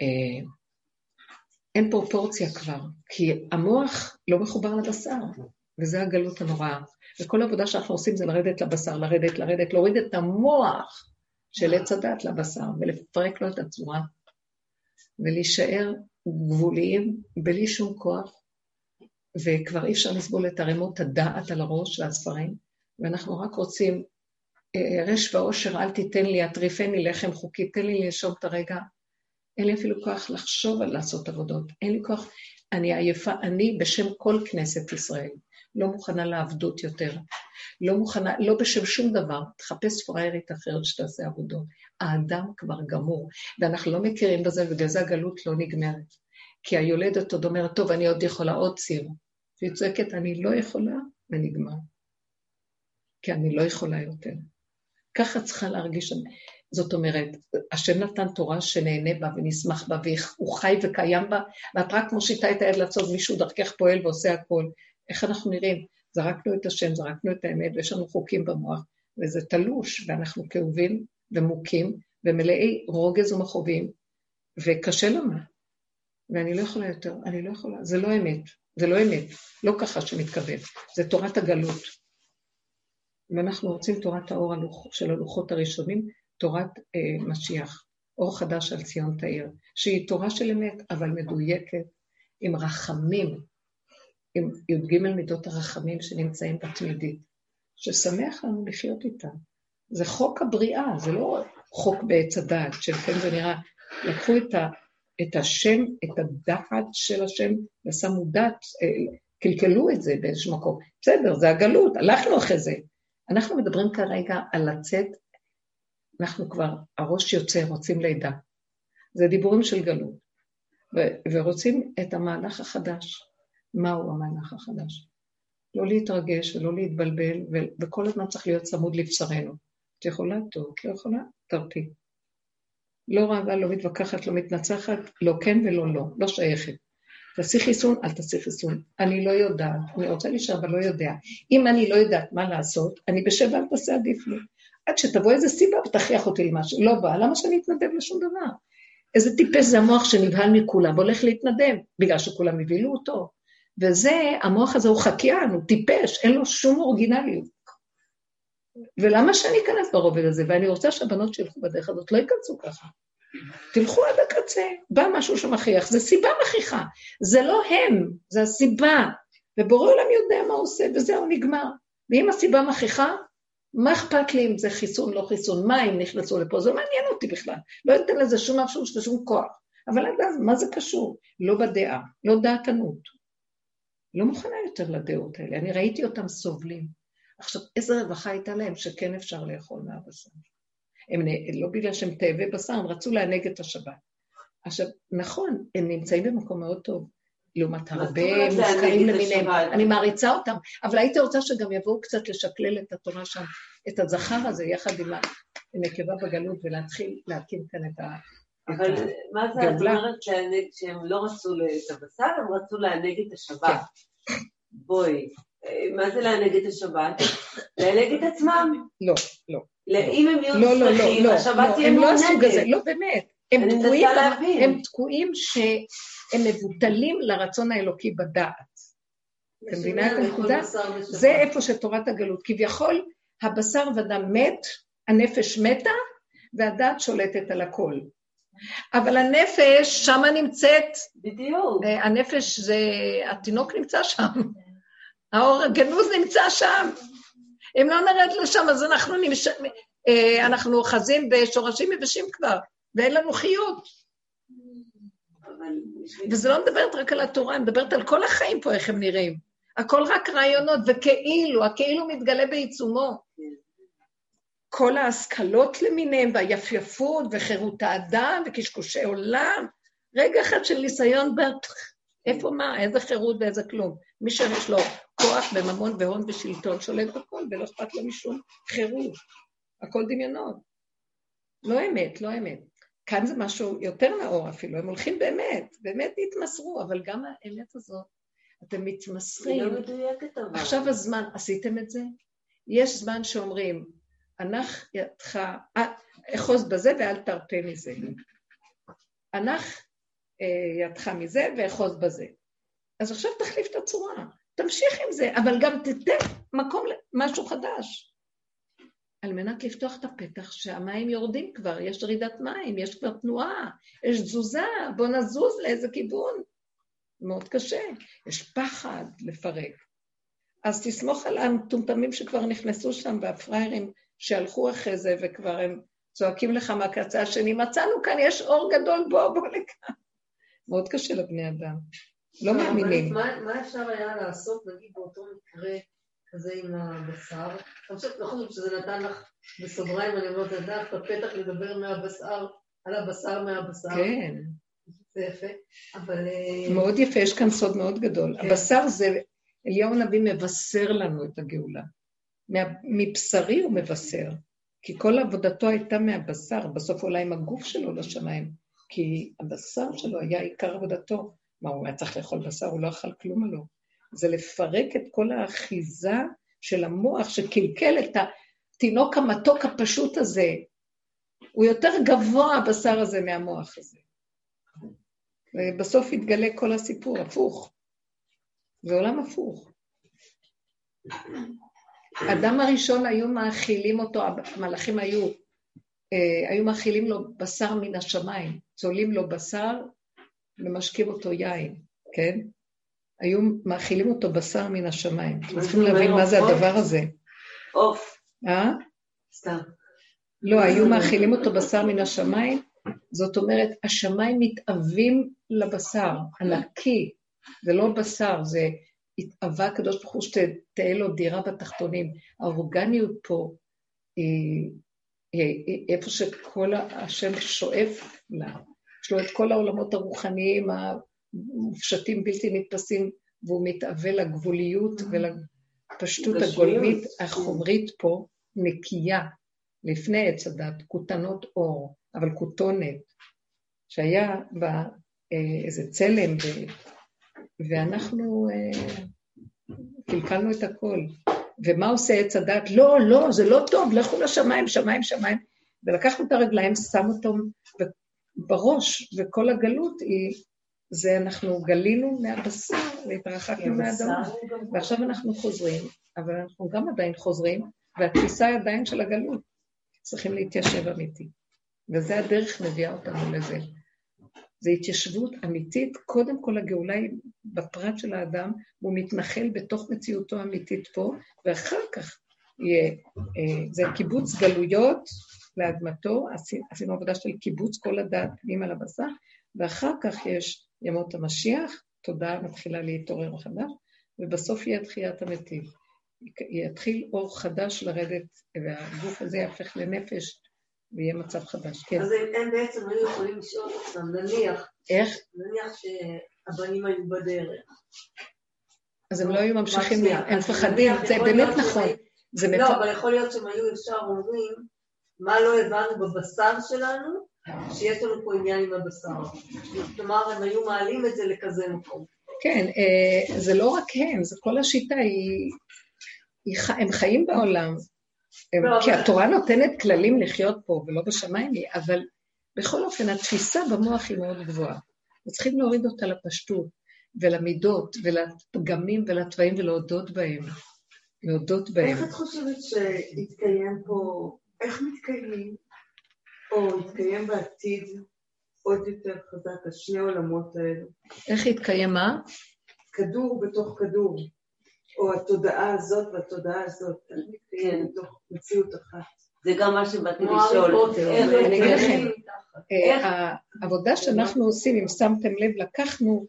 [SPEAKER 1] אה, אין פרופורציה כבר, כי המוח לא מחובר לבשר, וזה הגלות הנוראה. וכל העבודה שאנחנו עושים זה לרדת לבשר, לרדת, לרדת, להוריד את המוח של עץ הדת לבשר, ולפרק לו את הצורה, ולהישאר גבוליים, בלי שום כוח, וכבר אי אפשר לסבול את ערימות הדעת על הראש והספרים, ואנחנו רק רוצים רש ועושר אל תיתן לי, אטריפני לחם חוקי, תן לי לנשום את הרגע. אין לי אפילו כוח לחשוב על לעשות עבודות, אין לי כוח, אני עייפה, אני בשם כל כנסת ישראל, לא מוכנה לעבדות יותר, לא מוכנה, לא בשם שום דבר, תחפש פריירית אחרת שתעשה עבודות. האדם כבר גמור, ואנחנו לא מכירים בזה, ובגלל זה הגלות לא נגמרת. כי היולדת עוד אומרת, טוב, אני עוד יכולה עוד ציר. והיא צועקת, אני לא יכולה, ונגמר. כי אני לא יכולה יותר. ככה צריכה להרגיש, זאת אומרת, השם נתן תורה שנהנה בה ונשמח בה, והוא חי וקיים בה, ואת רק מושיטה את היד לעשות, מישהו דרכך פועל ועושה הכל. איך אנחנו נראים? זרקנו את השם, זרקנו את האמת, ויש לנו חוקים במוח, וזה תלוש, ואנחנו כאובים ומוכים, ומלאי רוגז ומכאובים, וקשה לנו. ואני לא יכולה יותר, אני לא יכולה, זה לא אמת, זה לא אמת, לא ככה שמתכוון, זה תורת הגלות. אם אנחנו רוצים תורת האור של הלוחות הראשונים, תורת אה, משיח, אור חדש על ציון תאיר, שהיא תורה של אמת, אבל מדויקת, עם רחמים, עם י"ג מידות הרחמים שנמצאים בתמידית, ששמח לנו לחיות איתה. זה חוק הבריאה, זה לא חוק בעץ הדעת, של כן זה נראה, לקחו את, ה, את השם, את הדעת של השם, ושמו דת, אה, קלקלו את זה באיזשהו מקום. בסדר, זה הגלות, הלכנו אחרי זה. אנחנו מדברים כרגע על לצאת, אנחנו כבר, הראש יוצא, רוצים לידה. זה דיבורים של גלות. ו- ורוצים את המהלך החדש. מהו המהלך החדש? לא להתרגש ולא להתבלבל, וכל הזמן צריך להיות צמוד לבשרנו. את יכולה? טוב, את לא יכולה? תרפי. לא רבה, לא מתווכחת, לא מתנצחת, לא כן ולא לא, לא שייכת. תעשי חיסון, אל תעשי חיסון. אני לא יודעת, אני רוצה להישאר, אבל לא יודע. אם אני לא יודעת מה לעשות, אני בשב אל תעשה עדיף לי. עד שתבוא איזה סיבה ותכריח אותי למשהו. לא בא, למה שאני אתנדב לשום דבר? איזה טיפש זה המוח שנבהל מכולם, והולך להתנדב, בגלל שכולם הבהילו אותו. וזה, המוח הזה הוא חקיין, הוא טיפש, אין לו שום אורגינליות. ולמה שאני אכנס ברובד הזה? ואני רוצה שהבנות שילכו בדרך הזאת לא ייכנסו ככה. תלכו עד הקצה, בא משהו שמכריח, זה סיבה מכריחה, זה לא הם, זה הסיבה, ובורא עולם יודע מה הוא עושה, וזהו, נגמר. ואם הסיבה מכריחה, מה אכפת לי אם זה חיסון, לא חיסון, מה אם נכנסו לפה, זה לא מעניין אותי בכלל, לא אתן לזה שום משהו, שום כוח. אבל עד אז, מה זה קשור? לא בדעה, לא דעתנות. לא מוכנה יותר לדעות האלה, אני ראיתי אותם סובלים. עכשיו, איזה רווחה הייתה להם שכן אפשר לאכול מהבשר. הם, לא בגלל שהם תאבי בשר, הם רצו לענג את השבת. עכשיו, נכון, הם נמצאים במקום מאוד טוב, לעומת הרבה מוזכרים למיניהם, אני מעריצה אותם, אבל הייתי רוצה שגם יבואו קצת לשקלל את התורה שם, את הזכר הזה, יחד עם הנקבה בגלות, ולהתחיל להקים כאן את ה...
[SPEAKER 3] אבל מה זה, את אומרת שהם לא רצו את הבשר, הם רצו לענג את השבת. כן. בואי, מה זה לענג את השבת? לענג את עצמם.
[SPEAKER 1] לא, לא.
[SPEAKER 3] אם הם יהיו לא, לא, שמחים, לא, השבת תהיה
[SPEAKER 1] מעונגת. הם לא באמת. הם תקועים, הם תקועים שהם מבוטלים לרצון האלוקי בדעת. אתה מבינה את הנקודה? זה איפה שתורת הגלות. כביכול, הבשר ודם מת, הנפש מתה, והדעת שולטת על הכל. אבל הנפש שמה נמצאת.
[SPEAKER 3] בדיוק.
[SPEAKER 1] אה, הנפש זה, התינוק נמצא שם. האור הגנוז נמצא שם. אם לא נרד לשם, אז אנחנו, נמש... אה, אנחנו אוחזים בשורשים יבשים כבר, ואין לנו חיות. וזה לא מדברת רק על התורה, אני מדברת על כל החיים פה, איך הם נראים. הכל רק רעיונות, וכאילו, הכאילו מתגלה בעיצומו. כל ההשכלות למיניהם, והיפייפות, וחירות האדם, וקשקושי עולם. רגע אחד של ניסיון, איפה מה, איזה חירות ואיזה כלום. מי שיש לו כוח וממון והון ושלטון שולט בכל, ולא אכפת לו משום חירות. הכל דמיונות. לא אמת, לא אמת. כאן זה משהו יותר נאור אפילו, הם הולכים באמת, באמת התמסרו, אבל גם האמת הזאת, אתם מתמסרים.
[SPEAKER 3] היא לא מדויקת אבל.
[SPEAKER 1] עכשיו הזמן, עשיתם את זה? יש זמן שאומרים, הנח ידך, אה, אחוז בזה ואל תרפה מזה. הנח אה, ידך מזה ואחוז בזה. אז עכשיו תחליף את הצורה, תמשיך עם זה, אבל גם תתן מקום למשהו חדש. על מנת לפתוח את הפתח שהמים יורדים כבר, יש רעידת מים, יש כבר תנועה, יש תזוזה, בוא נזוז לאיזה כיוון. מאוד קשה, יש פחד לפרק. אז תסמוך על המטומטמים שכבר נכנסו שם והפראיירים שהלכו אחרי זה וכבר הם צועקים לך מהקצה השני, מצאנו כאן, יש אור גדול, בוא, בוא לכאן. מאוד קשה לבני אדם. לא מאמינים.
[SPEAKER 4] מה אפשר היה לעשות, נגיד, באותו מקרה כזה עם הבשר? אני חושבת, לא חושבת שזה נתן לך, בסוגריים, אני אומרת, לדעת, את הפתח לדבר מהבשר, על הבשר מהבשר.
[SPEAKER 1] כן.
[SPEAKER 4] זה יפה, אבל... אה,
[SPEAKER 1] מאוד יפה, יש כאן סוד מאוד גדול. כן. הבשר זה, אליהו הנביא מבשר לנו את הגאולה. מבשרי הוא מבשר, כי כל עבודתו הייתה מהבשר, בסוף עולה עם הגוף שלו לשמיים, כי הבשר שלו היה עיקר עבודתו. מה, הוא היה צריך לאכול בשר? הוא לא אכל כלום עלו. זה לפרק את כל האחיזה של המוח שקלקל את התינוק המתוק הפשוט הזה. הוא יותר גבוה, הבשר הזה, מהמוח הזה. ובסוף יתגלה כל הסיפור, הפוך. זה עולם הפוך. אדם הראשון היו מאכילים אותו, המלאכים היו, אה, היו מאכילים לו בשר מן השמיים, צולים לו בשר ומשקים אותו יין, כן? היו מאכילים אותו בשר מן השמיים. אתם צריכים להבין מה זה הדבר הזה.
[SPEAKER 3] עוף.
[SPEAKER 1] אה?
[SPEAKER 3] סתם.
[SPEAKER 1] לא, היו מאכילים אותו בשר מן השמיים, זאת אומרת, השמיים מתאווים לבשר, הנקי, זה לא בשר, זה התאווה הקדוש ברוך הוא שתהיה לו דירה בתחתונים. האורגניות פה היא, היא, היא איפה שכל השם שואף לה. יש לו את כל העולמות הרוחניים המופשטים, בלתי נתפסים, והוא מתאווה לגבוליות ולפשטות הגולמית החומרית פה, נקייה, לפני עץ הדת, כותנות אור, אבל כותונת, שהיה בה אה, איזה צלם. ואנחנו אה, קלקלנו את הכל. ומה עושה עץ הדת? לא, לא, זה לא טוב, לכו לשמיים, שמיים, שמיים. ולקחנו את הרגליים, שם אותם בראש, וכל הגלות היא, זה אנחנו גלינו מהבשר והתרחקנו מהאדמה. ועכשיו אנחנו חוזרים, אבל אנחנו גם עדיין חוזרים, והתפיסה היא עדיין של הגלות. צריכים להתיישב אמיתי. וזה הדרך מביאה אותנו לזה. זו התיישבות אמיתית, קודם כל הגאולה היא בפרט של האדם, הוא מתנחל בתוך מציאותו האמיתית פה, ואחר כך יהיה, אה, זה קיבוץ גלויות לאדמתו, עשינו עבודה של קיבוץ כל הדעת פנימה לבשר, ואחר כך יש ימות המשיח, תודעה מתחילה להתעורר מחדש, ובסוף יהיה תחיית המתים. יתחיל אור חדש לרדת, והגוף הזה יהפך לנפש ויהיה מצב חדש, כן.
[SPEAKER 4] אז הם בעצם היו יכולים לשאול אותם, נניח,
[SPEAKER 1] איך?
[SPEAKER 4] נניח שהבנים היו בדרך.
[SPEAKER 1] אז הם לא היו ממשיכים, הם מפחדים, זה באמת נכון.
[SPEAKER 4] לא, אבל יכול להיות שהם היו ישר אומרים, מה לא הבנו בבשר שלנו, שיש לנו פה עניין עם הבשר. כלומר, הם היו מעלים את זה לכזה מקום.
[SPEAKER 1] כן, אה, זה לא רק הם, זה כל השיטה, הם חיים בעולם, כי התורה נותנת כללים לחיות פה ולא בשמיים היא, אבל בכל אופן התפיסה במוח היא מאוד גבוהה. וצריכים להוריד אותה לפשטות ולמידות ולפגמים ולתוואים ולהודות בהם. להודות בהם.
[SPEAKER 2] איך את חושבת שיתקיים פה, איך מתקיימים, או יתקיים בעתיד עוד יותר חזק, השני העולמות האלו?
[SPEAKER 1] איך יתקיים מה?
[SPEAKER 2] כדור בתוך כדור. או התודעה הזאת והתודעה הזאת, כן. מתוך מציאות אחת.
[SPEAKER 3] זה גם מה שבאתי לשאול.
[SPEAKER 1] אני אגיד לכם, אה, העבודה שאנחנו עושים, אם שמתם לב, לקחנו,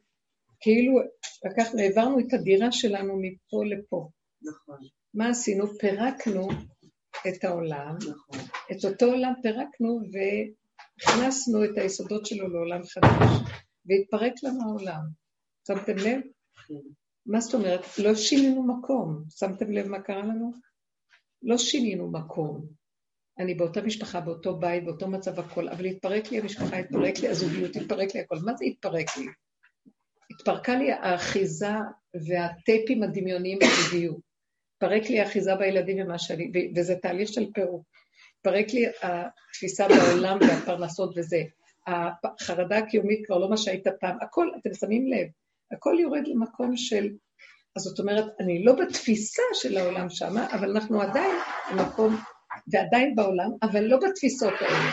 [SPEAKER 1] כאילו, לקחנו, העברנו את הדירה שלנו מפה לפה.
[SPEAKER 3] נכון.
[SPEAKER 1] מה עשינו? פירקנו את העולם, נכון. את אותו עולם פירקנו והכנסנו את היסודות שלו לעולם חדש, והתפרק לנו העולם. שמתם לב? מה זאת אומרת? לא שינינו מקום. שמתם לב מה קרה לנו? לא שינינו מקום. אני באותה משפחה, באותו בית, באותו מצב הכל, אבל התפרק לי המשפחה, התפרק לי הזוגיות, התפרק לי הכל. מה זה התפרק לי? התפרקה לי האחיזה והטייפים הדמיוניים בזוגיות. התפרק לי האחיזה בילדים ומה שאני, וזה תהליך של פירוק. התפרק לי התפיסה בעולם והפרנסות וזה. החרדה הקיומית כבר לא מה שהיית פעם. הכל, אתם שמים לב, הכל יורד למקום של... אז זאת אומרת, אני לא בתפיסה של העולם שמה, אבל אנחנו עדיין במקום, ועדיין בעולם, אבל לא בתפיסות האלה.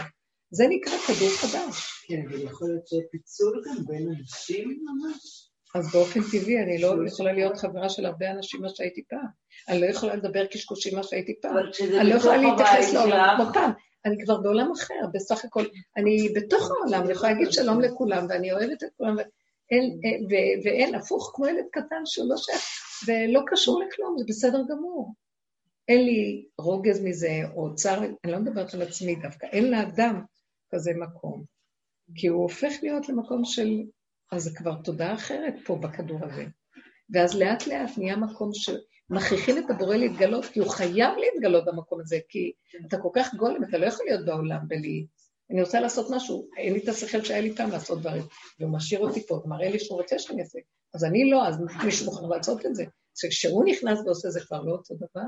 [SPEAKER 1] זה נקרא כדור חדש.
[SPEAKER 2] כן, אבל יכול להיות שפיצול גם בין אנשים ממש.
[SPEAKER 1] אז באופן טבעי אני לא יכולה להיות חברה של הרבה אנשים מה שהייתי פעם. אני לא יכולה לדבר קשקושים מה שהייתי פעם. אני לא יכולה להתייחס לעולם כמו פעם. אני כבר בעולם אחר, בסך הכל. אני בתוך העולם, אני יכולה להגיד שלום לכולם, ואני אוהבת את כולם. אין, אין, ו, ואין, הפוך כמו ילד קטן שהוא לא שייך, ולא קשור לכלום, זה בסדר גמור. אין לי רוגז מזה, או צער, אני לא מדברת על עצמי דווקא, אין לאדם כזה מקום. כי הוא הופך להיות למקום של, אז זה כבר תודה אחרת פה בכדור הזה. ואז לאט לאט נהיה מקום שמכריחים את הבורא להתגלות, כי הוא חייב להתגלות במקום הזה, כי אתה כל כך גולם, אתה לא יכול להיות בעולם בלי... אני רוצה לעשות משהו, אין לי את השכל שהיה לי פעם לעשות דברים, והוא משאיר אותי פה, ומראה לי שהוא רוצה שאני אעשה. אז אני לא, אז מישהו מוכן לעשות את זה. כשהוא נכנס ועושה זה כבר לא אותו דבר,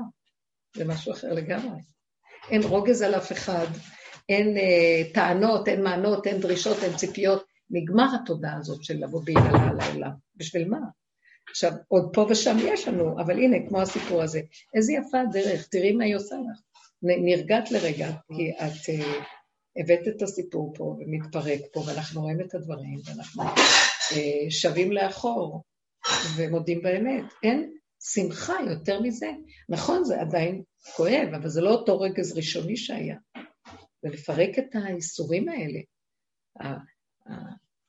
[SPEAKER 1] זה משהו אחר לגמרי. אין רוגז על אף אחד, אין אה, טענות, אין מענות, אין דרישות, אין ציפיות. נגמר התודעה הזאת של לבוא בהיגלה על העולם. בשביל מה? עכשיו, עוד פה ושם יש לנו, אבל הנה, כמו הסיפור הזה, איזה יפה הדרך, תראי מה היא עושה לך. נרגעת לרגע, כי את uh, הבאת את הסיפור פה ומתפרק פה, ואנחנו רואים את הדברים, ואנחנו uh, שבים לאחור ומודים באמת. אין שמחה יותר מזה. נכון, זה עדיין כואב, אבל זה לא אותו רגז ראשוני שהיה. ולפרק את האיסורים האלה.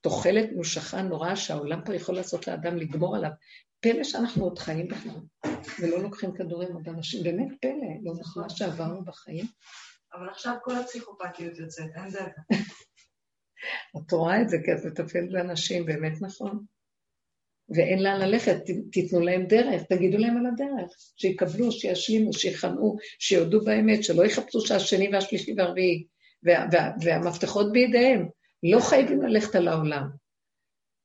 [SPEAKER 1] התוחלת מושכה נוראה שהעולם פה יכול לעשות לאדם לגמור עליו. פלא שאנחנו עוד חיים בכלל, ולא לוקחים כדורים עוד אנשים. באמת פלא, לא נכון מה שעברנו בחיים.
[SPEAKER 5] אבל עכשיו כל הפסיכופתיות יוצאת, אין דאגה.
[SPEAKER 1] את רואה את זה כי את מטפלת באנשים, באמת נכון. ואין לאן ללכת, תיתנו להם דרך, תגידו להם על הדרך, שיקבלו, שישלימו, שיכנעו, שיודו באמת, שלא יחפשו שהשני והשלישי והרביעי, וה, וה, והמפתחות בידיהם. לא חייבים ללכת על העולם.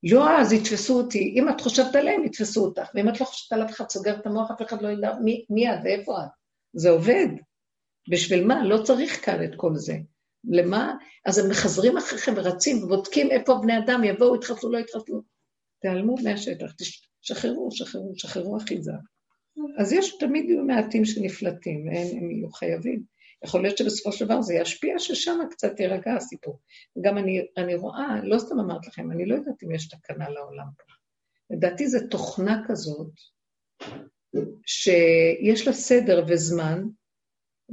[SPEAKER 1] לא, אז יתפסו אותי. אם את חושבת עליהם, יתפסו אותך. ואם את לא חושבת על אף אחד, סוגרת את המוח, אף אחד לא ידע מי, מי את ואיפה את. זה עובד. בשביל מה? לא צריך כאן את כל זה. למה? אז הם מחזרים אחריכם ורצים ובודקים איפה בני אדם יבואו, יתחתנו, לא יתחתנו. תיעלמו מהשטח, תשחררו, שחררו, שחררו אחיזה. אז יש תמיד יהיו מעטים שנפלטים, והם הם יהיו חייבים. יכול להיות שבסופו של דבר זה ישפיע ששם קצת יירגע הסיפור. גם אני, אני רואה, לא סתם אמרת לכם, אני לא יודעת אם יש תקנה לעולם פה. לדעתי זו תוכנה כזאת, שיש לה סדר וזמן,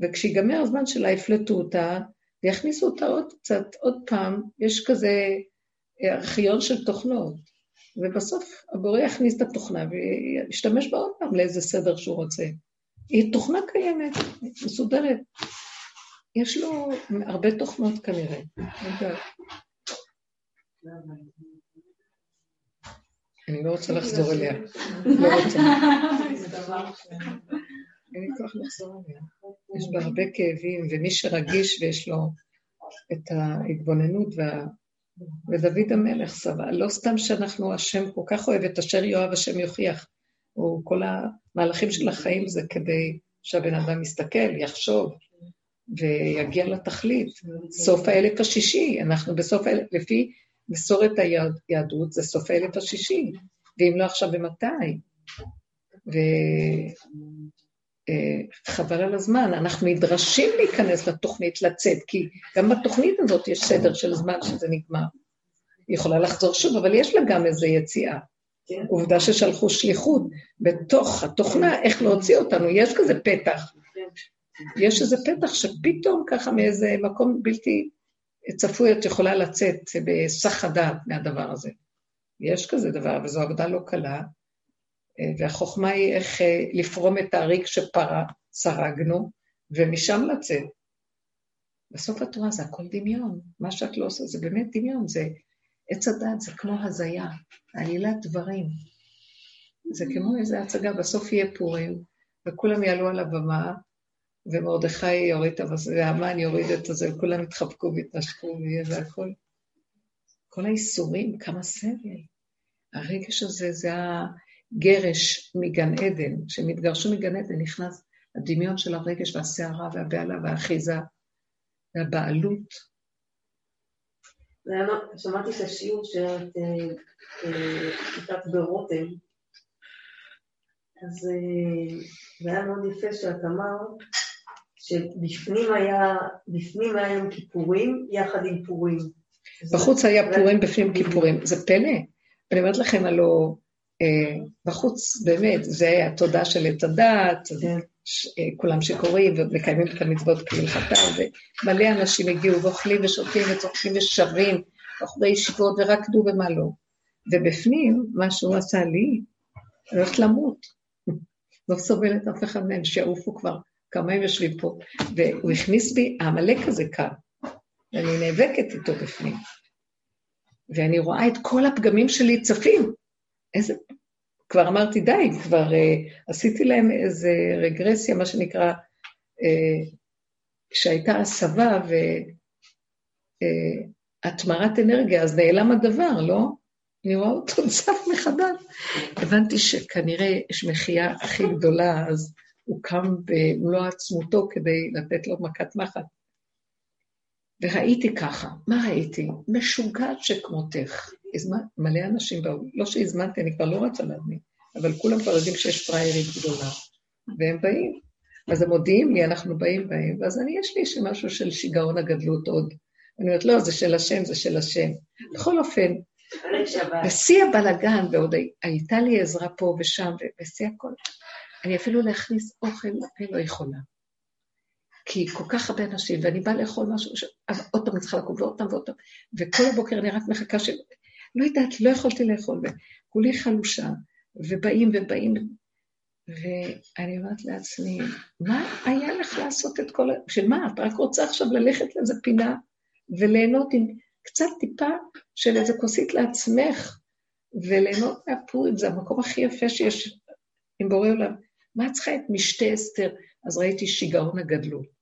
[SPEAKER 1] וכשיגמר הזמן שלה יפלטו אותה, ויכניסו אותה עוד קצת, עוד פעם, יש כזה ארכיון של תוכנות. ובסוף הבורא יכניס את התוכנה וישתמש בה עוד פעם לאיזה סדר שהוא רוצה. היא תוכנה קיימת, מסודרת. יש לו הרבה תוכנות כנראה. אני לא רוצה לחזור אליה. לא רוצה. אין לי כוח לחזור אליה. יש בה הרבה כאבים, ומי שרגיש ויש לו את ההתבוננות וה... ודוד המלך סבל. לא סתם שאנחנו, השם כל כך אוהב את אשר יאהב השם יוכיח. הוא כל המהלכים של החיים זה כדי שהבן אדם יסתכל, יחשוב, ויגיע לתכלית. סוף האלף השישי, אנחנו בסוף האלף, לפי מסורת היהדות, זה סוף האלף השישי, ואם לא עכשיו, במתי? וחבל אה, על הזמן, אנחנו נדרשים להיכנס לתוכנית, לצאת, כי גם בתוכנית הזאת יש סדר של זמן שזה נגמר. היא יכולה לחזור שוב, אבל יש לה גם איזו יציאה. כן. עובדה ששלחו שליחות בתוך התוכנה, איך להוציא אותנו, יש כזה פתח. יש איזה פתח שפתאום ככה מאיזה מקום בלתי צפוי את יכולה לצאת בסך הדעת מהדבר הזה. יש כזה דבר, וזו עבודה לא קלה, והחוכמה היא איך אה, לפרום את הריק שסרגנו, ומשם לצאת. בסוף את רואה, זה הכל דמיון. מה שאת לא עושה זה באמת דמיון, זה עץ הדת, זה כמו הזיה, עלילת דברים. זה כמו איזו הצגה, בסוף יהיה פורים, וכולם יעלו על הבמה, ומרדכי יוריד את המס... והמן יוריד את הזה, וכולם יתחבקו ויתנשקו ויהיה והכל. כל האיסורים, כמה סבל. הרגש הזה זה הגרש מגן עדן, כשהם התגרשו מגן עדן נכנס הדמיון של הרגש והסערה והבהלה והאחיזה והבעלות.
[SPEAKER 5] שמעתי את השיעור שאת כתבת אה, ברותם, אז אה, זה היה מאוד יפה שאת אמרת שבפנים היה, בפנים היה יום כיפורים יחד עם פורים.
[SPEAKER 1] בחוץ היה פורים, בפנים כיפורים. זה פלא. אני אומרת לכם, הלוא אה, בחוץ, באמת, זה התודה של עת הדעת, כן. אה, כולם שקוראים ומקיימים את המצוות כהלכתה, ומלא אנשים הגיעו ואוכלים ושותים וצוחקים ושרים, בחורי ישיבות ורקדו ומה לא. ובפנים, מה שהוא עשה לי, אני הולכת למות. לא סובלת אף אחד מהם, שיעופו כבר. כמה הם יושבים פה, והוא הכניס בי, העמלק הזה כאן, ואני נאבקת איתו בפנים. ואני רואה את כל הפגמים שלי צפים. איזה... כבר אמרתי, די, כבר uh, עשיתי להם איזה רגרסיה, מה שנקרא, uh, כשהייתה הסבה והטמרת uh, אנרגיה, אז נעלם הדבר, לא? אני רואה אותו צף מחדש. הבנתי שכנראה יש מחייה הכי גדולה, אז הוא קם במלוא עצמותו כדי לתת לו מכת מחט. וראיתי ככה, מה ראיתי? משוגעת שכמותך. מלא אנשים באו, לא שהזמנתי, אני כבר לא רצה להזמין, אבל כולם כבר יודעים שיש פריירית גדולה, והם באים. אז הם מודיעים לי, אנחנו באים באים, ואז אני, יש לי משהו של שיגעון הגדלות עוד. אני אומרת, לא, זה של השם, זה של השם. בכל אופן, בשיא הבלגן, ועוד הייתה לי עזרה פה ושם, ובשיא הכל, אני אפילו להכניס אוכל לפה לא יכולה. כי כל כך הרבה אנשים, ואני באה לאכול משהו, ש... עוד פעם אני צריכה לקום ועוד פעם ועוד פעם, וכל הבוקר אני רק מחכה ש... לא יודעת, לא יכולתי לאכול, וכולי חלושה, ובאים ובאים, ואני אומרת לעצמי, מה היה לך לעשות את כל ה... בשביל מה? את רק רוצה עכשיו ללכת לאיזה פינה וליהנות עם קצת טיפה של איזה כוסית לעצמך, וליהנות מהפורים, זה המקום הכי יפה שיש עם בורא עולם. מה את צריכה את משתה אסתר? אז ראיתי שיגעון הגדלות.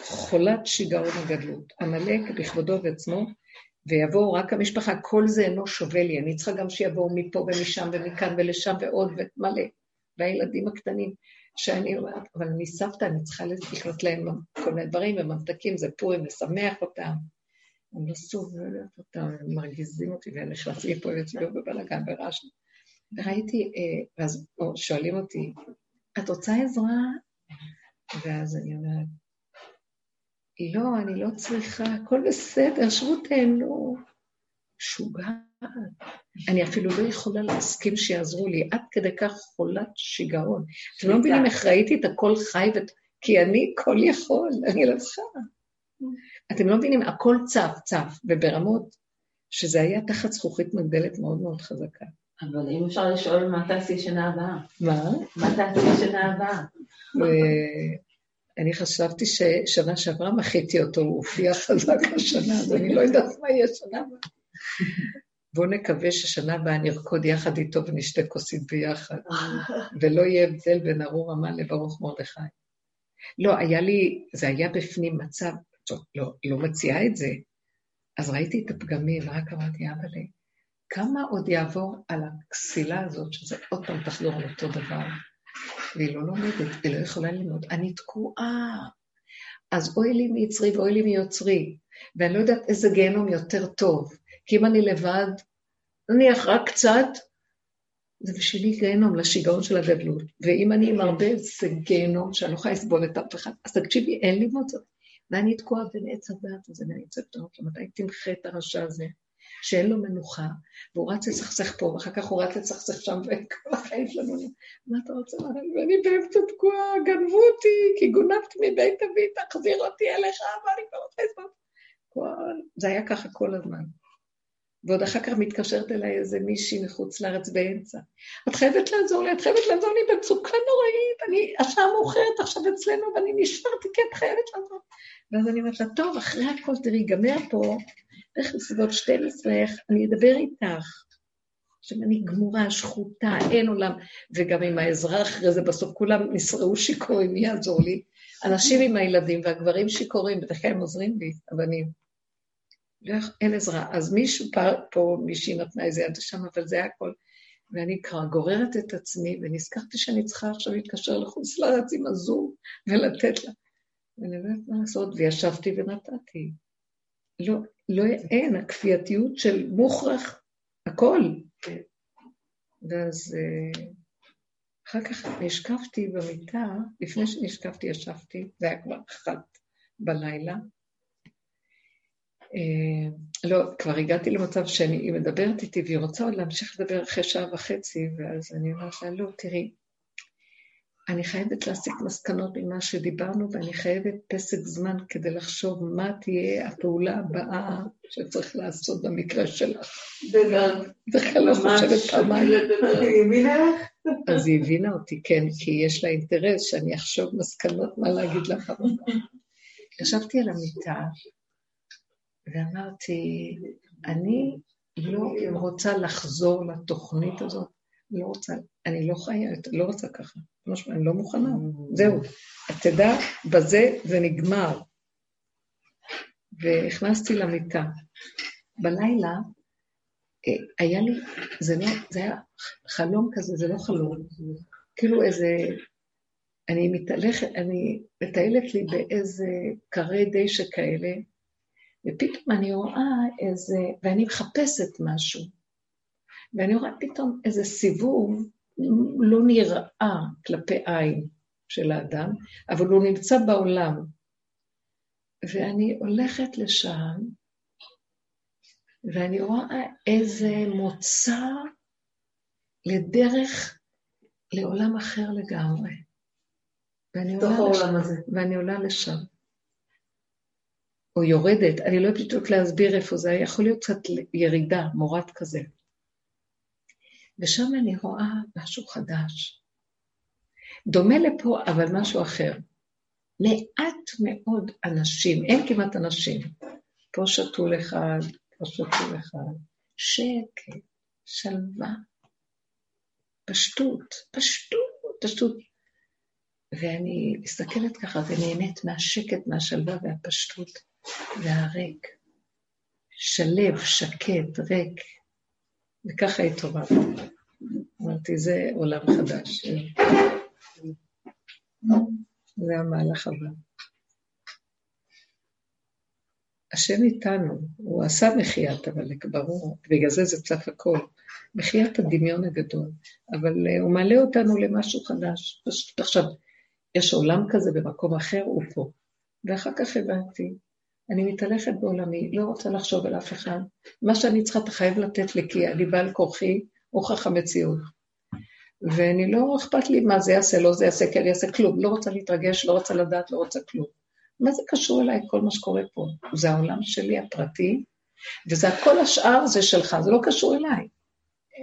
[SPEAKER 1] חולת שיגעון הגדלות. עמלק בכבודו ועצמו, ויבואו רק המשפחה, כל זה אינו שווה לי, אני צריכה גם שיבואו מפה ומשם ומכאן ולשם ועוד ומלא. והילדים הקטנים, שאני אומרת, אבל אני סבתא, אני צריכה לקנות להם כל מיני דברים וממתקים, זה פורים, לשמח אותם. אני לא סובלת אותם, הם מרגיזים אותי, והם נכנסים פה ויצביעו בבלאגן ברעש. וראיתי, אה, ואז שואלים אותי, את רוצה עזרה? ואז אני אומרת, לא, אני לא צריכה, הכל בסדר, שבו תהנו. משוגעת. אני אפילו לא יכולה להסכים שיעזרו לי, עד כדי כך חולת שיגעון. אתם לא מבינים איך ראיתי את הכל חי, כי אני כל יכול, אני לא צריכה. אתם לא מבינים, הכל צף, צף, וברמות שזה היה תחת זכוכית מגדלת מאוד מאוד חזקה.
[SPEAKER 3] אבל אם אפשר לשאול מה תעשי שנה הבאה.
[SPEAKER 1] מה?
[SPEAKER 3] מה תעשי שנה הבאה?
[SPEAKER 1] אני חשבתי ששנה שעברה מחיתי אותו, הוא הופיע חזק השנה, אז אני לא יודעת מה יהיה שנה הבאה. בואו נקווה ששנה הבאה נרקוד יחד איתו ונשתה כוסית ביחד, ולא יהיה הבדל בין ארור המן לברוך מרדכי. לא, היה לי, זה היה בפנים מצב, טוב, לא, לא מציעה את זה. אז ראיתי את הפגמים, ורק אמרתי, אבא לי, כמה עוד יעבור על הכסילה הזאת, שזה עוד פעם תחזור על אותו דבר, והיא לא לומדת, היא לא יכולה ללמוד. אני תקועה. אז אוי לי מיצרי ואוי לי מיוצרי, ואני לא יודעת איזה גיהנום יותר טוב, כי אם אני לבד, נניח רק קצת, זה בשבילי גיהנום, לשיגעון של הגדלות. ואם אני עם הרבה, זה גיהנום שאני לא יכולה לסבול את אף אחד. אז תקשיבי, אין לי מוצאות. ואני תקועה בין עץ הדעת הזה, ואני יוצאת אותו, מתי תמחה את הרשע הזה, שאין לו מנוחה, והוא רץ לצחצח פה, ואחר כך הוא רץ לצחצח שם, וכל החיים שלנו, מה אתה רוצה? ואני באמצע תקועה, גנבו אותי, כי גונבת מבית אבי, תחזיר אותי אליך, ואני כבר רוצה לסבול. זה היה ככה כל הזמן. ועוד אחר כך מתקשרת אליי איזה מישהי מחוץ לארץ באמצע. את חייבת לעזור לי, את חייבת לעזור לי במצוקה נוראית, אני, השעה מאוחרת עכשיו אצלנו ואני נשארתי, כי את חייבת לעזור. ואז אני אומרת לה, טוב, אחרי הכל, תראי, ייגמר פה, איך בסביבות 12, אני אדבר איתך. עכשיו אני גמורה, שחוטה, אין עולם, וגם עם העזרה אחרי זה, בסוף כולם נשרעו שיכורים, מי יעזור לי? אנשים עם הילדים והגברים שיכורים, בדרך כלל הם עוזרים לי, אבל אני... לא, אין עזרה. אז מישהו פה, פה מישהי נתנה איזה יד שם, אבל זה הכל. ואני כבר גוררת את עצמי, ונזכרתי שאני צריכה עכשיו להתקשר לחוץ לארץ עם הזום ולתת לה. ואני לא יודעת מה לעשות, וישבתי ונתתי. לא, לא, אין, הכפייתיות של מוכרח, הכל. ואז אה, אחר כך נשכבתי במיטה, לפני שנשכבתי ישבתי, זה היה כבר אחת בלילה, לא, כבר הגעתי למצב שאני מדברת איתי והיא רוצה עוד להמשיך לדבר אחרי שעה וחצי, ואז אני אומרת לה, לא, תראי, אני חייבת להסיק מסקנות ממה שדיברנו, ואני חייבת פסק זמן כדי לחשוב מה תהיה הפעולה הבאה שצריך לעשות במקרה שלך. בכלל לא חושבת פעמיים. אז היא הבינה אותי, כן, כי יש לה אינטרס שאני אחשוב מסקנות מה להגיד לך. ישבתי על המיטה, ואמרתי, אני לא רוצה לחזור לתוכנית הזאת, לא רוצה, אני לא חיה, לא רוצה ככה. אני לא מוכנה, זהו. תדע, בזה זה נגמר. ונכנסתי למיטה. בלילה אה, היה לי, זה, לא, זה היה חלום כזה, זה לא חלום. כאילו איזה, אני מתהלכת, אני מטיילת לי באיזה קרי דשא כאלה, ופתאום אני רואה איזה, ואני מחפשת משהו, ואני רואה פתאום איזה סיבוב לא נראה כלפי עין של האדם, אבל הוא נמצא בעולם. ואני הולכת לשם, ואני רואה איזה מוצא לדרך לעולם אחר לגמרי. ואני עולה, לשם, ואני עולה לשם. או יורדת, אני לא יודעת בדיוק להסביר איפה זה, יכול להיות קצת ירידה, מורד כזה. ושם אני רואה משהו חדש. דומה לפה, אבל משהו אחר. מעט מאוד אנשים, אין כמעט אנשים. פה שתול אחד, פה שתול אחד. שקט, שלווה, פשטות, פשטות, פשטות. ואני מסתכלת ככה ונהנית מהשקט, מהשלווה והפשטות והריק. שלב, שקט, ריק. וככה התעוררתי. אמרתי, זה עולם חדש. זה המהלך הבא. השם איתנו, הוא עשה מחיית אבל ברור, בגלל זה זה צף הכל. מחיית הדמיון הגדול, אבל uh, הוא מעלה אותנו למשהו חדש. פשוט עכשיו, יש עולם כזה במקום אחר, הוא פה. ואחר כך הבנתי, אני מתהלכת בעולמי, לא רוצה לחשוב על אף אחד. מה שאני צריכה, אתה חייב לתת לי, כי אני בעל כורחי, הוכח המציאות. ואני לא אכפת לי מה זה יעשה, לא זה יעשה, כן יעשה כלום. לא רוצה להתרגש, לא רוצה לדעת, לא רוצה כלום. מה זה קשור אליי, כל מה שקורה פה? זה העולם שלי הפרטי, וזה הכל השאר זה שלך, זה לא קשור אליי.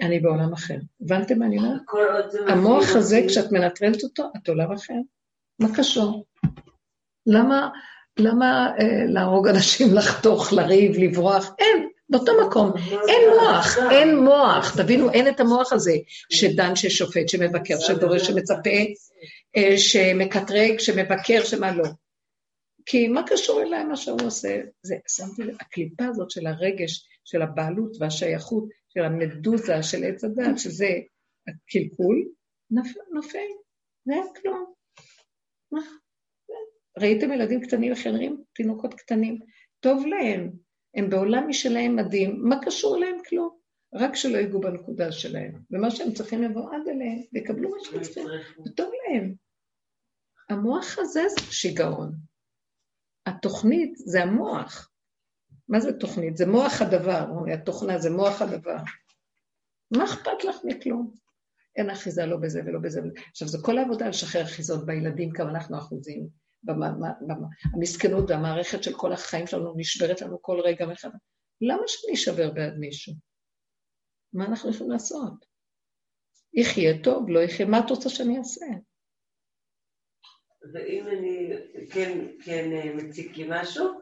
[SPEAKER 1] אני בעולם אחר. הבנתם מה אני אומרת? המוח הזה, כשאת מנטרלת אותו, את עולם אחר. מה קשור? למה, למה אה, להרוג אנשים, לחתוך, לריב, לברוח? אין, באותו מקום. אין מוח, אין מוח. תבינו, אין את המוח הזה שדן, ששופט, שמבקר, שדורש, שמצפה, אה, שמקטרג, שמבקר, שמה לא. כי מה קשור אליי מה שהוא עושה? זה, שמתי לב, הקליפה הזאת של הרגש, של הבעלות והשייכות, של המדוזה, של עץ הדת, שזה הקלקול, נופל, נופל, זה היה כלום. ראיתם ילדים קטנים וחברים? תינוקות קטנים, טוב להם, הם בעולם משלהם מדהים, מה קשור אליהם? כלום. רק שלא ייגעו בנקודה שלהם, ומה שהם צריכים לבוא עד אליהם, ויקבלו מה שהם צריכים, וטוב להם. המוח הזה זה שיגעון. התוכנית זה המוח. מה זה תוכנית? זה מוח הדבר, התוכנה זה מוח הדבר. מה אכפת לך מכלום? אין אחיזה לא בזה ולא בזה. עכשיו, זה כל העבודה לשחרר אחיזות בילדים, כמה אנחנו אחוזים. המסכנות והמערכת של כל החיים שלנו נשברת לנו כל רגע מחדש. למה שאני אשבר בעד מישהו? מה אנחנו יכולים לעשות? יחיה טוב, לא יחיה, מה את רוצה שאני אעשה?
[SPEAKER 3] ואם אני כן, כן אה, מציג לי משהו,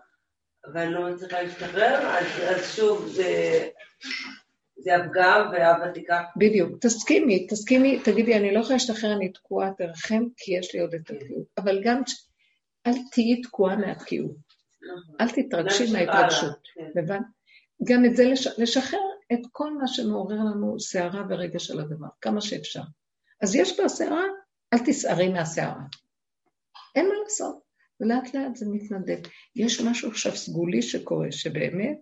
[SPEAKER 3] ואני לא מצליחה להשתחרר, אז, אז שוב זה, זה הפגם והאבא תיקח.
[SPEAKER 1] בדיוק, תסכימי, תסכימי, תגידי, אני לא יכולה להשתחרר, אני תקועה, תרחם, כי יש לי עוד את התקיעות. אבל גם, אל תהיי תקועה מהתקיעות. נכון. אל תתרגשי מההתרגשות, כן. הבנת? גם את זה לשחרר את כל מה שמעורר לנו סערה ורגש על הדבר, כמה שאפשר. אז יש בה סערה, אל תסערי מהסערה. אין מה לעשות. ולאט לאט זה מתנדב. יש משהו עכשיו סגולי שקורה, שבאמת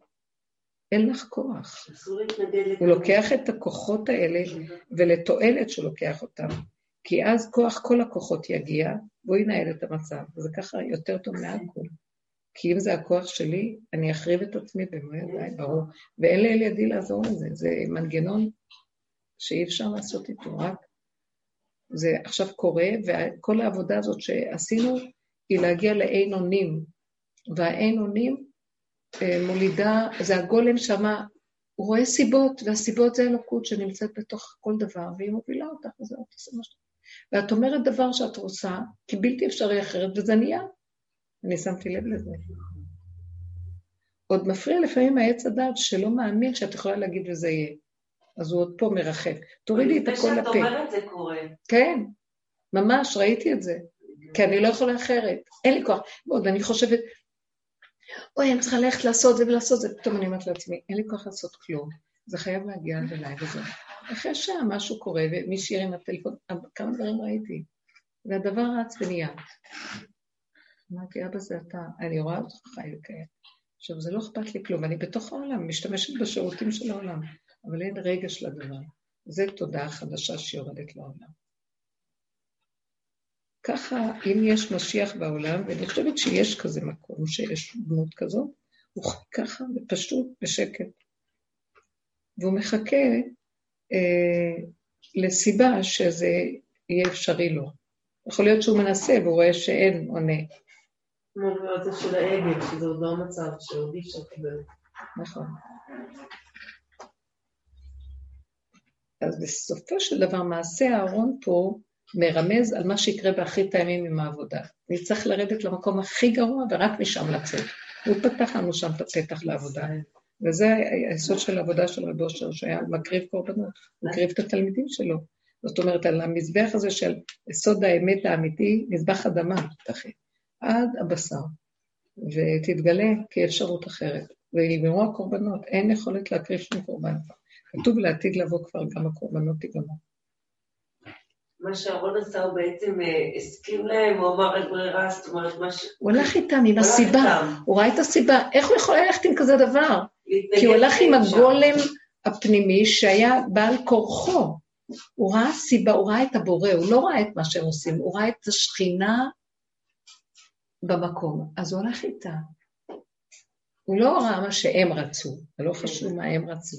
[SPEAKER 1] אין לך כוח. הוא לוקח את הכוחות האלה, ולתועלת שהוא לוקח אותם. כי אז כוח כל הכוחות יגיע, והוא ינהל את המצב. וזה ככה יותר טוב מהכול. כי אם זה הכוח שלי, אני אחריב את עצמי במו ידיי, ברור. ואין לאל ידי לעזור לזה. זה מנגנון שאי אפשר לעשות איתו, רק זה עכשיו קורה, וכל העבודה הזאת שעשינו היא להגיע לאין אונים, והאין אונים אה, מולידה, זה הגולם שמה, הוא רואה סיבות, והסיבות זה אלוקות שנמצאת בתוך כל דבר, והיא מובילה אותך, וזה את עושה מה שאתה... ואת אומרת דבר שאת רוצה, כי בלתי אפשרי אחרת, וזה נהיה. אני שמתי לב לזה. עוד מפריע לפעמים העץ הדעת שלא מאמין שאת יכולה להגיד וזה יהיה. אז הוא עוד פה מרחק. תורידי את הכל לפה.
[SPEAKER 3] לפני שאת אומרת זה קורה.
[SPEAKER 1] כן, ממש, ראיתי את זה. כי אני לא יכולה אחרת. אין לי כוח. ועוד אני חושבת, אוי, אני צריכה ללכת לעשות זה ולעשות זה. פתאום אני אומרת לעצמי, אין לי כוח לעשות כלום. זה חייב להגיע עד אליי וזהו. אחרי שעה משהו קורה, ומישהי הרים הטלפון, כמה דברים ראיתי. והדבר רץ ונהיה. אמרתי, אבא זה אתה, אני רואה אותך חי וכאלה. עכשיו, זה לא אכפת לי כלום, אני בתוך העולם, משתמשת בשירותים של העולם, אבל אין רגש לדבר. זו תודעה חדשה שיורדת לעולם. ככה, אם יש משיח בעולם, ואני חושבת שיש כזה מקום, שיש דמות כזאת, הוא חי ככה, ופשוט, בשקט. והוא מחכה אה, לסיבה שזה יהיה אפשרי לו. יכול להיות שהוא מנסה והוא רואה שאין עונה.
[SPEAKER 5] כמו במצב של העגל, שזה עוד לא המצב, שעוד אי אפשר לקבל.
[SPEAKER 1] נכון. אז בסופו של דבר, מעשה אהרון פה מרמז על מה שיקרה באחרית הימים עם העבודה. נצטרך לרדת למקום הכי גרוע ורק משם לצאת. הוא פתח לנו שם את הפתח לעבודה. וזה היסוד של העבודה של רב אושר, שהיה מקריב קורבנות, הוא הקריב את התלמידים שלו. זאת אומרת, על המזבח הזה של יסוד האמת האמיתי, מזבח אדמה, תכף, עד הבשר, ותתגלה כאפשרות אחרת. ויגמרו הקורבנות, אין יכולת להקריב שום קורבן כבר. כתוב לעתיד לבוא כבר גם הקורבנות יגמרו.
[SPEAKER 3] מה שאהרון עשה, הוא בעצם אה, הסכים להם, הוא אמר את ברירה, זאת אומרת, מה ש...
[SPEAKER 1] הוא הלך איתם עם הסיבה, הוא ראה את הסיבה. איך הוא יכול ללכת עם כזה דבר? כי הוא הלך עם הגולם הפנימי שהיה בעל כורחו. הוא ראה סיבה, הוא ראה את הבורא, הוא לא ראה את מה שהם עושים, הוא ראה את השכינה במקום, אז הוא הלך איתה. הוא לא ראה מה שהם רצו, זה לא חשוב מה הם רצו.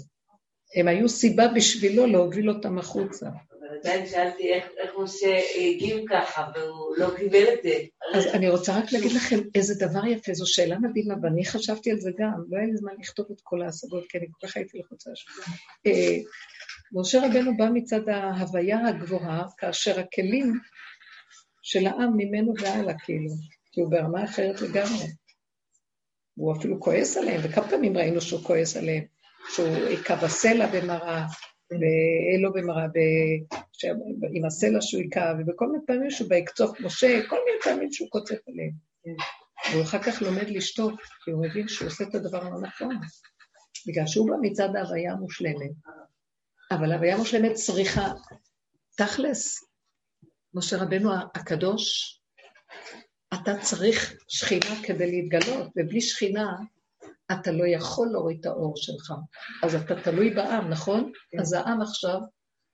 [SPEAKER 1] הם היו סיבה בשבילו להוביל אותם החוצה.
[SPEAKER 3] אבל עדיין שאלתי איך משה הגיב ככה, והוא לא קיבל את זה.
[SPEAKER 1] אז אני רוצה רק להגיד לכם איזה דבר יפה, זו שאלה מדהימה, ואני חשבתי על זה גם, לא היה לי זמן לכתוב את כל ההשגות, כי אני כל כך הייתי לחוצה. אה, משה רבנו בא מצד ההוויה הגבוהה, כאשר הכלים של העם ממנו והלאה, כאילו, כי הוא ברמה אחרת לגמרי. הוא אפילו כועס עליהם, וכמה פעמים ראינו שהוא כועס עליהם, שהוא היכה בסלע במראה, ואין לו במראה, עם הסלע שהוא היכה, ובכל מיני פעמים שהוא ביקצוף משה, כל מיני פעמים שהוא קוצף עליהם. והוא אחר כך לומד לשתוק, כי הוא מבין שהוא עושה את הדבר הלא נכון. בגלל שהוא בא מצד ההוויה המושלמת. אבל הוויה מושלמת צריכה, תכלס, משה רבנו הקדוש, אתה צריך שכינה כדי להתגלות, ובלי שכינה אתה לא יכול להוריד את האור שלך. אז אתה תלוי בעם, נכון? כן. אז העם עכשיו,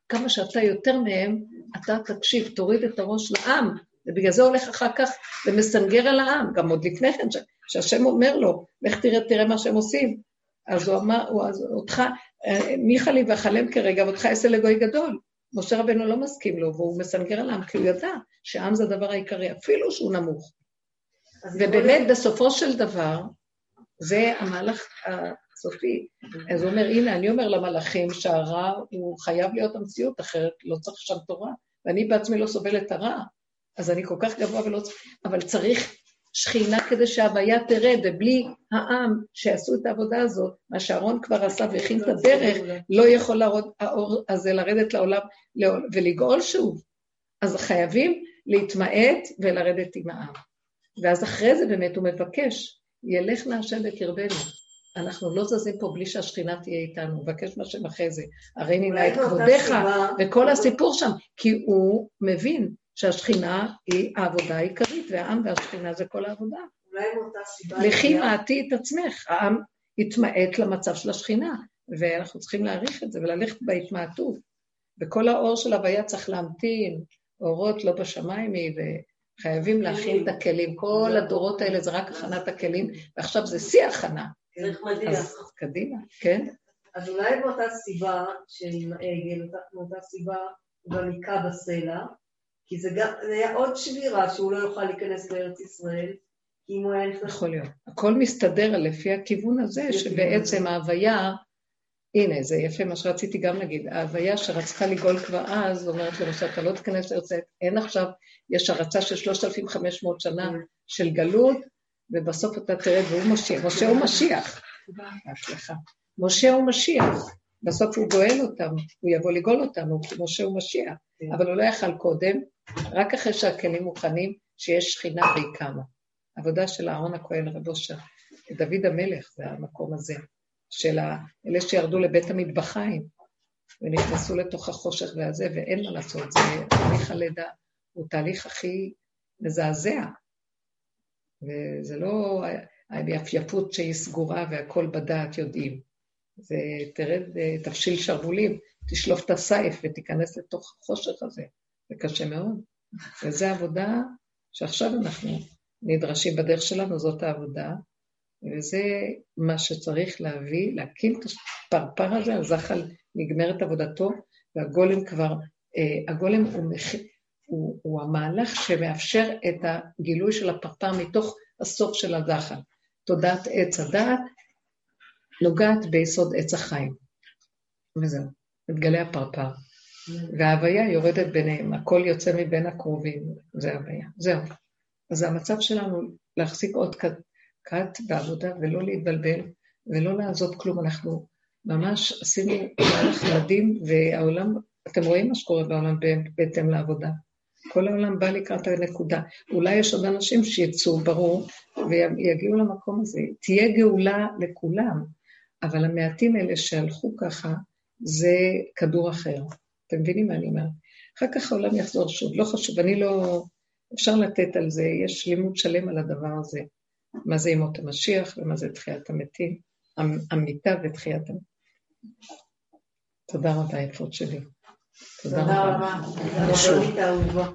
[SPEAKER 1] כמה שאתה יותר מהם, אתה תקשיב, תוריד את הראש לעם, ובגלל זה הולך אחר כך ומסנגר על העם, גם עוד לפני כן, שהשם אומר לו, לך תראה, תראה מה שהם עושים. אז הוא אמר, הוא, אז אותך, מיכה לי ואכלם כרגע, ואותך אעשה לגוי גדול. משה רבנו לא מסכים לו, והוא מסנגר על העם, כי הוא ידע שעם זה הדבר העיקרי, אפילו שהוא נמוך. ובאמת, בסופו של דבר, זה המהלך הסופי. אז הוא אומר, הנה, אני אומר למלאכים שהרע הוא חייב להיות המציאות, אחרת לא צריך שם תורה, ואני בעצמי לא סובלת הרע, אז אני כל כך גבוה ולא צריך... אבל צריך שכינה כדי שההוויה תרד, ובלי העם שיעשו את העבודה הזאת, מה שאהרון כבר עשה והכין את הדרך, לא יכול להראות האור הזה לרדת לעולם ולגאול שוב. אז חייבים להתמעט ולרדת עם העם. ואז אחרי זה באמת הוא מבקש, ילך נא השם בקרבנו. אנחנו לא זזים פה בלי שהשכינה תהיה איתנו, מבקש מהשם אחרי זה, הרי נא את כבודיך, וכל הסיפור שם, כי הוא מבין שהשכינה היא העבודה העיקרית, והעם והשכינה זה כל העבודה.
[SPEAKER 5] אולי מאותה סיבה...
[SPEAKER 1] לכי מעטי את עצמך, העם התמעט למצב של השכינה, ואנחנו צריכים להעריך את זה וללכת בהתמעטות. וכל האור של הוויה צריך להמתין, אורות לא בשמיים היא, וחייבים להכין את הכלים. כל הדורות האלה זה רק הכנת הכלים, ועכשיו זה שיא הכנה.
[SPEAKER 3] צריך מדיח.
[SPEAKER 1] אז קדימה, כן?
[SPEAKER 5] אז אולי מאותה סיבה של העגל, מאותה סיבה הוא גם היכה בסלע, כי זה גם, זה היה עוד שבירה שהוא לא יוכל להיכנס לארץ ישראל, כי אם הוא היה נכנס...
[SPEAKER 1] יכול להיות. הכל מסתדר לפי הכיוון הזה, שבעצם ההוויה, הנה, זה יפה מה שרציתי גם להגיד, ההוויה שרצתה לגאול כבר אז, אומרת למשל, אתה לא תיכנס לארץ אין עכשיו, יש הרצה של 3,500 שנה. של גלות, ובסוף אתה תרד והוא משיח. משה הוא משיח. סליחה. משה הוא משיח. בסוף הוא גואל אותם, הוא יבוא לגאול אותם, הוא כמו שהוא משיח. אבל הוא לא יכל קודם, רק אחרי שהכלים מוכנים, שיש שכינה והיא קמה. עבודה של אהרון הכהן רב אושר, דוד המלך, זה המקום הזה, של אלה שירדו לבית המטבחיים, ונכנסו לתוך החושך והזה, ואין מה לעשות, זה תהליך הלידה, הוא תהליך הכי מזעזע. וזה לא היפייפות שהיא סגורה והכל בדעת יודעים. זה תרד, תבשיל שרוולים, תשלוף את הסייף ותיכנס לתוך החושך הזה. זה קשה מאוד. וזו עבודה שעכשיו אנחנו נדרשים בדרך שלנו, זאת העבודה, וזה מה שצריך להביא, להקים את הפרפר הזה, הזחל נגמרת עבודתו, והגולם כבר, אה, הגולם הוא, מח... הוא, הוא המהלך שמאפשר את הגילוי של הפרפר מתוך הסוף של הזחל. תודעת עץ הדעת נוגעת ביסוד עץ החיים. וזהו, מתגלה הפרפר. וההוויה יורדת ביניהם, הכל יוצא מבין הקרובים, זה ההוויה. זהו. אז המצב שלנו להחזיק עוד קט בעבודה ולא להתבלבל ולא לעזוב כלום. אנחנו ממש עשינו מהלך מדהים, והעולם, אתם רואים מה שקורה בעולם בהתאם לעבודה. כל העולם בא לקראת הנקודה. אולי יש עוד אנשים שיצאו, ברור, ויגיעו למקום הזה. תהיה גאולה לכולם, אבל המעטים האלה שהלכו ככה, זה כדור אחר. אתם מבינים מה אני אומרת? אחר כך העולם יחזור שוב, לא חשוב, אני לא... אפשר לתת על זה, יש לימוד שלם על הדבר הזה. מה זה ימות המשיח ומה זה תחיית המתים, המיטה ותחיית המתים. תודה רבה, יפות שלי.
[SPEAKER 5] תודה רבה. תודה רבה.